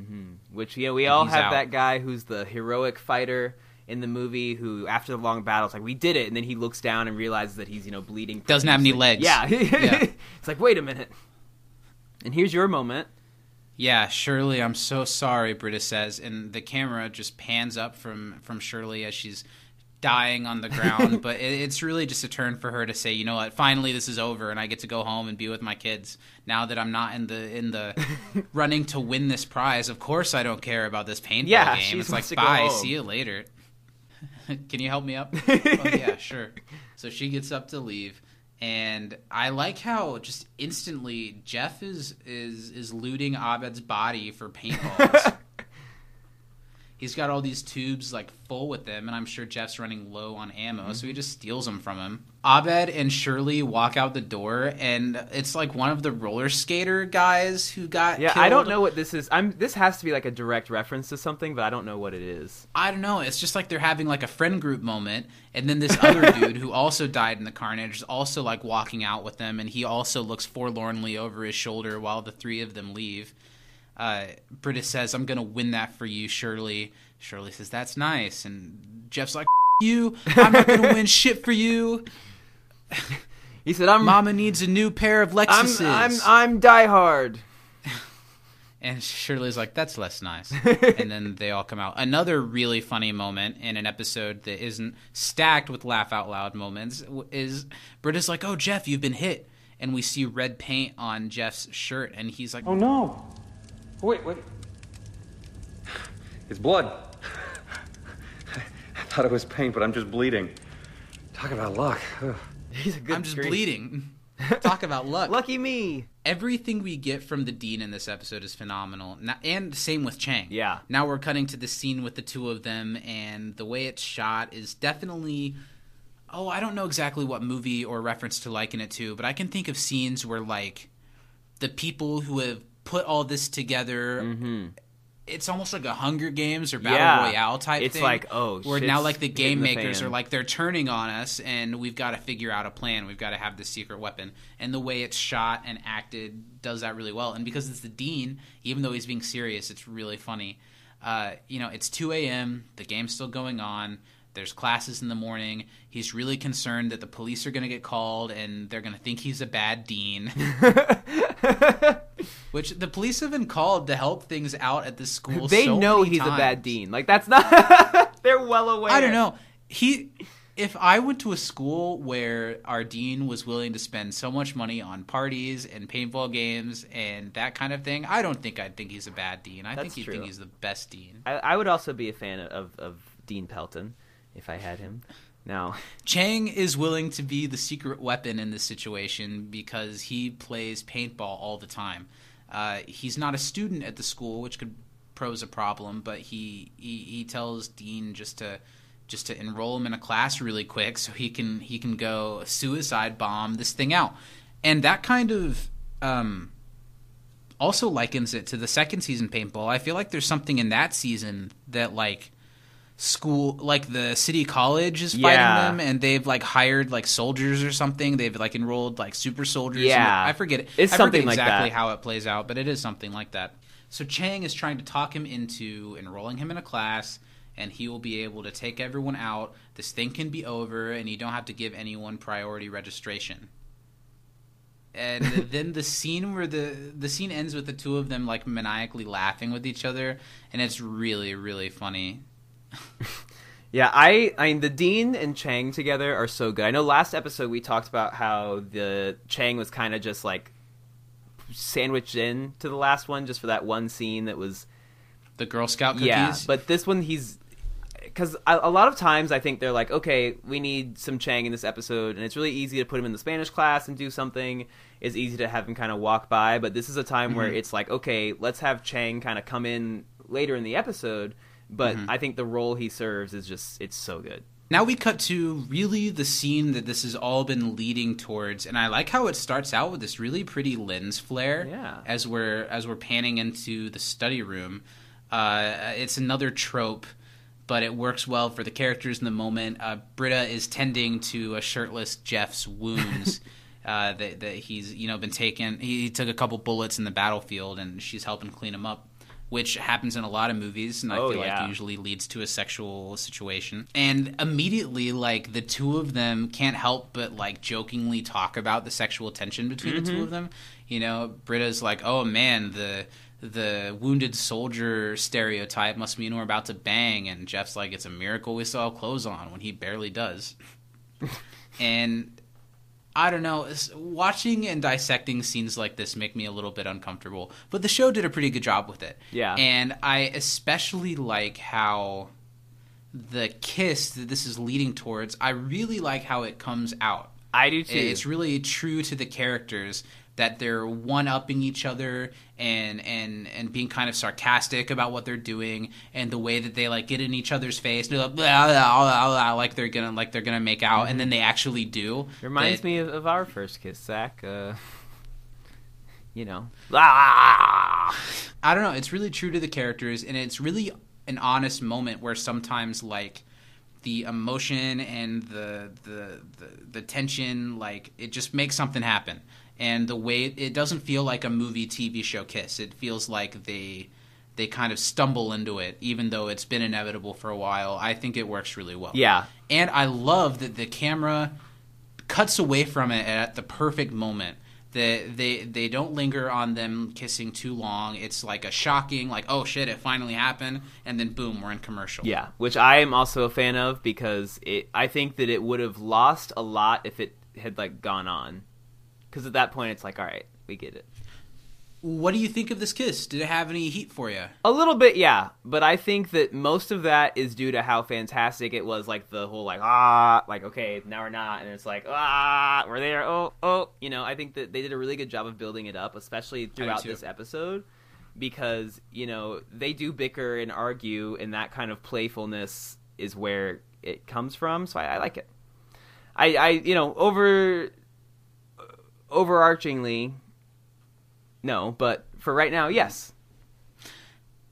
Which yeah, we And all have out. that guy who's the heroic fighter in the movie who, after the long battle, is like, "We did it," and then he looks down and realizes that he's you know bleeding. Doesn't have any profusely. legs. Yeah, Yeah. it's like, wait a minute. And here's your moment. Yeah, Shirley, I'm so sorry, Britta says, and the camera just pans up from from Shirley as she's dying on the ground. but it, it's really just a turn for her to say, you know what, finally this is over, and I get to go home and be with my kids. Now that I'm not in the in the running to win this prize, of course I don't care about this paintball Yeah, game. It's like, bye, see you later. Can you help me up? oh yeah, sure. So she gets up to leave. And I like how just instantly Jeff is is is looting Abed's body for paintballs. He's got all these tubes like full with them, and I'm sure Jeff's running low on ammo, so he just steals them from him. Abed and Shirley walk out the door, and it's like one of the roller skater guys who got Yeah, I don't know what this is. I'm. This has to be like a direct reference to something, but I don't know what it is. I don't know. It's just like they're having like a friend group moment, and then this other dude who also died in the carnage is also like walking out with them, and he also looks forlornly over his shoulder while the three of them leave. Uh, Britta says, "I'm gonna win that for you, Shirley." Shirley says, "That's nice," and Jeff's like, "You, I'm not gonna win shit for you." He said, "I'm. Mama needs a new pair of I'm. Lexuses. I'm. I'm Die Hard." And Shirley's like, that's less nice. and then they all come out. Another really funny moment in an episode that isn't stacked with laugh out loud moments is Britta's like, oh, Jeff, you've been hit. And we see red paint on Jeff's shirt. And he's like, Oh no! Wait, wait. It's blood. I thought it was paint, but I'm just bleeding. Talk about luck. Ugh. He's a good. I'm just grief. bleeding. Talk about luck. Lucky me. Everything we get from the dean in this episode is phenomenal, and same with Chang. Yeah. Now we're cutting to the scene with the two of them, and the way it's shot is definitely. Oh, I don't know exactly what movie or reference to liken it to, but I can think of scenes where like the people who have put all this together. Mm-hmm. It's almost like a Hunger Games or Battle Yeah. Royale type It's thing. like, oh, where now like the game makers fan. are like they're turning on us, and we've got to figure out a plan. We've got to have this secret weapon, and the way it's shot and acted does that really well. And because it's the dean, even though he's being serious, it's really funny. Uh, you know, it's 2 a.m. The game's still going on. There's classes in the morning. He's really concerned that the police are going to get called and they're going to think he's a bad dean. Which the police have been called to help things out at the school. they so know he's a bad dean. Like that's not. They're well aware. I don't know. He, if I went to a school where our dean was willing to spend so much money on parties and paintball games and that kind of thing, I don't think I'd think he's a bad dean. I That's think he'd true. think he's the best dean. I, I would also be a fan of, of Dean Pelton if I had him. Now, Chang is willing to be the secret weapon in this situation because he plays paintball all the time. Uh, he's not a student at the school, which could pose a problem, but he, he he tells Dean just to just to enroll him in a class really quick so he can he can go suicide bomb this thing out, and that kind of um, also likens it to the second season paintball. I feel like there's something in that season that like school like the city college is fighting Yeah. them and they've like hired like soldiers or something. They've like enrolled like super soldiers. Yeah. the- i forget it. It's I something forget like exactly that. how it plays out but it is something like that. So chang is trying to talk him into enrolling him in a class and he will be able to take everyone out. This thing can be over and you don't have to give anyone priority registration. And then the scene where the the scene ends with the two of them like maniacally laughing with each other and it's really really funny yeah, I I mean the Dean and Chang together are so good. I know last episode we talked about how the Chang was kind of just like sandwiched in to the last one just for that one scene that was the girl scout cookies Yeah, but this one he's because a, a lot of times I think they're like, okay, we need some Chang in this episode, and it's really easy to put him in the Spanish class and do something. It's easy to have him kind of walk by, but this is a time where Mhm. it's like, okay, let's have Chang kind of come in later in the episode. But Mhm. I think the role he serves is just it's so good. Now we cut to really the scene that this has all been leading towards, and I like how it starts out with this really pretty lens flare. Yeah. As we're as we're panning into the study room, uh, it's another trope, but it works well for the characters in the moment. Uh, Britta is tending to a shirtless Jeff's wounds. Uh, that, that he's you know been taken. He, he took a couple bullets in the battlefield, and she's helping clean him up, which happens in a lot of movies, and I Oh, feel yeah. like usually leads to a sexual situation. And immediately, like the two of them can't help but like jokingly talk about the sexual tension between the Mhm. two of them. You know, Britta's like, "Oh man, the the wounded soldier stereotype must mean we're about to bang," and Jeff's like, "It's a miracle we still have clothes on when he barely does." and I don't know. Watching and dissecting scenes like this make me a little bit uncomfortable, but the show did a pretty good job with it. Yeah. and I especially like how the kiss that this is leading towards. I really like how it comes out. I do too. It's really true to the characters that they're one upping each other and and and being kind of sarcastic about what they're doing and the way that they like get in each other's face they're like, blah, blah, blah, like they're gonna like they're gonna make out and then they actually do Reminds That- me of, of our first kiss, Zach. Uh, you know! I don't know. It's really true to the characters, and it's really an honest moment where sometimes like the emotion and the the the, the tension, like it just makes something happen. And the way it doesn't feel like a movie TV show kiss. It feels like they they kind of stumble into it, even though it's been inevitable for a while. I think it works really well. Yeah. and I love that the camera cuts away from it at the perfect moment. They, they they don't linger on them kissing too long. It's like a shocking, like oh shit, it finally happened, and then boom, we're in commercial. Yeah, which I am also a fan of because it. I think that it would have lost a lot if it had like gone on, because at that point it's like, all right, we get it. what do you think of this kiss? Did it have any heat for you? A little bit, yeah. But I think that most of that is due to how fantastic it was. Like the whole like ah, like okay, now we're not, and it's like ah, we're there. Oh, oh, you know. I think that they did a really good job of building it up, especially throughout this episode, because you know they do bicker and argue, and that kind of playfulness is where it comes from. So I, I like it. I, I, you know, over overarchingly, no, but for right now, yes.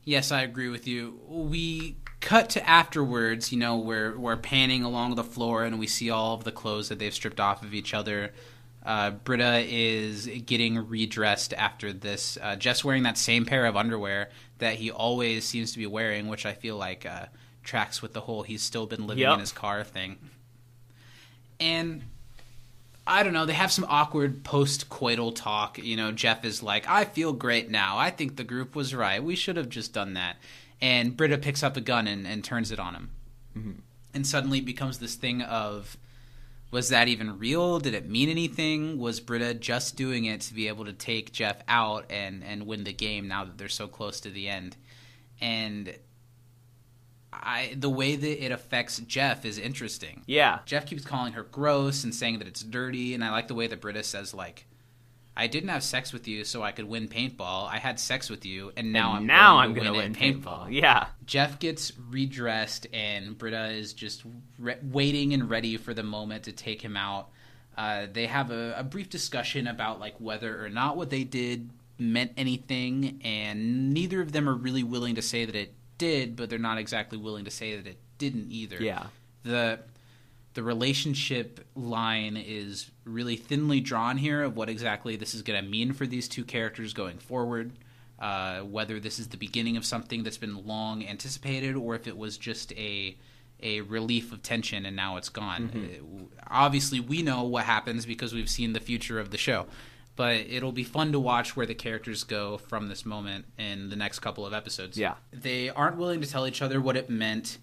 Yes, I agree with you. We cut to afterwards, you know, we're, we're panning along the floor and we see all of the clothes that they've stripped off of each other. Uh, Britta is getting redressed after this. Uh, Jeff's wearing that same pair of underwear that he always seems to be wearing, which I feel like uh, tracks with the whole he's still been living Yep. in his car thing. And I don't know. They have some awkward post-coital talk. You know, Jeff is like, "I feel great now. I think the group was right. We should have just done that." And Britta picks up a gun and, and turns it on him, mm-hmm. and suddenly it becomes this thing of, was that even real? Did it mean anything? Was Britta just doing it to be able to take Jeff out and and win the game now that they're so close to the end? And I the way that it affects Jeff is interesting. Yeah. Jeff keeps calling her gross and saying that it's dirty, and I like the way that Britta says like, "I didn't have sex with you so I could win paintball. I had sex with you, and now And I'm now going I'm gonna win, win at paintball. Yeah. Jeff gets redressed, and Britta is just re- waiting and ready for the moment to take him out. Uh, they have a, a brief discussion about like whether or not what they did meant anything, and neither of them are really willing to say that it did, but they're not exactly willing to say that it didn't either. Yeah. The the relationship line is really thinly drawn here of what exactly this is going to mean for these two characters going forward. Uh, whether this is the beginning of something that's been long anticipated, or if it was just a a relief of tension and now it's gone. Uh, obviously, we know what happens because we've seen the future of the show, but it'll be fun to watch where the characters go from this moment in the next couple of episodes. Yeah. they aren't willing to tell each other what it meant,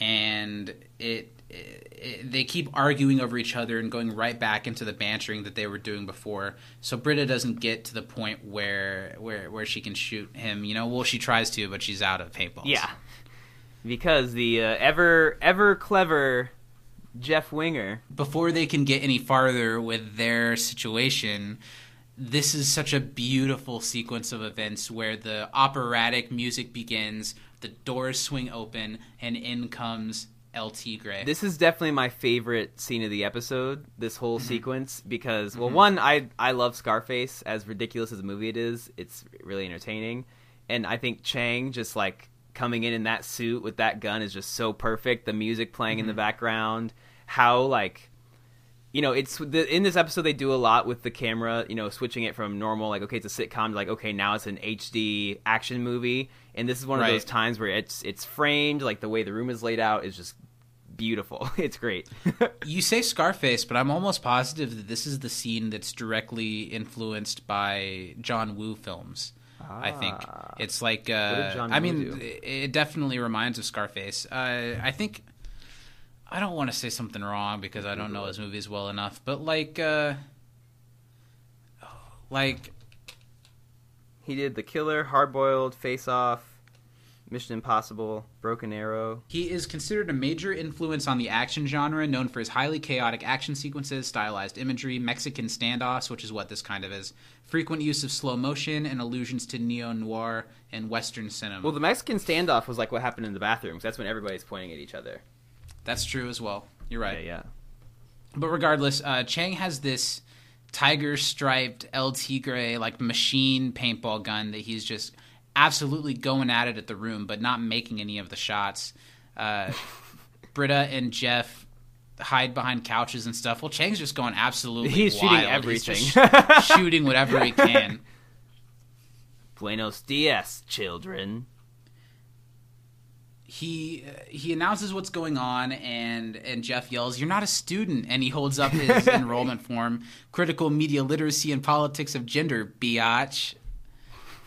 and it, it, they keep arguing over each other and going right back into the bantering that they were doing before. So Britta doesn't get to the point where where where she can shoot him. You know, well she tries to, but she's out of paintballs. Yeah. Because the uh, ever ever clever Jeff Winger. before they can get any farther with their situation, this is such a beautiful sequence of events where the operatic music begins, the doors swing open, and in comes El Tigre. This is definitely my favorite scene of the episode. This whole mm-hmm. sequence because well, mm-hmm. one I I love Scarface as ridiculous as a movie it is. It's really entertaining, and I think Chang just like coming in in that suit with that gun is just so perfect. The music playing in the mm-hmm. background, how like you know, it's the, in this episode they do a lot with the camera, you know, switching it from normal like okay, it's a sitcom to like okay, now it's an HD action movie, and this is one of Right. those times where it's it's framed like the way the room is laid out is just beautiful. It's great. you say Scarface, but I'm almost positive that this is the scene that's directly influenced by John Woo films. I think it's like uh, Ah. I Woo mean, do? it definitely reminds of Scarface. Uh, I think I don't want to say something wrong because I don't know his movies well enough, but like, uh, like he did The Killer, Hard Boiled, Face Off, Mission Impossible, Broken Arrow. He is considered a major influence on the action genre, known for his highly chaotic action sequences, stylized imagery, Mexican standoffs, which is what this kind of is, frequent use of slow motion, and allusions to neo noir and Western cinema. Well, the Mexican standoff was like what happened in the bathrooms. That's when everybody's pointing at each other. That's true as well. You're right. Yeah, yeah. But regardless, uh, Chang has this tiger striped El Tigre like machine paintball gun that he's just absolutely going at it at the room, but not making any of the shots. Uh, Britta and Jeff hide behind couches and stuff. Well, Chang's just going absolutely. He's shooting everything. He's shooting whatever he can. Buenos dias, children. He he announces what's going on and and Jeff yells you're not a student and he holds up his enrollment form critical media literacy and politics of gender biatch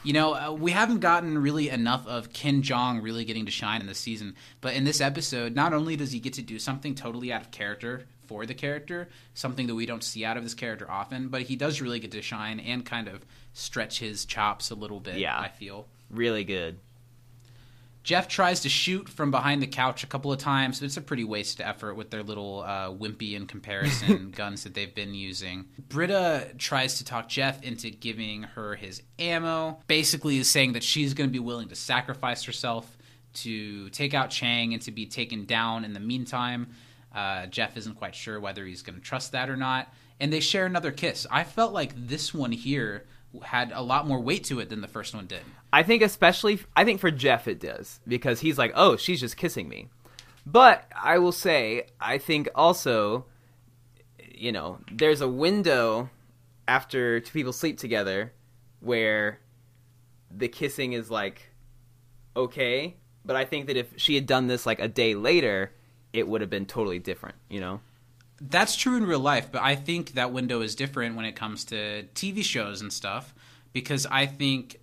You know, uh, we haven't gotten really enough of Ken Jeong really getting to shine in this season, but in this episode, not only does he get to do something totally out of character for the character, something that we don't see out of this character often, but he does really get to shine and kind of stretch his chops a little bit. Yeah. I feel. Really good. Jeff tries to shoot from behind the couch a couple of times, but it's a pretty wasted effort with their little uh, wimpy in comparison guns that they've been using. Britta tries to talk Jeff into giving her his ammo, basically is saying that she's going to be willing to sacrifice herself to take out Chang and to be taken down in the meantime. Uh, Jeff isn't quite sure whether he's going to trust that or not. And they share another kiss. I felt like this one here had a lot more weight to it than the first one did. I think especially I think for Jeff it does because he's like, "Oh, she's just kissing me." But I will say, I think also you know, there's a window after two people sleep together where the kissing is like okay, but I think that if she had done this like a day later, it would have been totally different, you know? That's true in real life, but I think that window is different when it comes to TV shows and stuff because I think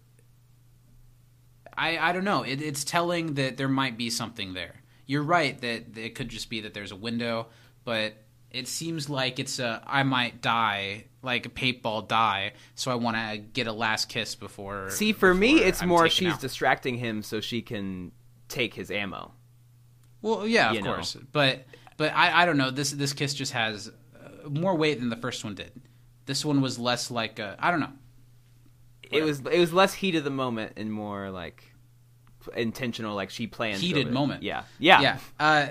I I don't know. It, it's telling that there might be something there. You're right that it could just be that there's a window, but it seems like it's a I might die, like a paintball die, so I want to get a last kiss before. See, for me, it's I'm more she's out. distracting him so she can take his ammo. Well, yeah, of you know. course, but but I I don't know. This this kiss just has uh, more weight than the first one did. This one was less like a, I don't know. It was it was less heat of the moment and more like intentional, like she planned. heated it. moment. Yeah, yeah, yeah. Uh,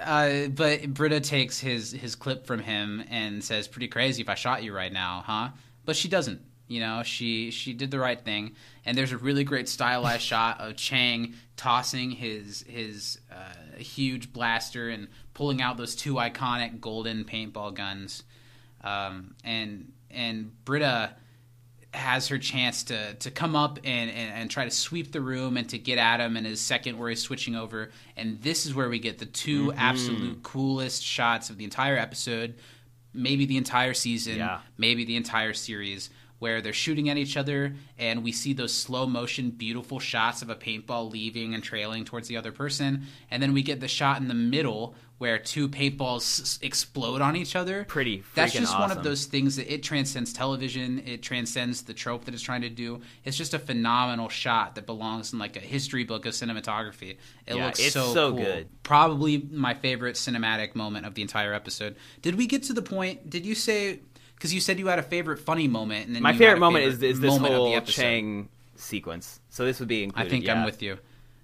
uh, but Britta takes his his clip from him and says, "Pretty crazy if I shot you right now, huh?" But she doesn't. You know, she she did the right thing. And there's a really great stylized shot of Chang tossing his his uh, huge blaster and pulling out those two iconic golden paintball guns. Um, and and Britta has her chance to to come up and, and, and try to sweep the room and to get at him in his second where he's switching over. And this is where we get the 2 Mm-hmm. absolute coolest shots of the entire episode, maybe the entire season, Yeah. maybe the entire series. Where they're shooting at each other, and we see those slow motion, beautiful shots of a paintball leaving and trailing towards the other person, and then we get the shot in the middle where two paintballs s- explode on each other. Pretty That's just one of those things that it transcends television. It transcends the trope that it's trying to do. It's just a phenomenal shot that belongs in like a history book of cinematography. It Yeah, looks it's so, so cool. good. Probably my favorite cinematic moment of the entire episode. Did we get to the point? Did you say? Because you said you had a favorite funny moment, and then My favorite moment is, favorite is this moment of the whole. Chang sequence. So this would be included. I think yeah. I'm with you.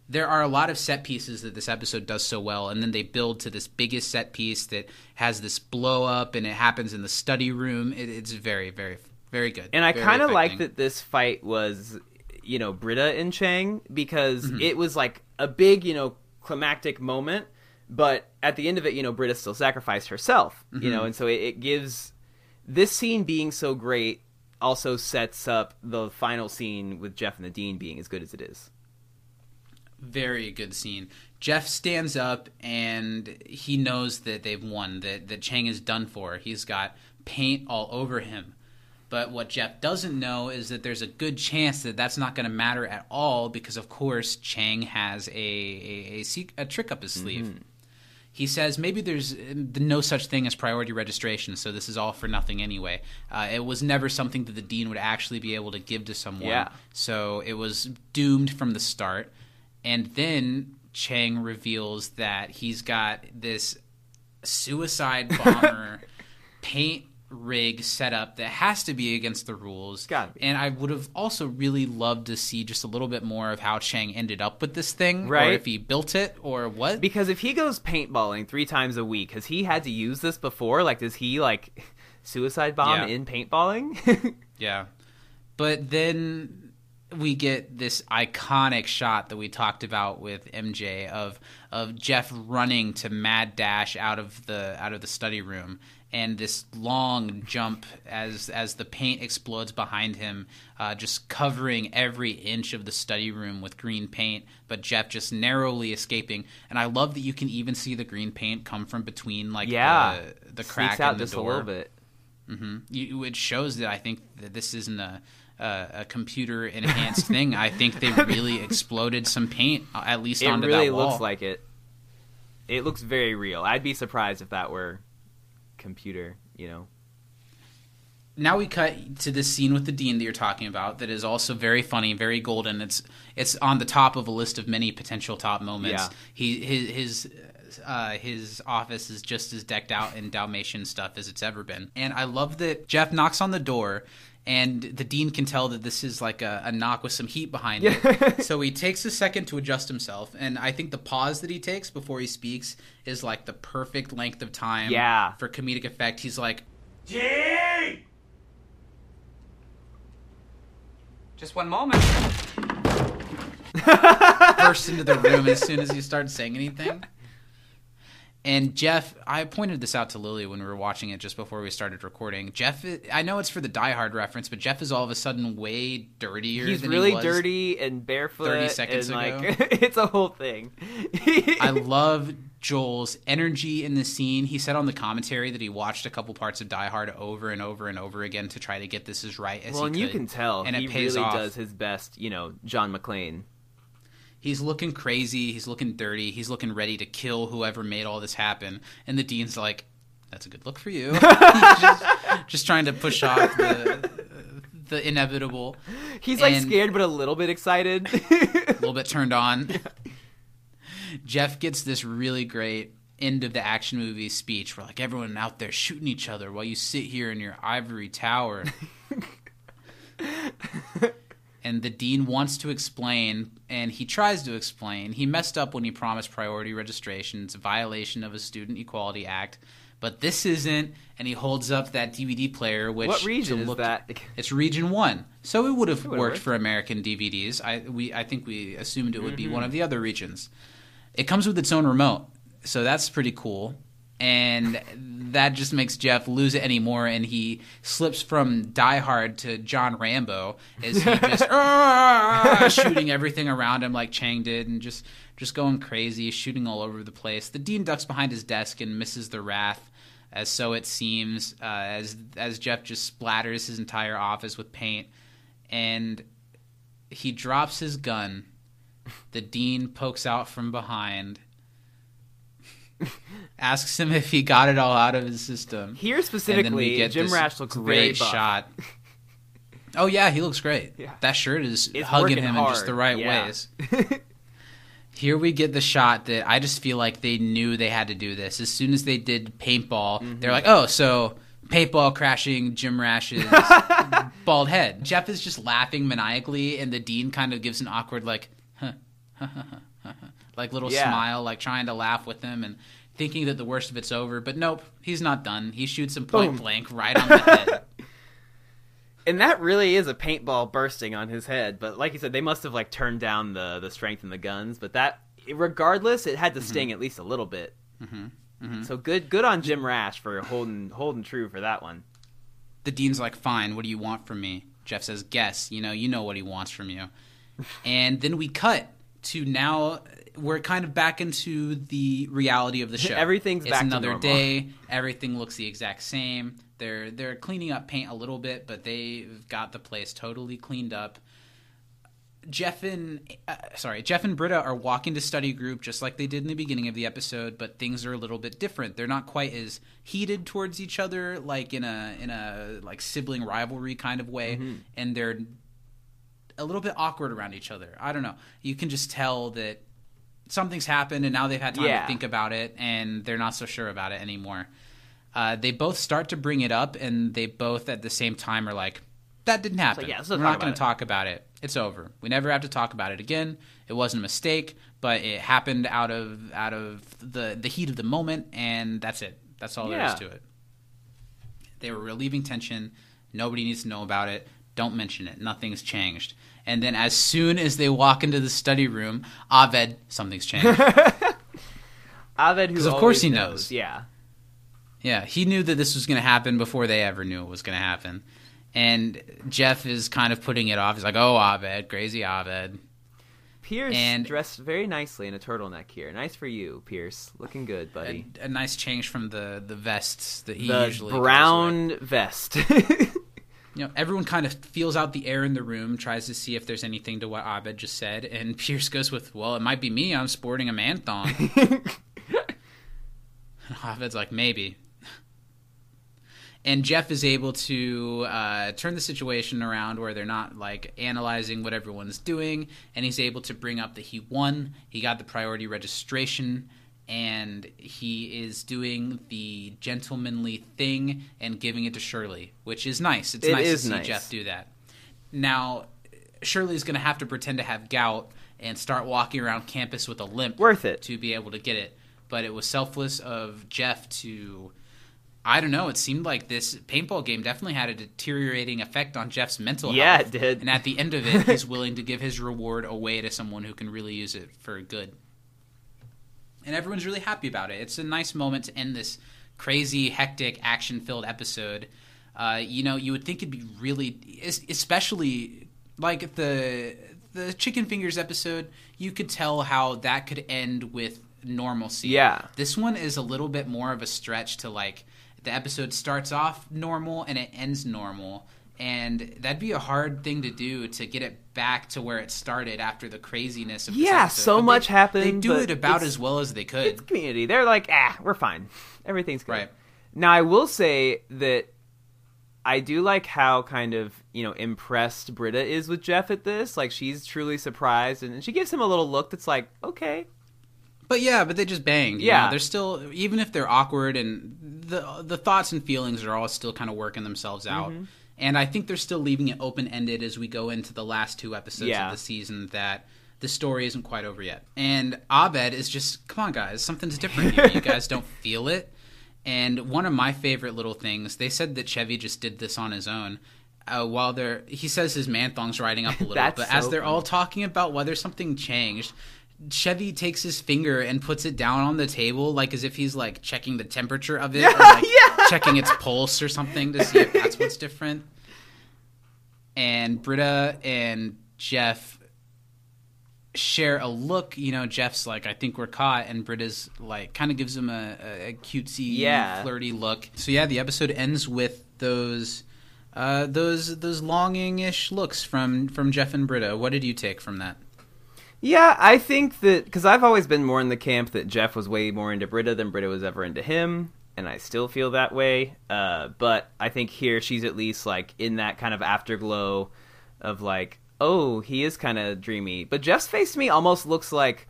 There are a lot of set pieces that this episode does so well, and then they build to this biggest set piece that has this blow up, and it happens in the study room. It, it's very, very, very good. And I kind of like that this fight was, you know, Britta and Chang because Mm-hmm. it was like a big, you know, climactic moment. But at the end of it, you know, Britta still sacrificed herself, Mm-hmm. you know, and so it, it gives this scene being so great also sets up the final scene with Jeff and the Dean being as good as it is. Very good scene. Jeff stands up and he knows that they've won, that, that Chang is done for. He's got paint all over him. But what Jeff doesn't know is that there's a good chance that that's not going to matter at all because, of course, Chang has a, a, a, a trick up his sleeve. He says maybe there's uh, no such thing as priority registration, so this is all for nothing anyway. Uh, it was never something that the dean would actually be able to give to someone, Yeah. so it was doomed from the start. And then Chang reveals that he's got this suicide bomber paint rig set up that has to be against the rules. Gotta be. And I would have also really loved to see just a little bit more of how Chang ended up with this thing, right? or if he built it, or what. Because if he goes paintballing three times a week, has he had to use this before? Like, does he like suicide bomb Yeah. in paintballing? Yeah. But then we get this iconic shot that we talked about with MJ of of Jeff running to mad dash out of the out of the study room. And this long jump as as the paint explodes behind him uh, just covering every inch of the study room with green paint but Jeff just narrowly escaping. And I love that you can even see the green paint come from between like yeah, the, the crack out in the just door. a little bit. You, it shows that I think that this isn't a uh, a computer enhanced thing. I think they really exploded some paint uh, at least It onto really that wall. It really looks like it. It looks very real. I'd be surprised if that were computer. You know. now we cut to this scene with the dean that you're talking about that is also very funny very golden it's it's on the top of a list of many potential top moments Yeah. he his his uh, his office is just as decked out in Dalmatian stuff as it's ever been, and I love that Jeff knocks on the door, and the dean can tell that this is like a, a knock with some heat behind it. so he takes a second to adjust himself, and I think the pause that he takes before he speaks is like the perfect length of time Yeah. for comedic effect. He's like, Gee! Just one moment. bursts into the room as soon as he starts saying anything. And Jeff, I pointed this out to Lily when we were watching it just before we started recording. Jeff, I know it's for the Die Hard reference, but Jeff is all of a sudden way dirtier. He's than really he was. dirty and barefoot. 30 seconds ago. like, it's a whole thing. I love Joel's energy in the scene. He said on the commentary that he watched a couple parts of Die Hard over and over and over again to try to get this as right as well, he and could. you can tell and it he pays really off. does his best. You know, John McClane. He's looking crazy. He's looking dirty. He's looking ready to kill whoever made all this happen. And the dean's like, "That's a good look for you." Just, just trying to push off the the inevitable. He's like And- scared but a little bit excited. a little bit turned on. Jeff gets this really great end of the action movie speech where like everyone out there shooting each other while you sit here in your ivory tower. and the dean wants to explain and he tries to explain. He messed up when he promised priority registration. It's a violation of a student equality act. But this isn't, and he holds up that DVD player. Which What region is that? It's region one, so it would have worked worked. for American DVDs. I we I think we assumed it would be Mm-hmm. one of the other regions. It comes with its own remote, so that's pretty cool. And that just makes Jeff lose it anymore, and he slips from Die Hard to John Rambo as he just "Ah!" shooting everything around him like Chang did, and just just going crazy, shooting all over the place. The dean ducks behind his desk and misses the wrath, as so it seems, uh, as as Jeff just splatters his entire office with paint, and he drops his gun. The dean pokes out from behind, asks him if he got it all out of his system. Here And then we specifically, Jim Rash looks great shot. Oh yeah, he looks great. Yeah. That shirt is It's hugging him in just the right yeah. ways. Here we get the shot that I just feel like they knew they had to do this. As soon as they did paintball, Mm-hmm. they're like, "Oh, so paintball crashing Jim Rash's bald head." Jeff is just laughing maniacally, and the dean kind of gives an awkward like, huh, like little Yeah. smile, like trying to laugh with him and thinking that the worst of it's over. But nope, he's not done. He shoots him point Boom. blank right on the head. And that really is a paintball bursting on his head. But like you said, they must have like turned down the the strength in the guns. But that, regardless, it had to Mm-hmm. sting at least a little bit. So good, good on Jim Rash for holding holding true for that one. the dean's like, "Fine, what do you want from me?" Jeff says, "Guess. You know, you know what he wants from you." and then we cut to now we're kind of back into the reality of the show. Everything's it's back another normal. day. Everything looks the exact same. They're they're cleaning up paint a little bit, but they've got the place totally cleaned up. Jeff and uh, sorry, Jeff and Britta are walking to study group just like they did in the beginning of the episode, but things are a little bit different. They're not quite as heated towards each other, like in a in a like sibling rivalry kind of way, Mm-hmm. and they're a little bit awkward around each other. I don't know. You can just tell that something's happened, and now they've had time Yeah. to think about it, and they're not so sure about it anymore. Uh, they both start to bring it up, and they both at the same time are like, "That didn't happen. yeah, We're not going to talk about it. It's over. We never have to talk about it again. It wasn't a mistake, but it happened out of out of the the heat of the moment, and that's it. That's all there Yeah. is to it. They were relieving tension. Nobody needs to know about it. Don't mention it. Nothing's changed. And then as soon as they walk into the study room, Abed, something's changed. Abed, who 'Cause of course he knows. Yeah, Yeah, he knew that this was going to happen before they ever knew it was going to happen. And Jeff is kind of putting it off. He's like, "Oh, Abed, crazy Abed." Pierce And- dressed very nicely in a turtleneck here. Nice for you, Pierce. Looking good, buddy. a nice change from the the vests that he the usually goes with. brown vest. you know, everyone kind of feels out the air in the room, tries to see if there's anything to what Abed just said, and Pierce goes with, "Well, it might be me. I'm sporting a man thong." Abed's like, "Maybe." And Jeff is able to uh, turn the situation around where they're not like analyzing what everyone's doing, and he's able to bring up that he won, he got the priority registration, and he is doing the gentlemanly thing and giving it to Shirley, which is nice. It's It nice is to see nice. Jeff do that. Now, Shirley's going to have to pretend to have gout and start walking around campus with a limp. Worth it. To be able to get it. But it was selfless of Jeff to. I don't know. It seemed like this paintball game definitely had a deteriorating effect on Jeff's mental Yeah, health. it did. And at the end of it, he's willing to give his reward away to someone who can really use it for good and everyone's really happy about it. It's a nice moment to end this crazy, hectic, action-filled episode. Uh, you know, you would think it'd be really, especially like the the chicken fingers episode. You could tell how that could end with normalcy. Yeah. This one is a little bit more of a stretch to like the episode starts off normal and it ends normal. And that'd be a hard thing to do to get it back to where it started after the craziness of Yeah, episode. so But they- much happened, They do it about as well as they could. It's community. They're like, ah, we're fine. Everything's good. Right. Now, I will say that I do like how kind of you know impressed Britta is with Jeff at this. Like she's truly surprised, and she gives him a little look that's like, okay, But yeah, but they just banged. Yeah. know? they're still even if they're awkward and the the thoughts and feelings are all still kind of working themselves out. Mm-hmm. And I think they're still leaving it open ended as we go into the last two episodes Yeah. of the season that the story isn't quite over yet. And Abed is just come on guys, something's different here. you guys don't feel it. And one of my favorite little things, they said that Chevy just did this on his own. Uh, while they're, he says his man thong's riding up a little, but as they're funny. all talking about whether something changed, Chevy takes his finger and puts it down on the table, like as if he's like checking the temperature of it, or like checking its pulse or something to see if that's what's different. And Britta and Jeff share a look. You know, Jeff's like, "I think we're caught," and Britta's like, kind of gives him a, a, a cutesy, Yeah. flirty look. So yeah, the episode ends with those. Uh, those those longing-ish looks from from Jeff and Britta. What did you take from that? Yeah, I think that because I've always been more in the camp that Jeff was way more into Britta than Britta was ever into him, and I still feel that way. Uh, but I think here she's at least like in that kind of afterglow of like, oh, he is kind of dreamy. But Jeff's face to me almost looks like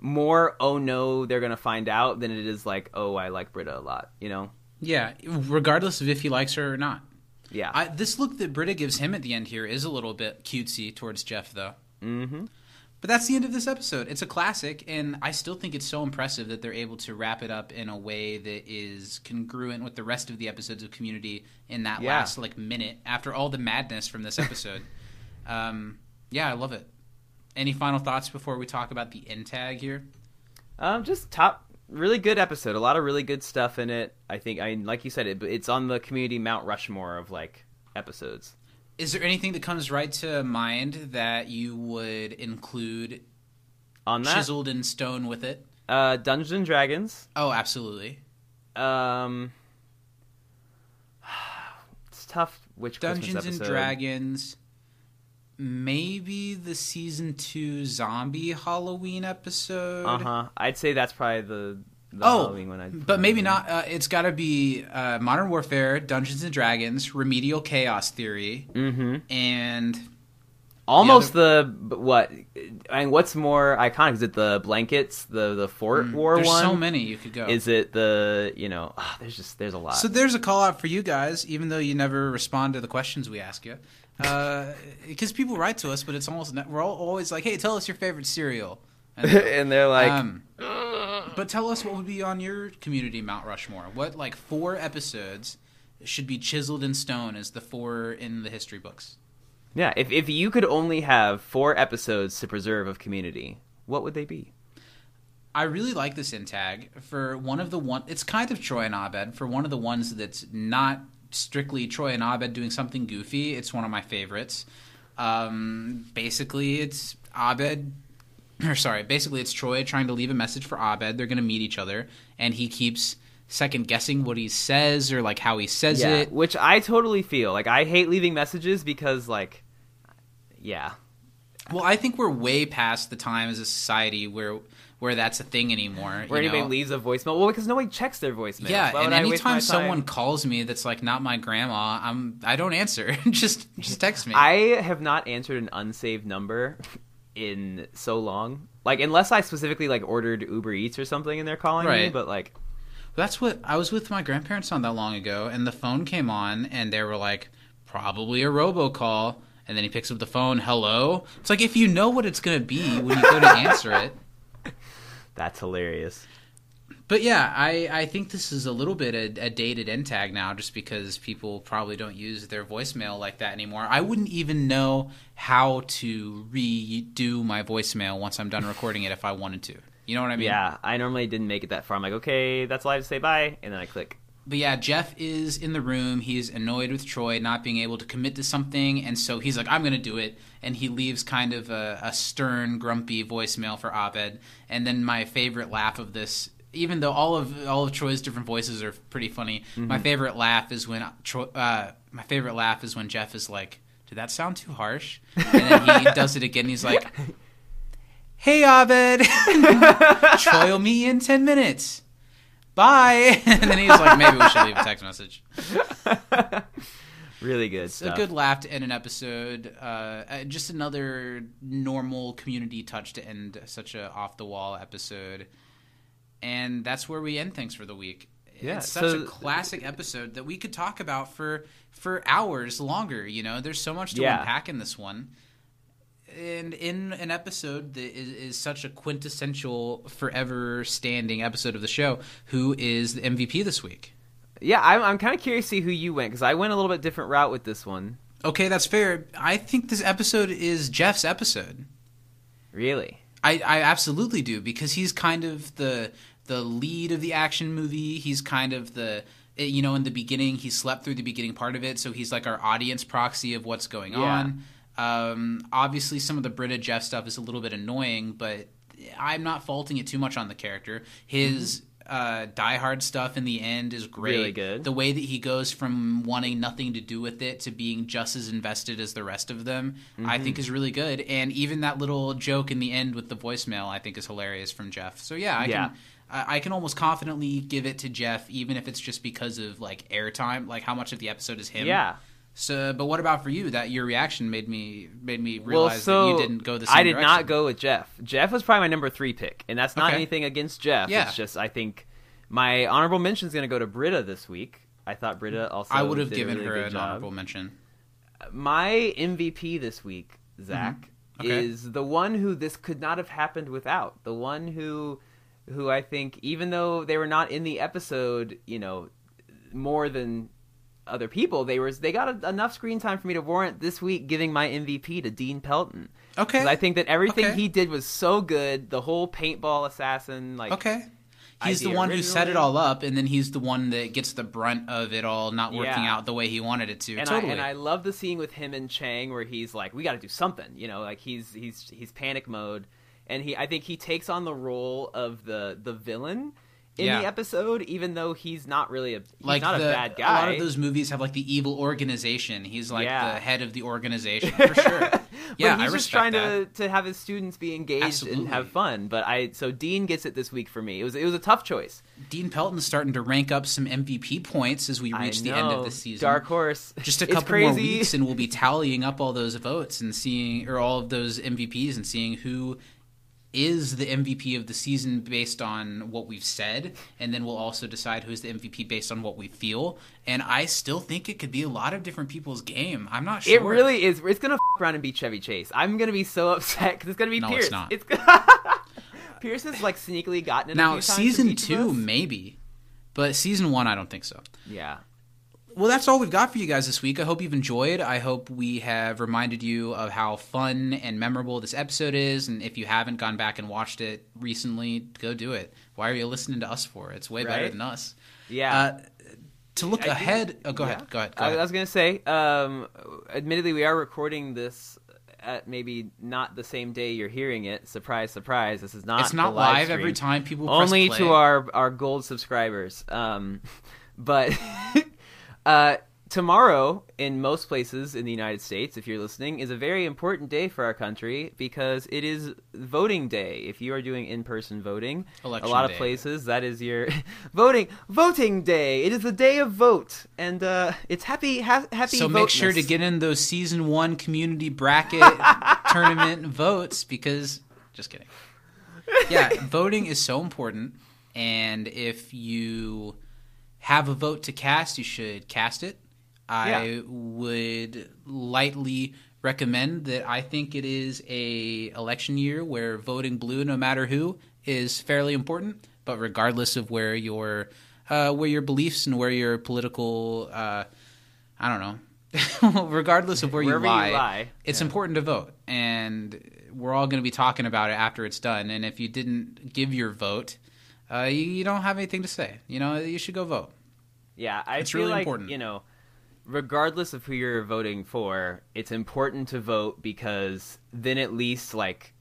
more, oh no, they're gonna find out than it is like, oh, I like Britta a lot. You know? Yeah, regardless of if he likes her or not. Yeah. I, this look that Britta gives him at the end here is a little bit cutesy towards Jeff, though. mm-hmm. But that's the end of this episode. It's a classic, and I still think it's so impressive that they're able to wrap it up in a way that is congruent with the rest of the episodes of Community in that Yeah. last like minute after all the madness from this episode. um, yeah, I love it. Any final thoughts before we talk about the end tag here? Um, just top, really good episode. A lot of really good stuff in it. I think, I like you said, it, it's on the community Mount Rushmore of like episodes. Is there anything that comes right to mind that you would include On that, chiseled in stone with it? uh, Dungeons and Dragons. Oh, absolutely. Um, it's tough. Which Dungeons and. Dragons. Maybe the season two zombie Halloween episode. Uh huh. I'd say that's probably the Oh. I'd but maybe not. Uh, it's got to be uh, Modern Warfare, Dungeons and Dragons, Remedial Chaos Theory, Mm-hmm. and Almost the, but what? And what's more iconic? Is it the blankets, the the fort war Mm, there's one? so many you could go. Is it the you know? ah, there's just there's a lot. So there's a call out for you guys, even though you never respond to the questions we ask you, because people write to us, but it's almost ne- we're all always like, "Hey, tell us your favorite cereal," and, and they're like, um, but tell us what would be on your community Mount Rushmore. What like four episodes should be chiseled in stone as the four in the history books? yeah. If if you could only have four episodes to preserve of Community, what would they be? I really like this in tag for one of the one. It's kind of Troy and Abed for one of the ones that's not strictly Troy and Abed doing something goofy. It's one of my favorites. Um, basically, it's Abed, or sorry, basically it's Troy trying to leave a message for Abed. They're going to meet each other, and he keeps second guessing what he says or like how he says yeah, it. which I totally feel like I hate leaving messages because like, yeah, Well, I think we're way past the time as a society where where that's a thing anymore. where you anybody know? leaves a voicemail. Well, because nobody checks their voicemail. Yeah, and anytime time? someone calls me that's like not my grandma, I'm I don't answer. just just text me. I have not answered an unsaved number in so long. Like unless I specifically like ordered Uber Eats or something and they're calling me, Right. but like That's what I was with my grandparents not that long ago, and the phone came on, and they were like, probably a robocall. And then he picks up the phone. Hello. It's like if you know what it's gonna be when you go to answer it. that's hilarious. But yeah, I, I think this is a little bit a, a dated end tag now, just because people probably don't use their voicemail like that anymore. I wouldn't even know how to redo my voicemail once I'm done recording it if I wanted to. You know what I mean? Yeah, I normally didn't make it that far. I'm like, okay, that's all I have to say. Bye, and then I click. But yeah, Jeff is in the room. He's annoyed with Troy not being able to commit to something, and so he's like, "I'm going to do it." And he leaves kind of a, a stern, grumpy voicemail for Abed. And then my favorite laugh of this, even though all of all of Troy's different voices are pretty funny, my favorite laugh is when Troy. Uh, my favorite laugh is when Jeff is like, "Did that sound too harsh?" And then he does it again. He's like, "Hey, Abed, Troy will meet you in ten minutes." Bye. and then he's like, maybe we should leave a text message. Really good A stuff. good laugh to end an episode. Uh, just another normal community touch to end such a off the wall episode. And that's where we end things for the week. Yeah, it's such so- a classic episode that we could talk about for for hours longer. You know, there's so much to Yeah. unpack in this one. And in an episode that is, is such a quintessential, forever standing episode of the show, who is the MVP this week? Yeah, I'm, I'm kind of curious to see who you went because I went a little bit different route with this one. Okay, that's fair. I think this episode is Jeff's episode. Really? I, I absolutely do because he's kind of the the lead of the action movie. He's kind of the eh, you know in the beginning he slept through the beginning part of it, so he's like our audience proxy of what's going Yeah. on. Um, obviously, some of the Britta Jeff stuff is a little bit annoying, but I'm not faulting it too much on the character. His uh, Die Hard stuff in the end is great. Mm-hmm. Really good. The way that he goes from wanting nothing to do with it to being just as invested as the rest of them, I Mm-hmm. think is really good. And even that little joke in the end with the voicemail, I think is hilarious from Jeff. So yeah, I Yeah. can. I I can almost confidently give it to Jeff, even if it's just because of like airtime, like how much of the episode is him. Yeah. So, but what about for you? That your reaction made me made me Well, realize so that you didn't go the same I did direction. not go with Jeff. Jeff was probably my number three pick, and that's not Okay. anything against Jeff. Yeah. It's just I think my honorable mention is going to go to Britta this week. I thought Britta also. I would have given really her an job. honorable mention. My MVP this week, Zach, Mm-hmm. Okay. is the one who this could not have happened without. The one who, who I think, even though they were not in the episode, you know, more than other people, they were they got a, enough screen time for me to warrant this week giving my MVP to Dean Pelton. Okay, I think that everything Okay. he did was so good. The whole paintball assassin, like Okay. He's the one who set it all up, and then he's the one that gets the brunt of it all not working Yeah. out the way he wanted it to. and totally. I and I love the scene with him and Chang where he's like, "We got to do something," you know, like he's he's he's panic mode, and he I think he takes on the role of the the villain in Yeah. the episode, even though he's not really a he's like not the, a bad guy. A lot of those movies have like the evil organization. He's like Yeah. the head of the organization for sure. yeah, but he's I just trying that. to to have his students be engaged Absolutely. and have fun. But I so Dean gets it this week for me. It was it was a tough choice. Dean Pelton's starting to rank up some MVP points as we reach the end of the season. Dark horse. Just a couple more weeks, and we'll be tallying up all those votes and seeing, or all of those MVPs, and seeing who is the MVP of the season based on what we've said, and then we'll also decide who's the MVP based on what we feel. And I still think it could be a lot of different people's game. I'm not sure. It really is. It's gonna f- around and beat Chevy Chase. I'm gonna be so upset because it's gonna be No, Pierce. it's not. It's Pierce has like sneakily gotten it. now season two maybe, but season one I don't think so. Yeah. Well, that's all we've got for you guys this week. I hope you've enjoyed. I hope we have reminded you of how fun and memorable this episode is. And if you haven't gone back and watched it recently, go do it. Why are you listening to us for? It's way better than us. Yeah. Uh, to look I ahead. Oh, go Yeah. ahead. Go ahead. Go I, ahead. I was gonna say, um, admittedly, we are recording this at maybe not the same day you're hearing it. Surprise, surprise! This is not. It's not live, live every time people Only to our our gold subscribers. Um, but uh, tomorrow, in most places in the United States, if you're listening, is a very important day for our country because it is voting day. If you are doing in-person voting, Election a lot day. of places that is your voting voting day. It is the day of vote, and uh, it's happy ha- happy. So make sure to get in those season one community bracket tournament votes because just kidding. Yeah, voting is so important, and if you have a vote to cast, you should cast it. I Yeah. would lightly recommend that. I think it is a election year where voting blue, no matter who, is fairly important. But regardless of where your uh, where your beliefs and where your political uh, I don't know. Regardless of where you you lie, lie, it's yeah. important to vote, and we're all going to be talking about it after it's done. And if you didn't give your vote, uh, you, you don't have anything to say. You know, you should go vote. Yeah, I It's feel really like important. you know, regardless of who you're voting for, it's important to vote because then at least like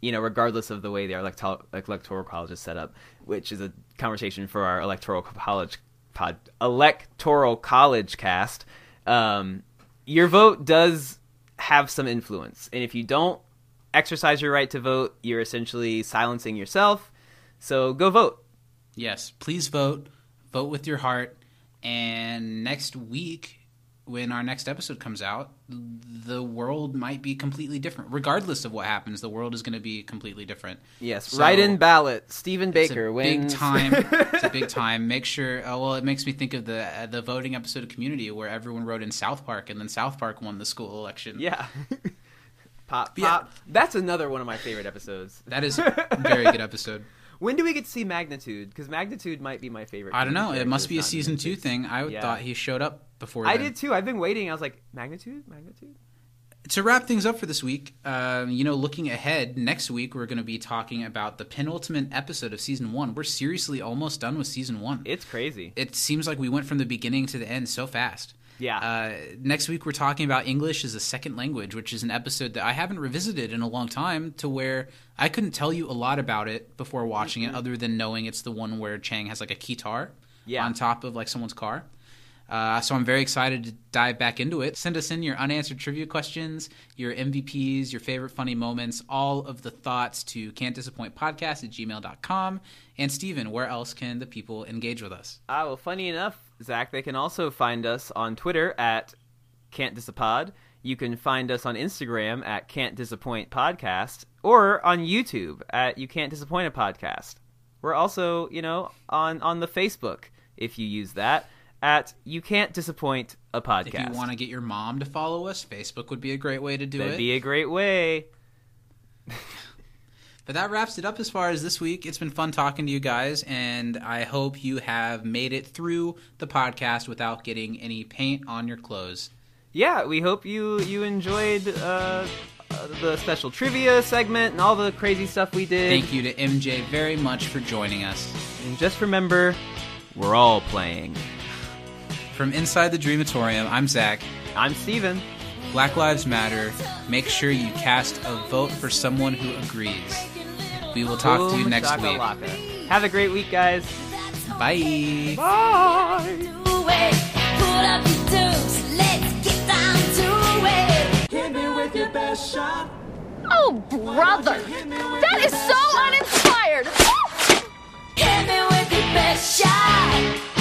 you know, regardless of the way the electoral electoral college is set up, which is a conversation for our electoral college pod electoral college cast, um, your vote does have some influence, and if you don't exercise your right to vote, you're essentially silencing yourself. So go vote. Yes, please vote. Vote with your heart. And next week, when our next episode comes out, the world might be completely different. Regardless of what happens, the world is going to be completely different. Yes, So- write-in ballot. Stephen It's Baker a wins. big time. it's a big time. Make sure. Uh, well, it makes me think of the uh, the voting episode of Community where everyone wrote in South Park, and then South Park won the school election. Yeah. pop, Yeah. pop. That's another one of my favorite episodes. that is a very good episode. When do we get to see Magnitude? Because Magnitude might be my favorite. I don't know. It must be a season two thing. I Yeah. thought he showed up before. I then. did too. I've been waiting. I was like, Magnitude, Magnitude. to wrap things up for this week, um, you know, looking ahead, next week we're going to be talking about the penultimate episode of season one. We're seriously almost done with season one. It's crazy. it seems like we went from the beginning to the end so fast. Yeah. Uh, next week we're talking about English as a second language, which is an episode that I haven't revisited in a long time. To where I couldn't tell you a lot about it before watching it, other than knowing it's the one where Chang has like a guitar Yeah. on top of like someone's car. Uh, so I'm very excited to dive back into it. Send us in your unanswered trivia questions, your MVPs, your favorite funny moments, all of the thoughts to can't disappoint podcast at gmail.com. And Steven, where else can the people engage with us? Ah, well, funny enough, Zach, they can also find us on Twitter at Can't Disapod. You can find us on Instagram at Can't Disappoint Podcast or on YouTube at You Can't Disappoint a Podcast. We're also, you know, on on the Facebook if you use that at You Can't Disappoint a Podcast. If you want to get your mom to follow us, Facebook would be a great way to do That'd it. be a great way. But that wraps it up as far as this week. It's been fun talking to you guys, and I hope you have made it through the podcast without getting any paint on your clothes. yeah, we hope you you enjoyed uh, uh, the special trivia segment and all the crazy stuff we did. Thank you to MJ very much for joining us. And just remember, we're all playing. From Inside the Dreamatorium, I'm Zach. I'm Steven. Black Lives Matter. Make sure you cast a vote for someone who agrees. We will talk to you Boom next week. Have a great week, guys. Bye. Bye. Pull up your dukes, let's get down to it. Hit me with your best shot. Oh, brother! That is so uninspired! Hit me with your best shot.